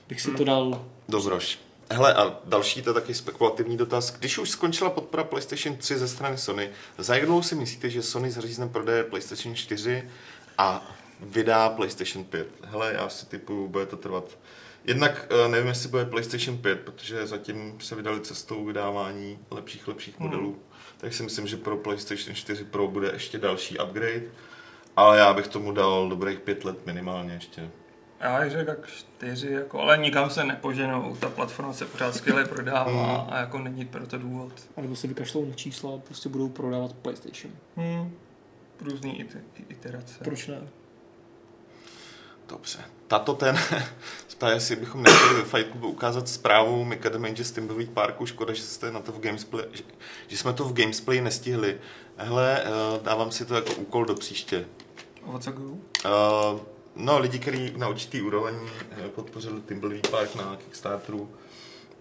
Speaker 3: bych si to dal.
Speaker 1: Dobroš. Hele, a další to je taky spekulativní dotaz. Když už skončila podpora PlayStation 3 ze strany Sony, za jak dlouho si myslíte, že Sony zařízne prodeje PlayStation 4 a vydá PlayStation 5? Hele, já si typuju, bude to trvat. Jednak eh, nevím, jestli bude PlayStation 5, protože zatím se vydali cestou vydávání lepších, lepších modelů. Tak si myslím, že pro PlayStation 4 Pro bude ještě další upgrade. Ale já bych tomu dal dobrých pět let minimálně ještě.
Speaker 2: Já bych řekl tak čtyři, jako, ale nikam se nepoženou. Ta platforma se pořád skvěle prodává a jako není pro to důvod.
Speaker 3: A nebo se vykašlou na čísla a prostě budou prodávat PlayStation.
Speaker 2: Hmm. Různý ite- iterace.
Speaker 3: Proč ne?
Speaker 1: Dobře. Tato ten ptá, jestli bychom nechtěli ve Fight Clubu ukázat zprávu Mika Damage z Timberwolf Parku. Škoda, že, jste na to v Gamesplay, že, že jsme to v Gamesplay nestihli. Hele, eh, dávám si to jako úkol do příště.
Speaker 2: O co go?
Speaker 1: Uh, no, lidi, kteří na určitý úroveň eh, podpořili Timberwolf Park na Kickstarteru,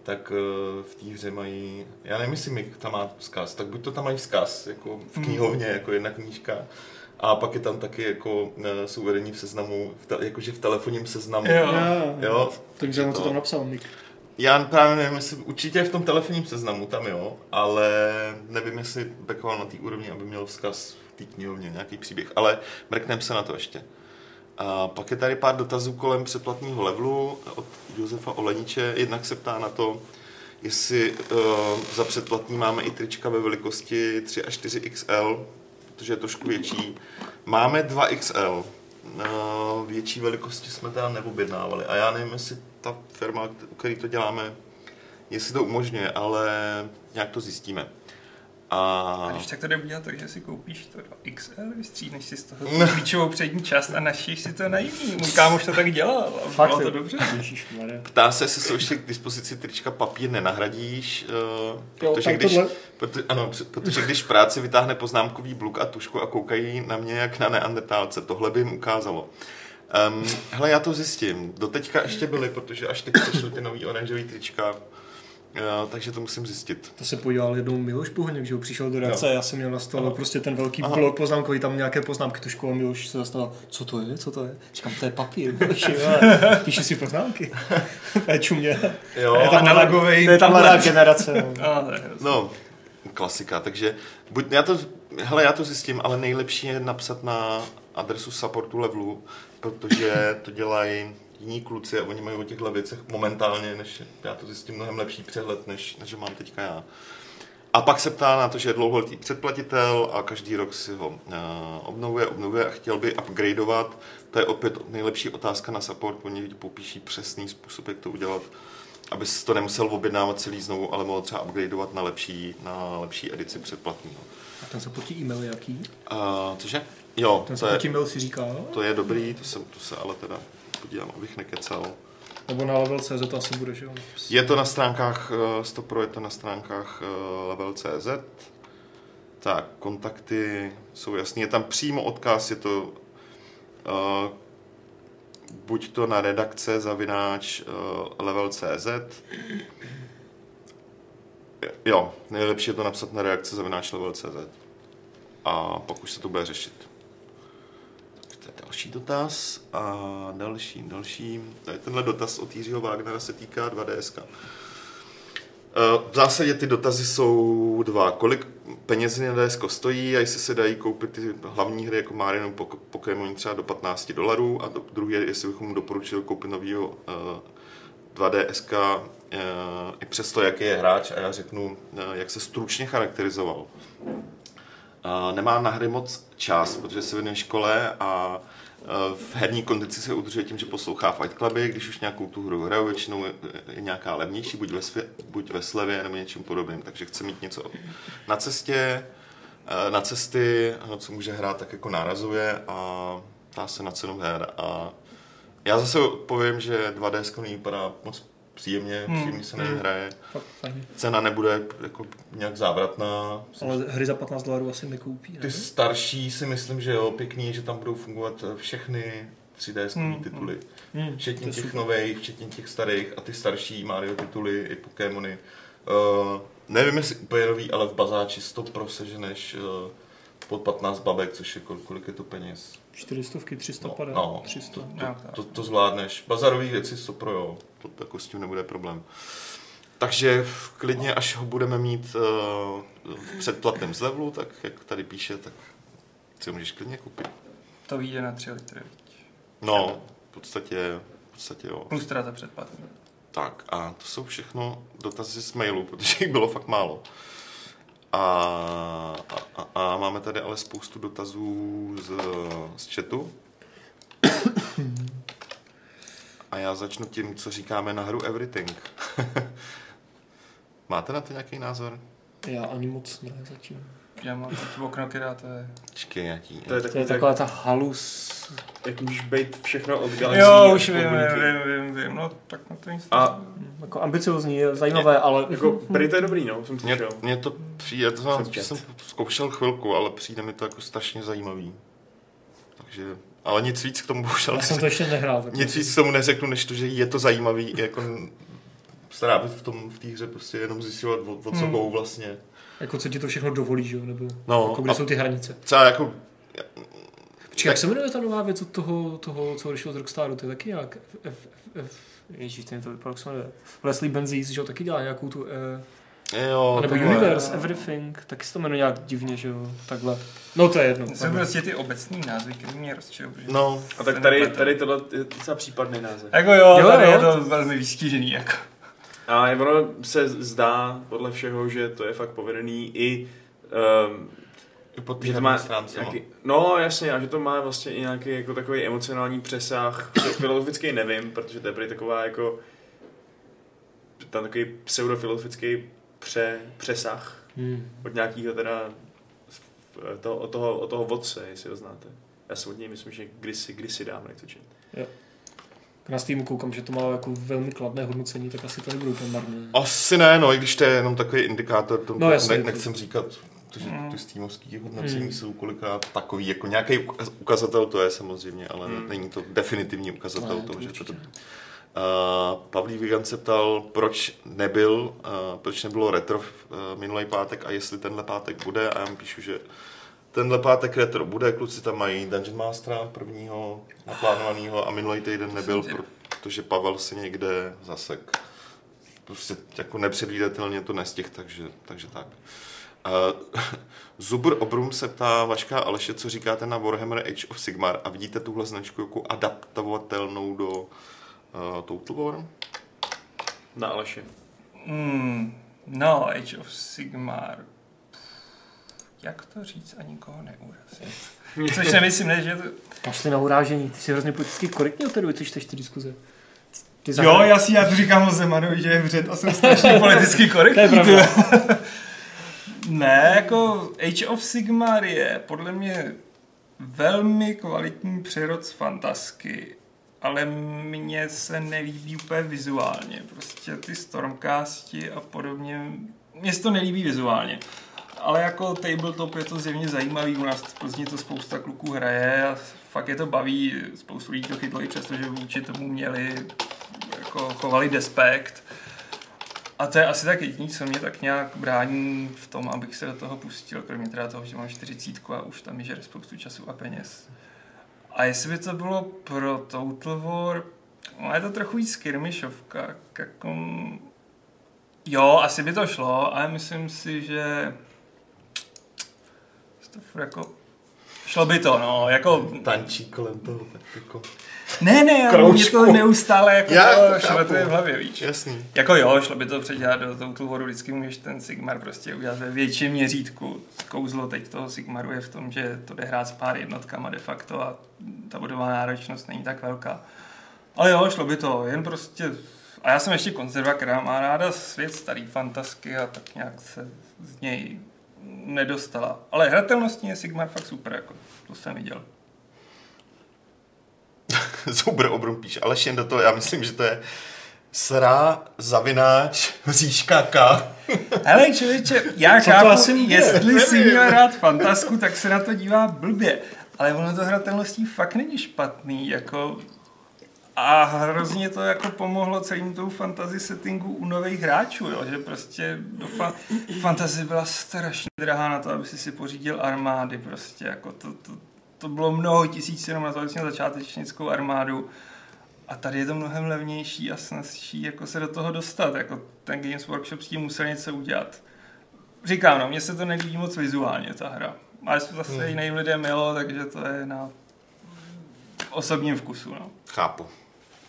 Speaker 1: tak uh, v té hře mají, já nevím, jestli Mik tam má vzkaz, tak buď to tam mají vzkaz, jako v knihovně, jako jedna knížka, a pak je tam taky jako, uh, jsou uvedení v seznamu, v te, jakože v telefonním seznamu.
Speaker 2: Jo.
Speaker 1: Jo,
Speaker 3: Takže na co
Speaker 1: to-
Speaker 3: tam napsal Nick?
Speaker 1: Já právě nevím, jestli určitě je v tom telefonním seznamu, tam jo, ale nevím, jestli backoval na té úrovni, aby měl vzkaz v té knihovně, nějaký příběh, ale mrknem se na to ještě. A pak je tady pár dotazů kolem předplatného levelu od Josefa Oleniče. Jednak se ptá na to, jestli uh, za předplatný máme i trička ve velikosti 3 až 4 XL, protože je trošku větší. Máme 2 XL. Uh, větší velikosti jsme teda neobjednávali. A já nevím, jestli ta firma, u který to děláme, jestli to umožňuje, ale nějak to zjistíme. A,
Speaker 2: A když tak to jde udělat tak, že si koupíš to do XL, vystřídneš si z toho tu klíčovou přední část a našíš si to na jiný. Můj kámoš to tak dělal a
Speaker 3: Fakt
Speaker 2: bylo to dobře.
Speaker 1: Ptá se, jestli jsou ještě k dispozici trička papír nenahradíš, uh, protože, když,
Speaker 3: tohle-
Speaker 1: proto, ano, protože když práci vytáhne poznámkový bluk a tušku a koukají na mě jak na neandertálce, tohle by jim ukázalo. Um, hele, já to zjistím. Doteďka ještě byly, protože až teď přišly ty nový oranžový trička, uh, takže to musím zjistit.
Speaker 3: To se podíval jednou Miloš Pohoněk, že jo, přišel do redakce,
Speaker 1: Jo.
Speaker 3: já jsem měl na stole prostě ten velký
Speaker 1: Aha.
Speaker 3: blok poznámkový, tam nějaké poznámky tušku a Miloš se zastavil, co to je, co to je? Říkám, to je papír, Miloši, píše si poznámky. Péču mě.
Speaker 1: Jo,
Speaker 3: je ta
Speaker 2: analogovej
Speaker 3: to je ta mladá generace. no.
Speaker 2: To je hrozný.
Speaker 1: No, klasika, takže buď, já to, hele, já to zjistím, ale nejlepší je napsat na adresu supportu levelu, protože to dělají jiní kluci a oni mají o těchto věcech momentálně, než já to zjistím mnohem lepší přehled, než, než mám teďka já. A pak se ptá na to, že je dlouholetý předplatitel a každý rok si ho uh, obnovuje, obnovuje a chtěl by upgradeovat. To je opět nejlepší otázka na support, oni popíší přesný způsob, jak to udělat, aby si to nemusel objednávat celý znovu, ale mohl třeba upgradeovat na lepší, na lepší edici předplatného.
Speaker 3: A ten zaplatí e-mail jaký?
Speaker 1: Uh, cože? Jo,
Speaker 3: Ten
Speaker 1: to je,
Speaker 3: e-mail si říká?
Speaker 1: to je dobrý, to se, to se ale teda podívám, abych nekecal.
Speaker 3: Nebo na level.cz to asi bude, že jo?
Speaker 1: Je to na stránkách uh, Stopro, je to na stránkách uh, level.cz. Tak, kontakty jsou jasný. Je tam přímo odkaz, je to uh, buď to na redakce zavináč uh, level.cz. Jo, nejlepší je to napsat na redakce zavináč level.cz. A pak už se to bude řešit. Další dotaz. A další, další. Tenhle dotaz od Jiřího Wagnera se týká 2DSK. Eh, V zásadě ty dotazy jsou dva. Kolik peněz na DSK stojí a jestli se dají koupit ty hlavní hry jako Mario nebo Pok- Pokémon třeba do 15 dolarů a do, druhý je, jestli bychom mu doporučili koupit novýho uh, 2DSK uh, i přesto, jaký je hráč a já řeknu, uh, jak se stručně charakterizoval. Uh, nemá na hry moc čas, protože se věnuje škole a v herní kondici se udržuje tím, že poslouchá Fight Cluby, když už nějakou tu hru hraju, většinou je, nějaká levnější, buď ve, svě, buď ve slevě nebo něčím podobným, takže chce mít něco na cestě, uh, na cesty, co může hrát tak jako nárazově a ptá se na cenu her. A já zase povím, že 2D vypadá moc příjemně,
Speaker 2: Hmm,
Speaker 1: příjemně se na něj
Speaker 2: hmm.
Speaker 1: hraje.
Speaker 3: Fakt fajn.
Speaker 1: Cena nebude jako nějak závratná,
Speaker 3: Ale hry za 15 dolarů asi nekoupí, ne?
Speaker 1: ty starší si myslím, že jo, pěkný, že tam budou fungovat eh, všechny 3D
Speaker 2: Hmm,
Speaker 1: tituly.
Speaker 3: Hmm,
Speaker 1: Včetně těch
Speaker 3: super.
Speaker 1: nových, včetně těch starých a ty starší Mario tituly i Pokémony. Uh, nevím, jestli úplně nový, ale v bazáči 100 pro seženeš uh, pod 15 babek, což je kol, kolik je to peněz?
Speaker 3: 400, 300
Speaker 1: No, no.
Speaker 3: 300.
Speaker 2: Nějak tak.
Speaker 1: To, to zvládneš. Bazarový věci 100 pro jo, to jako s tím nebude problém. takže klidně, až ho budeme mít uh, v předplatném zlevlu, tak jak tady píše, tak si ho můžeš klidně koupit.
Speaker 2: To vyjde na 3 litry. viď?
Speaker 1: No, v podstatě, v podstatě jo.
Speaker 2: Plus teda za předplatný.
Speaker 1: Tak a to jsou všechno dotazy z mailu, protože jich bylo fakt málo. A, a, a, máme tady ale spoustu dotazů z, z chatu. A já začnu tím, co říkáme na hru Everything. Máte na to nějaký názor?
Speaker 3: Já ani moc ne zatím.
Speaker 2: Já mám teď okno, která to je.
Speaker 1: Já ti...
Speaker 4: To je
Speaker 3: To je
Speaker 4: tak,
Speaker 3: taková ta halus.
Speaker 4: Jak můžeš být všechno od galaxie.
Speaker 2: Jo, už vím, vím, vím, vím, no tak na to nic.
Speaker 4: A
Speaker 3: Jako ambiciozní, je zajímavé, ale...
Speaker 4: jako, prý to je dobrý, no, jsem slyšel.
Speaker 1: mně to přijde, to
Speaker 4: Jsem
Speaker 1: jsem, jsem zkoušel chvilku, ale přijde mi to jako strašně zajímavý. Takže, ale nic víc k tomu bohužel
Speaker 3: Já jsem to ještě nehrál. Tak
Speaker 1: Nic víc k tomu neřeknu, než to, že je to zajímavý, jako strávit v tom v té hře prostě jenom zjistovat, o, o co
Speaker 2: Hmm.
Speaker 1: vlastně.
Speaker 3: Jako co ti to všechno dovolí, že jo? Nebo
Speaker 1: No,
Speaker 3: jako kde jsou ty hranice.
Speaker 1: třeba jako,
Speaker 3: Počkej, jak se jmenuje ta nová věc od toho, toho co odešlo z Rockstaru? To je taky nějak... F, F, F, F, Ježíš, ten to vypadá, jak se jmenuje. Leslie Benzies, že jo, taky dělá nějakou tu... Eh,
Speaker 1: jo,
Speaker 3: nebo
Speaker 1: tohle.
Speaker 3: Universe, Everything, taky se to jmenuje nějak divně, že jo, takhle. No to je jedno.
Speaker 2: Jsou prostě ty obecní názvy, které mě protože-
Speaker 1: No,
Speaker 4: A tak tady, tady tohle je docela případný název.
Speaker 2: Jako jo,
Speaker 3: Jo,
Speaker 2: tady
Speaker 3: jo,
Speaker 2: je to velmi výstižený, jako.
Speaker 4: A ono se zdá podle všeho, že to je fakt povedený i um,
Speaker 1: i po té
Speaker 4: že to má
Speaker 1: stránce.
Speaker 4: nějaký, no jasně, a že to má vlastně i nějaký jako takový emocionální přesah, filozofický nevím, protože to je prý taková jako tam takový pseudofilozofický pře, přesah
Speaker 3: Hmm.
Speaker 4: od nějakého teda toho, od, toho, od toho vodce, jestli ho znáte. Já si od něj myslím, že kdysi, kdysi dávno něco čet.
Speaker 3: Na Steamu koukám, že to má jako velmi kladné hodnocení, tak asi to nebude úplně marné.
Speaker 1: Asi ne, no, i když to je jenom takový indikátor, to
Speaker 3: No, jasně.
Speaker 1: ne, nechcem říkat, protože
Speaker 2: Mm.
Speaker 1: ty steamovský hodnocení
Speaker 3: Mm.
Speaker 1: jsou kolikrát takový, jako nějaký ukazatel to je samozřejmě, ale
Speaker 4: Mm.
Speaker 1: není to definitivní ukazatel
Speaker 3: Ne,
Speaker 1: toho,
Speaker 3: to
Speaker 1: že to. Uh, Pavlí Vigan se ptal, proč nebyl, uh, proč nebylo retro uh, minulý pátek a jestli tenhle pátek bude a já mu píšu, že tenhle pátek retro bude, kluci tam mají Dungeon Mastera prvního naplánovaného a minulý týden nebyl, protože Pavel se někde zasek. Prostě jako nepředvídatelně to nestihl, takže, takže tak. Uh, Zubr Obrum se ptá Vaška Aleše, co říkáte na Warhammer Age of Sigmar a vidíte tuhle značku jako adaptovatelnou do uh, Total War?
Speaker 4: Na Aleše.
Speaker 2: Hmm, no, Age of Sigmar. Jak to říct a nikoho neurazit? Což nemyslím, ne, že to...
Speaker 3: Kašli na urážení, ty jsi hrozně politicky korektní od té doby, co čteš ty diskuze. Ty
Speaker 2: Jo, já si já to říkám o Zemanovi, že je vřet a jsem strašně politicky korektní.
Speaker 3: To je pravda.
Speaker 2: Ne, jako Age of Sigmar je podle mě velmi kvalitní přerod z fantasky, ale mně se nelíbí úplně vizuálně. Prostě ty Stormcasti a podobně, mně se to nelíbí vizuálně. Ale jako tabletop je to zjevně zajímavý, u nás v Plzni to spousta kluků hraje a fakt je to baví, spoustu lidí to chytlo i přesto, že vůči tomu měli jako chovali despekt. A to je asi tak jediný, co mě tak nějak brání v tom, abych se do toho pustil, kromě teda toho, že mám 40 a už tam mi žere spoustu času a peněz. A jestli by to bylo pro Total War, no je to trochu víc skirmishovka, jako... Jo, asi by to šlo, ale myslím si, že... to jako... Šlo by to, no, jako...
Speaker 1: Tančí kolem toho, tak jako...
Speaker 2: Ne, ne, mě to neustále jako
Speaker 1: Já
Speaker 2: to šletuje v hlavě, víš.
Speaker 1: Jasný.
Speaker 2: Jako jo, šlo by to předělat do Total Waru, vždycky můžeš ten Sigmar prostě udělat ve větším měřítku. Kouzlo teď toho Sigmaru je v tom, že to jde hrát s pár jednotkama de facto a ta bodová náročnost není tak velká. Ale jo, šlo by to, jen prostě... A já jsem ještě konzerva, která má ráda svět starý fantasky a tak nějak se z něj nedostala. Ale hratelnostní je Sigmar fakt super, jako to jsem viděl.
Speaker 1: Zubr Obrum píše, ale jen do toho, já myslím, že to je sra, zavináč, říška K.
Speaker 2: Hele člověče, já
Speaker 3: Co to
Speaker 2: chápu,
Speaker 3: asi bude?
Speaker 2: jestli si měl rád fantasku, tak se na to dívá blbě. Ale ono to hratelností fakt není špatný, jako... A hrozně to jako pomohlo celým tou fantasy settingu u nových hráčů, jo? že prostě do fa- fantasy byla strašně drahá na to, aby si si pořídil armády, prostě jako to, to, to bylo mnoho tisíc jenom na to, měl začátečnickou armádu. A tady je to mnohem levnější a snazší jako se do toho dostat. Jako ten Games Workshop s tím musel něco udělat. Říkám, no, mně se to nelíbí moc vizuálně, ta hra. Ale zase
Speaker 1: Hmm.
Speaker 2: hmm. jiným lidem milo, takže to je na osobním vkusu. No.
Speaker 1: Chápu.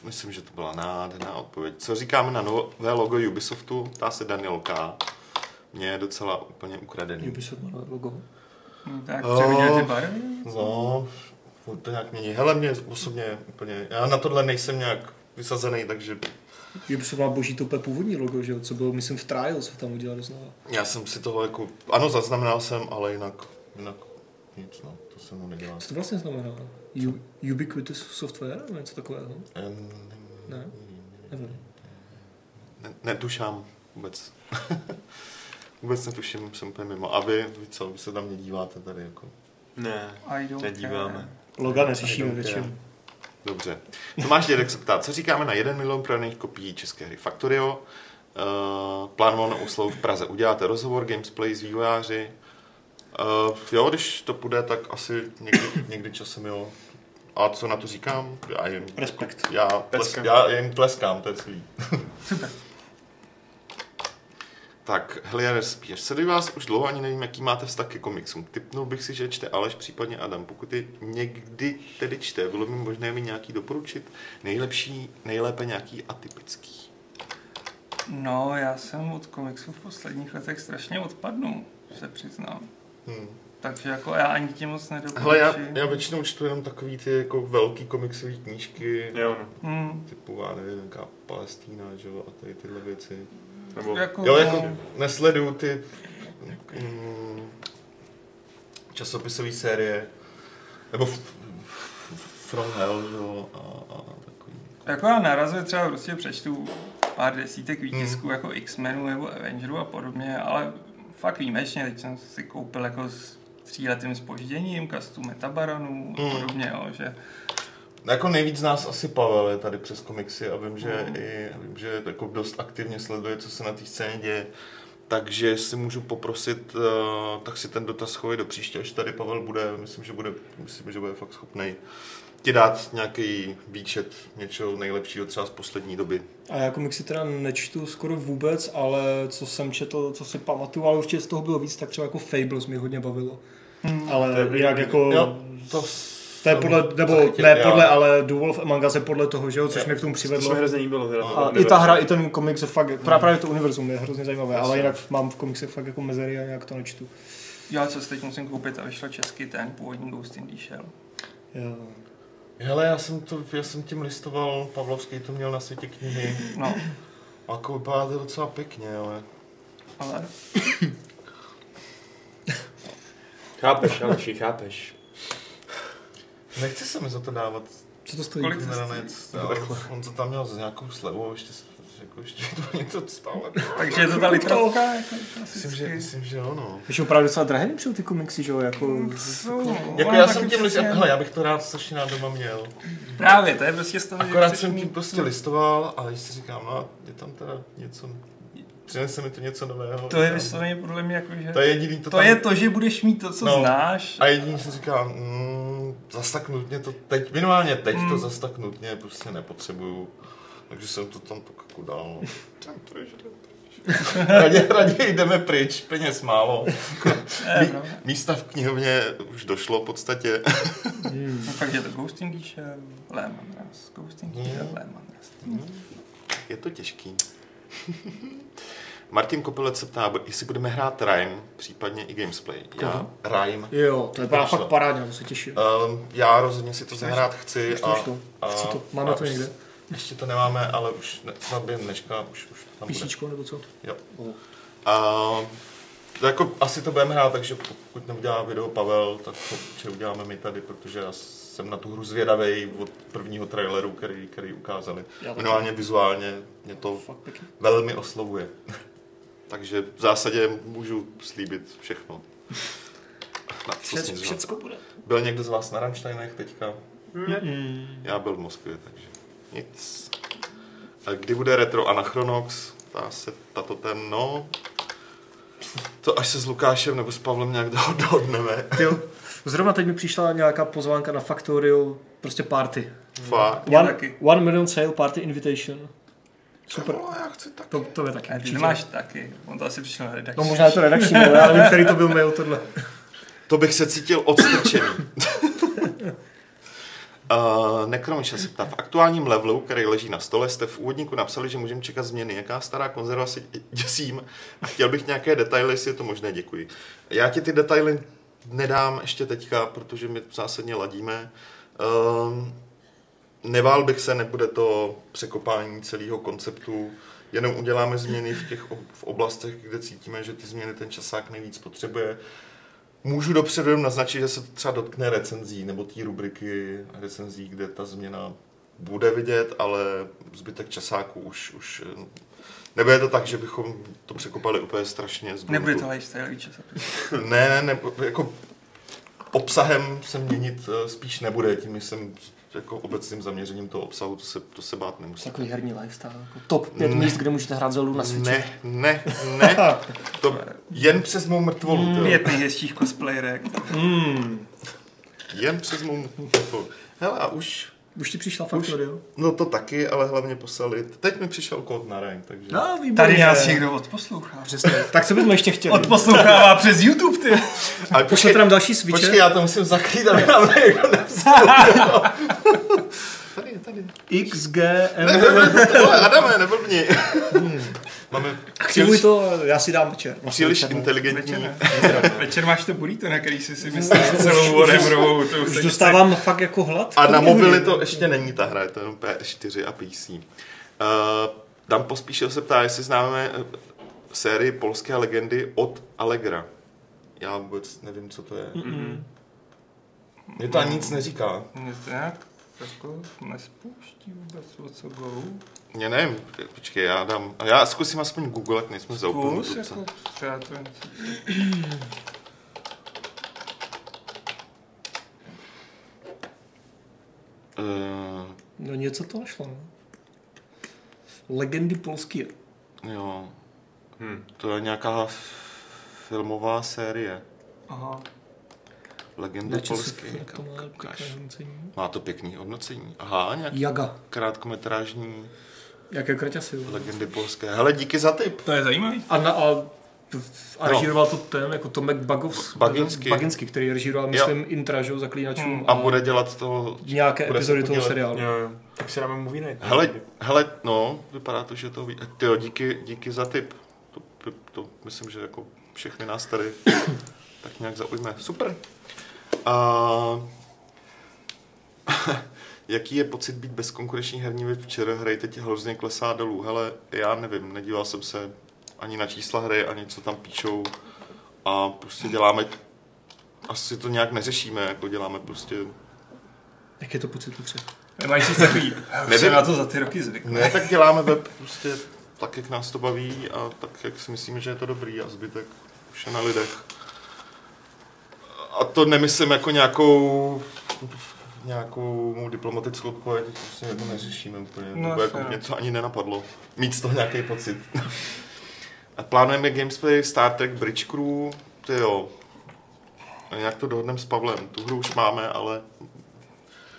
Speaker 1: Myslím, že to byla nádherná odpověď. Co říkáme na nové logo Ubisoftu? Ptá se Daniel K. Mně je docela úplně ukradený.
Speaker 3: Ubisoft má nové logo.
Speaker 2: No, tak
Speaker 1: Oh.
Speaker 2: převiděli ty barvy?
Speaker 1: No, furt to nějak mění. Hele, mě osobně úplně, já na tohle nejsem nějak vysazený, takže
Speaker 3: Ubisoft má boží to úplně původní logo, že jo, co bylo, myslím, v Trials tam udělali znova.
Speaker 1: já jsem si toho jako, ano, zaznamenal jsem, ale jinak, jinak nic, no, to se mnou nedělá.
Speaker 3: Co to vlastně znamená? U, ubiquitous software nebo něco takového?
Speaker 1: Em,
Speaker 3: Ne? Nevím.
Speaker 1: Ne, netušám vůbec. vůbec netuším, jsem úplně mimo. A vy, vy co, vy se tam mě díváte tady jako.
Speaker 4: Ne, nedíváme.
Speaker 2: care.
Speaker 3: Loga neřešíme většinou.
Speaker 1: Dobře. Tomáš Dědek se ptá, co říkáme na 1 milion prodaných kopií české hry Factorio? Uh, plánovanou oslavu v Praze. Uděláte rozhovor, gamesplay s vývojáři? Uh, jo, když to půjde, tak asi někdy, někdy časem jo. A co na to říkám? Já jim,
Speaker 3: Respekt.
Speaker 1: já, ples,
Speaker 4: Tleskám.
Speaker 1: já jim tleskám, to je celý.
Speaker 2: Super.
Speaker 1: Tak, Helier spíš. Sleduji vás už dlouho, ani nevím, jaký máte vztah ke komiksům. Typnul bych si, že čte Aleš, případně Adam. Pokud je někdy tedy čte, bylo by možné mi nějaký doporučit? Nejlepší, nejlépe nějaký atypický.
Speaker 2: No, já jsem od komiksu v posledních letech strašně odpadnu, se přiznám.
Speaker 1: Hmm.
Speaker 2: Takže jako já ani ti moc nedoporučuji.
Speaker 1: Hele, já, já většinou čtu jenom takový ty jako velký komiksové knížky,
Speaker 4: Jo, no.
Speaker 2: Hmm,
Speaker 1: typu, já nevím, nějaká Palestína, že jo, a tady tyhle věci.
Speaker 4: Nebo
Speaker 2: jako,
Speaker 1: Jo, jako nesleduju ty mm, časopisové série, nebo From Hell, že jo, a, a takový.
Speaker 2: Jako já narazuje třeba prostě přečtu pár desítek výtisků jako X-Menů nebo Avengerů a podobně, ale fakt výjimečně, teď jsem si koupil jako tříletým spožděním kastu Metabaronů a
Speaker 1: Mm.
Speaker 2: podobně, jo, že
Speaker 1: Jako nejvíc z nás asi Pavel je tady přes komiksy a vím, že,
Speaker 2: Mm.
Speaker 1: i, vím, že jako dost aktivně sleduje, co se na té scéně děje. Takže si můžu poprosit, uh, tak si ten dotaz chovej do příště, až tady Pavel bude, myslím, že bude, myslím, že bude fakt schopný ti dát nějaký výčet něčeho nejlepšího třeba z poslední doby.
Speaker 3: A já komiksy teda nečtu skoro vůbec, ale co jsem četl, co si pamatuju, ale určitě z toho bylo víc, tak třeba jako Fables mě hodně bavilo.
Speaker 2: Hmm.
Speaker 3: Ale
Speaker 4: To je-
Speaker 3: jinak jako...
Speaker 1: Jo, to,
Speaker 3: To je podle, nebo
Speaker 1: zachytil,
Speaker 3: ne
Speaker 1: já-
Speaker 3: podle, ale The Wolf Among Us je podle toho, že jo, což
Speaker 1: Jo.
Speaker 3: mě k tomu
Speaker 4: to
Speaker 3: přivedlo.
Speaker 4: jsme hrozně líbilo. Teda,
Speaker 1: A
Speaker 3: A i ta hra, i ten komiks je fakt, právě, právě to univerzum je hrozně zajímavé, ale jinak mám v komiksech fakt jako mezery a nějak to nečtu.
Speaker 2: já co si teď musím koupit a vyšlo česky ten původní Ghost in the Shell.
Speaker 3: Jo.
Speaker 1: Hele, já jsem, to, já jsem tím listoval, Pavlovský to měl na světě knihy.
Speaker 2: No,
Speaker 1: A jako vypadá to docela pěkně, ale...
Speaker 2: ale
Speaker 4: Chápeš, Aleši, chápeš.
Speaker 1: Nechci se mi za to dávat
Speaker 3: Co to stojí?
Speaker 2: Kolik to
Speaker 1: Neranec, ale on to tam měl s nějakou slevou, ještě, jako ještě to něco stále.
Speaker 2: takže je to ta litrovka, jako
Speaker 1: Myslím, že, myslím, že ono.
Speaker 3: Když jsou právě docela drahé nepřijou ty komiksy, že jo, jako...
Speaker 2: Jsou,
Speaker 1: Jako já jsem tím
Speaker 2: přesně-
Speaker 1: listoval, hele, já bych to rád strašně rád doma měl.
Speaker 2: Právě, to je prostě z toho, že
Speaker 1: Akorát jsem tím prostě listoval, ale když si říkám, no, je tam teda něco, přinese mi to něco nového.
Speaker 2: To je vysloveně podle mě jako, že...
Speaker 1: To je jediný, to,
Speaker 2: To
Speaker 1: tam,
Speaker 2: je to, že budeš mít to, co
Speaker 1: No.
Speaker 2: znáš.
Speaker 1: A jediný si říkám, mm, zas tak nutně to teď, minimálně teď
Speaker 2: Mm.
Speaker 1: to zas tak nutně prostě nepotřebuju. Takže jsem to tam tak jako dal. no. Pryč, raději, raději jdeme pryč, peněz málo.
Speaker 2: Eh, no.
Speaker 1: Místa v knihovně už došlo v podstatě.
Speaker 3: Hmm.
Speaker 2: No, fakt je to Ghost in the Shell, Lehman Russ, Ghost in the
Speaker 1: Mm.
Speaker 2: Shell, Lehman Russ.
Speaker 1: Je to těžký. Martin Kopilec se ptá, jestli budeme hrát Rime, případně i Gamesplay. Já, Rime.
Speaker 3: Jo, to je
Speaker 1: To
Speaker 3: fakt parádně, to se těším.
Speaker 1: Um, já rozhodně si to zahrát chci.
Speaker 3: Už to
Speaker 1: a, a,
Speaker 3: Chci to, máme
Speaker 1: a
Speaker 3: to někde?
Speaker 1: Ještě to nemáme, ale už ne, snad během dneška už, už tam bude.
Speaker 3: Písíčko nebo co?
Speaker 1: Jo. A, to jako, asi to budeme hrát, takže pokud neudělá video Pavel, tak to určitě uděláme my tady, protože já jsem na tu hru zvědavej od prvního traileru, který, který ukázali. Minimálně vizuálně mě to velmi oslovuje. takže v zásadě můžu slíbit všechno. Na co směřovat.
Speaker 3: všecko bude.
Speaker 1: Byl někdo z vás na Rammsteinech teďka?
Speaker 3: Mm.
Speaker 1: Já byl v Moskvě, takže nic. A kdy bude retro Anachronox? Ptá se tato ten, no... To až se s Lukášem nebo s Pavlem nějak do- dohodneme.
Speaker 3: Jo. Zrovna teď mi přišla nějaká pozvánka na Factorio Prostě party.
Speaker 1: Fakt.
Speaker 2: Já
Speaker 3: One,
Speaker 2: taky.
Speaker 3: one million sale party invitation. Super.
Speaker 1: No, já chci tak.
Speaker 3: To, to je taky
Speaker 2: A ty
Speaker 3: určitě.
Speaker 2: máš taky. On to asi přišel na redakci.
Speaker 3: No možná je to redakční, ale já nevím, který to byl mail tohle.
Speaker 1: To bych se cítil odstrčený. Uh, Nekromiša se ptá, v aktuálním levelu, který leží na stole, jste v úvodníku napsali, že můžeme čekat změny. Jaká stará konzerva si děsím a chtěl bych nějaké detaily, jestli je to možné, děkuji. Já ti ty detaily nedám ještě teďka, protože my zásadně ladíme. Uh, nevál bych se, nebude to překopání celého konceptu, jenom uděláme změny v těch v oblastech, kde cítíme, že ty změny ten časák nejvíc potřebuje. Můžu dopředu jenom naznačit, že se to třeba dotkne recenzí nebo té rubriky recenzí, kde ta změna bude vidět, ale zbytek časáku už, už eh, nebude to tak, že bychom to překopali úplně strašně z
Speaker 2: Nebude to lifestyle časopis.
Speaker 1: Ne, ne, ne, jako obsahem se měnit eh, spíš nebude, tím jsem jako obecným zaměřením toho obsahu, to se, to se bát nemusí.
Speaker 3: Takový herní lifestyle. Jako top 5
Speaker 1: Ne.
Speaker 3: míst, kde můžete hrát Zeldu na Switchi.
Speaker 1: Ne, ne, ne, to jen přes mou mrtvolu, mm,
Speaker 2: Pět nejhezčích cosplayerek.
Speaker 3: Mm.
Speaker 1: jen přes mou mrtvolu. Hele, a už,
Speaker 3: Už ti přišla Factory, jo?
Speaker 1: no to taky, ale hlavně poslali, teď mi přišel kód na rank, takže...
Speaker 3: No, výborně.
Speaker 2: Tady nás někdo odposlouchá.
Speaker 3: Přesně. Tak co bychom ještě chtěli?
Speaker 2: Odposlouchává přes YouTube, ty.
Speaker 1: ale
Speaker 3: Pošlete nám další switche?
Speaker 1: počkej, já to musím zakrýt, aby nám někdo nepsal. tady, je, tady.
Speaker 3: XGM.
Speaker 1: Tohle, Adame, neblbni. Máme
Speaker 3: Aktivuj
Speaker 1: příliš,
Speaker 3: to, já si dám večer.
Speaker 1: příliš
Speaker 3: Večer,
Speaker 1: inteligentní.
Speaker 2: Večer, ne? Večer máš to burrito, na který jsi si myslel celou Warhammerovou. To
Speaker 3: Už dostávám fakt jako hlad.
Speaker 1: A na mobily to ještě není ta hra, je to jenom PS4 a PC. Uh, Dan pospíšil se ptá, jestli známe eh, sérii polské legendy od Allegra. Já vůbec nevím, co to je.
Speaker 3: Mm-mm.
Speaker 1: Mě to ani nic neříká.
Speaker 2: Mě to nějak jako nespouští vůbec, o co go.
Speaker 1: Mě nevím, počkej, já dám, já zkusím aspoň Google, jak nejsme za úplnou
Speaker 2: Kus,
Speaker 1: tuce.
Speaker 2: jako třeba to.
Speaker 1: Uh,
Speaker 3: No něco to našlo, no. Legendy polský.
Speaker 1: jo,
Speaker 4: Hm.
Speaker 1: to je nějaká filmová série.
Speaker 2: Aha.
Speaker 1: Legendy
Speaker 3: to má
Speaker 1: Ukáž.
Speaker 3: pěkné hodnocení.
Speaker 1: Má to pěkný hodnocení. Aha, nějaký
Speaker 3: Jaga.
Speaker 1: krátkometrážní
Speaker 3: Jaké kraťasy. jo.
Speaker 1: legendy polské. Hele, díky za tip.
Speaker 2: To je zajímavý.
Speaker 3: A, na, a, a
Speaker 1: No.
Speaker 3: režíroval to ten, jako Tomek Bagov,
Speaker 1: Baginsky.
Speaker 3: Baginsky, který režíroval, myslím, Intra, že, jo, zaklínačům.
Speaker 2: Hmm.
Speaker 1: A bude dělat to...
Speaker 3: nějaké epizody toho
Speaker 1: podílet.
Speaker 3: seriálu.
Speaker 4: Jo, jo. Tak si dáme movie night.
Speaker 1: Hele, hele, no, vypadá to, že to ví. Tyjo, díky, díky za tip. To, to, to, myslím, že jako všechny nás tady tak nějak zaujme. Super. A... Jaký je pocit být bezkonkurenční herní večer? Hry teď hrozně klesá dolů. Hele, já nevím, nedíval jsem se ani na čísla hry, ani co tam píšou. A prostě děláme, asi to nějak neřešíme, jako děláme prostě
Speaker 3: Jak je to pocit, Petře?
Speaker 2: Nemáš si takový.
Speaker 1: Nevím.
Speaker 2: na to za ty roky zvykl.
Speaker 1: Ne, tak děláme web prostě tak, jak nás to baví a tak, jak si myslíme, že je to dobrý a zbytek už je na lidech. A to nemyslím jako nějakou nějakou mou diplomatickou odpověď, to prostě jako neřešíme úplně,
Speaker 2: No,
Speaker 1: nebo jako mě
Speaker 2: no.
Speaker 1: to ani nenapadlo. Mít z toho nějaký pocit. a plánujeme gamesplay Star Trek Bridge Crew, ty jo. A nějak to dohodneme s Pavlem. Tu hru už máme, ale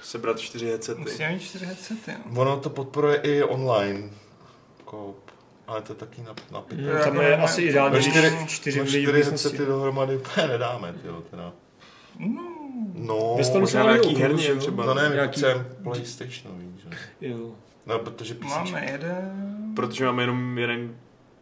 Speaker 4: Sebrat čtyři headsety.
Speaker 2: Musíme mít čtyři headsety, no.
Speaker 1: ono to podporuje i online. Koop. Ale to je taky na, na pět.
Speaker 3: Mm, tam je asi ideální,
Speaker 1: No
Speaker 3: když
Speaker 1: čtyři-
Speaker 3: čtyři
Speaker 1: No čtyři headsety dohromady úplně nedáme, tyjo, teda.
Speaker 2: No,
Speaker 1: No,
Speaker 3: Ve stolu
Speaker 4: Možná nějaký herně třeba.
Speaker 1: no ne, my
Speaker 3: nějaký-
Speaker 1: potřebujeme PlayStationový, že?
Speaker 3: Jo.
Speaker 1: No, protože PC.
Speaker 2: máme jeden.
Speaker 4: Protože máme jenom jeden...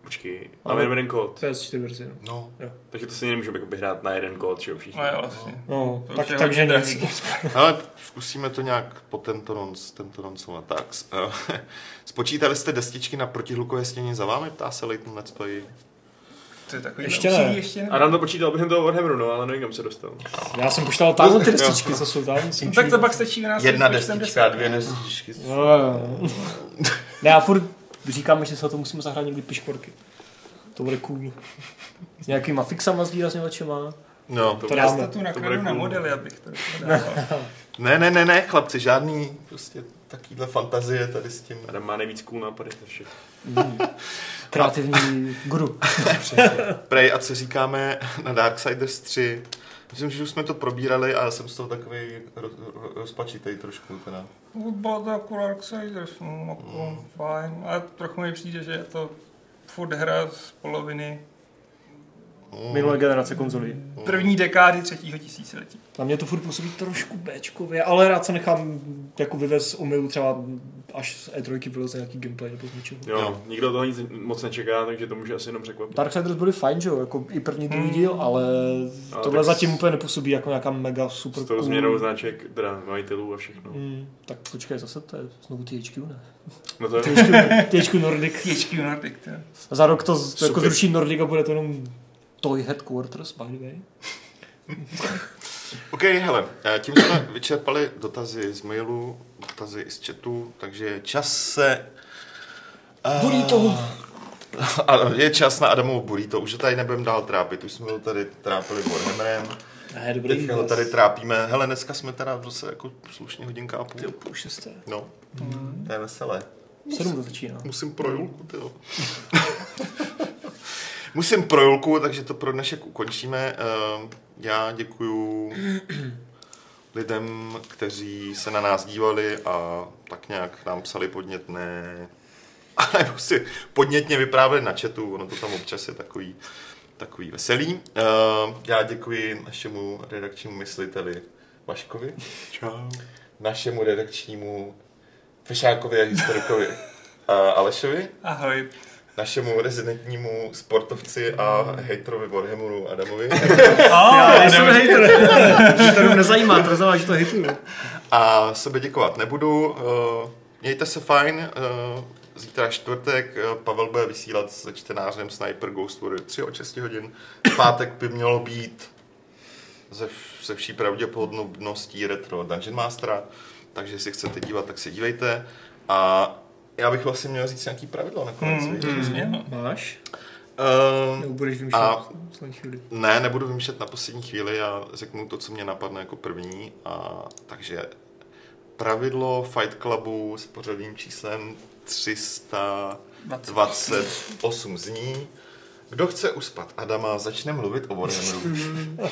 Speaker 4: Počkej, máme jenom jeden kód.
Speaker 3: PS4 verzi, no.
Speaker 1: No,
Speaker 4: Takže to si nemůžeme jako hrát na jeden kód, že jo, všichni.
Speaker 2: No jo, vlastně.
Speaker 3: No,
Speaker 2: To
Speaker 3: tak,
Speaker 2: už je
Speaker 3: takže nic.
Speaker 1: ale zkusíme to nějak po tento nonc, tento noncovat. Tak, s- eh, spočítali jste destičky na protihlukové stěně za vámi, ptá se Leighton Let's Play.
Speaker 2: To je takový
Speaker 3: Ještě ne.
Speaker 2: ještě ne.
Speaker 4: A nám to počítal během toho Warhammeru, no, ale nevím, kam se dostal.
Speaker 3: Já jsem poštal tamhle ty destičky, co jsou tam.
Speaker 2: No, tak to pak stačí nás.
Speaker 1: Jedna destička, dvě destičky.
Speaker 3: No, jo, jo. Ne, já furt říkám, že se to musíme zahrát někdy pišporky. To bude cool. S nějakýma fixama zvýrazněvačema.
Speaker 1: No,
Speaker 3: To
Speaker 2: Já
Speaker 3: dáme.
Speaker 2: to
Speaker 4: To
Speaker 2: nakradu
Speaker 4: bude
Speaker 2: na
Speaker 4: cool.
Speaker 2: modely, abych to dával.
Speaker 1: ne, ne, ne, ne, chlapci, žádný prostě takovýhle fantazie tady s tím.
Speaker 4: Adam má nejvíc cool nápady ze všech.
Speaker 3: Kreativní guru.
Speaker 1: Prej, a co říkáme na Darksiders 3? Myslím, že už jsme to probírali a já jsem z toho takový roz, rozpačitý trošku. Teda.
Speaker 2: Bylo to jako Darksiders, no, jako
Speaker 1: Mm.
Speaker 2: fajn, ale trochu mi přijde, že je to furt hra z poloviny.
Speaker 3: Minulé generace konzolí.
Speaker 2: první dekády třetího tisíciletí.
Speaker 3: Na mě to furt působí trošku Bčkově, ale rád se nechám jako vyvez omylu třeba až z E3 vyleze nějaký gameplay nebo z něčeho.
Speaker 4: Jo,
Speaker 1: Jo.
Speaker 4: nikdo toho nic moc nečeká, takže to může asi jenom překvapit.
Speaker 3: Darksiders byly fajn, že jo, jako i první, druhý
Speaker 2: Hmm.
Speaker 3: díl, ale
Speaker 4: Ale
Speaker 3: tohle zatím úplně nepůsobí jako nějaká mega super
Speaker 4: S tou změnou značek, teda majitelů a všechno.
Speaker 3: Hmm, tak počkej, zase to je znovu THQ, ne?
Speaker 4: No to je...
Speaker 3: THQ, THQ Nordic.
Speaker 2: THQ Nordic, to.
Speaker 3: A za rok to, z- to jako zruší Nordic a bude to jenom Toy Headquarters, by the way.
Speaker 1: OK, hele, eh, tím jsme vyčerpali dotazy z mailu, dotazy i z chatu, takže je čas se... eh,
Speaker 3: Burrito.
Speaker 1: Ano, je čas na Adamovu burrito, už ho tady nebudeme dál trápit, už jsme ho tady trápili Warhammerem,
Speaker 3: Ne, dobrý.
Speaker 1: teďka ho tady trápíme, hele, dneska jsme teda zase jako slušně hodinka a půl.
Speaker 3: Ty půl šesté.
Speaker 1: No, to je veselé.
Speaker 3: Sedm to začíná.
Speaker 1: Musím pro Julku, tyjo. Musím pro Julku, takže to pro dnešek ukončíme. Eh, Já děkuju lidem, kteří se na nás dívali a tak nějak nám psali podnětné, a nebo si podnětně vyprávěli na chatu, ono to tam občas je takový, takový veselý. Eh, Já děkuji našemu redakčnímu mysliteli Vaškovi,
Speaker 4: Čau.
Speaker 1: našemu redakčnímu Fešákovi a historikovi a Alešovi,
Speaker 2: Ahoj.
Speaker 1: Našemu rezidentnímu sportovci a hejterovi Warhammeru Adamovi
Speaker 3: Já nejsem hater. Mě to jenom nezajímá, to znamená, že to hejtuju.
Speaker 1: a sebe děkovat nebudu. Eh, Mějte se fajn. eh, Zítra čtvrtek, eh, Pavel bude vysílat se čtenářem Sniper Ghost Warrior 3 od 6 hodin. V pátek by mělo být ze, ze vší pravděpodobností retro Dungeon Mastera, takže jestli chcete dívat, tak se dívejte. A já bych vlastně měl říct nějaký pravidlo nakonec.
Speaker 2: Hmm,
Speaker 1: víš?
Speaker 2: hmm. Směl.
Speaker 3: Máš?
Speaker 1: Ehm,
Speaker 3: Nebo budeš vymýšlet
Speaker 1: A-
Speaker 3: v poslední chvíli?
Speaker 1: Ne, nebudu vymýšlet na poslední chvíli, já řeknu to, co mě napadne jako první. A, takže pravidlo Fight Clubu s pořadovým číslem 328 zní. Kdo chce uspat Adama, začne mluvit o Warhammeru.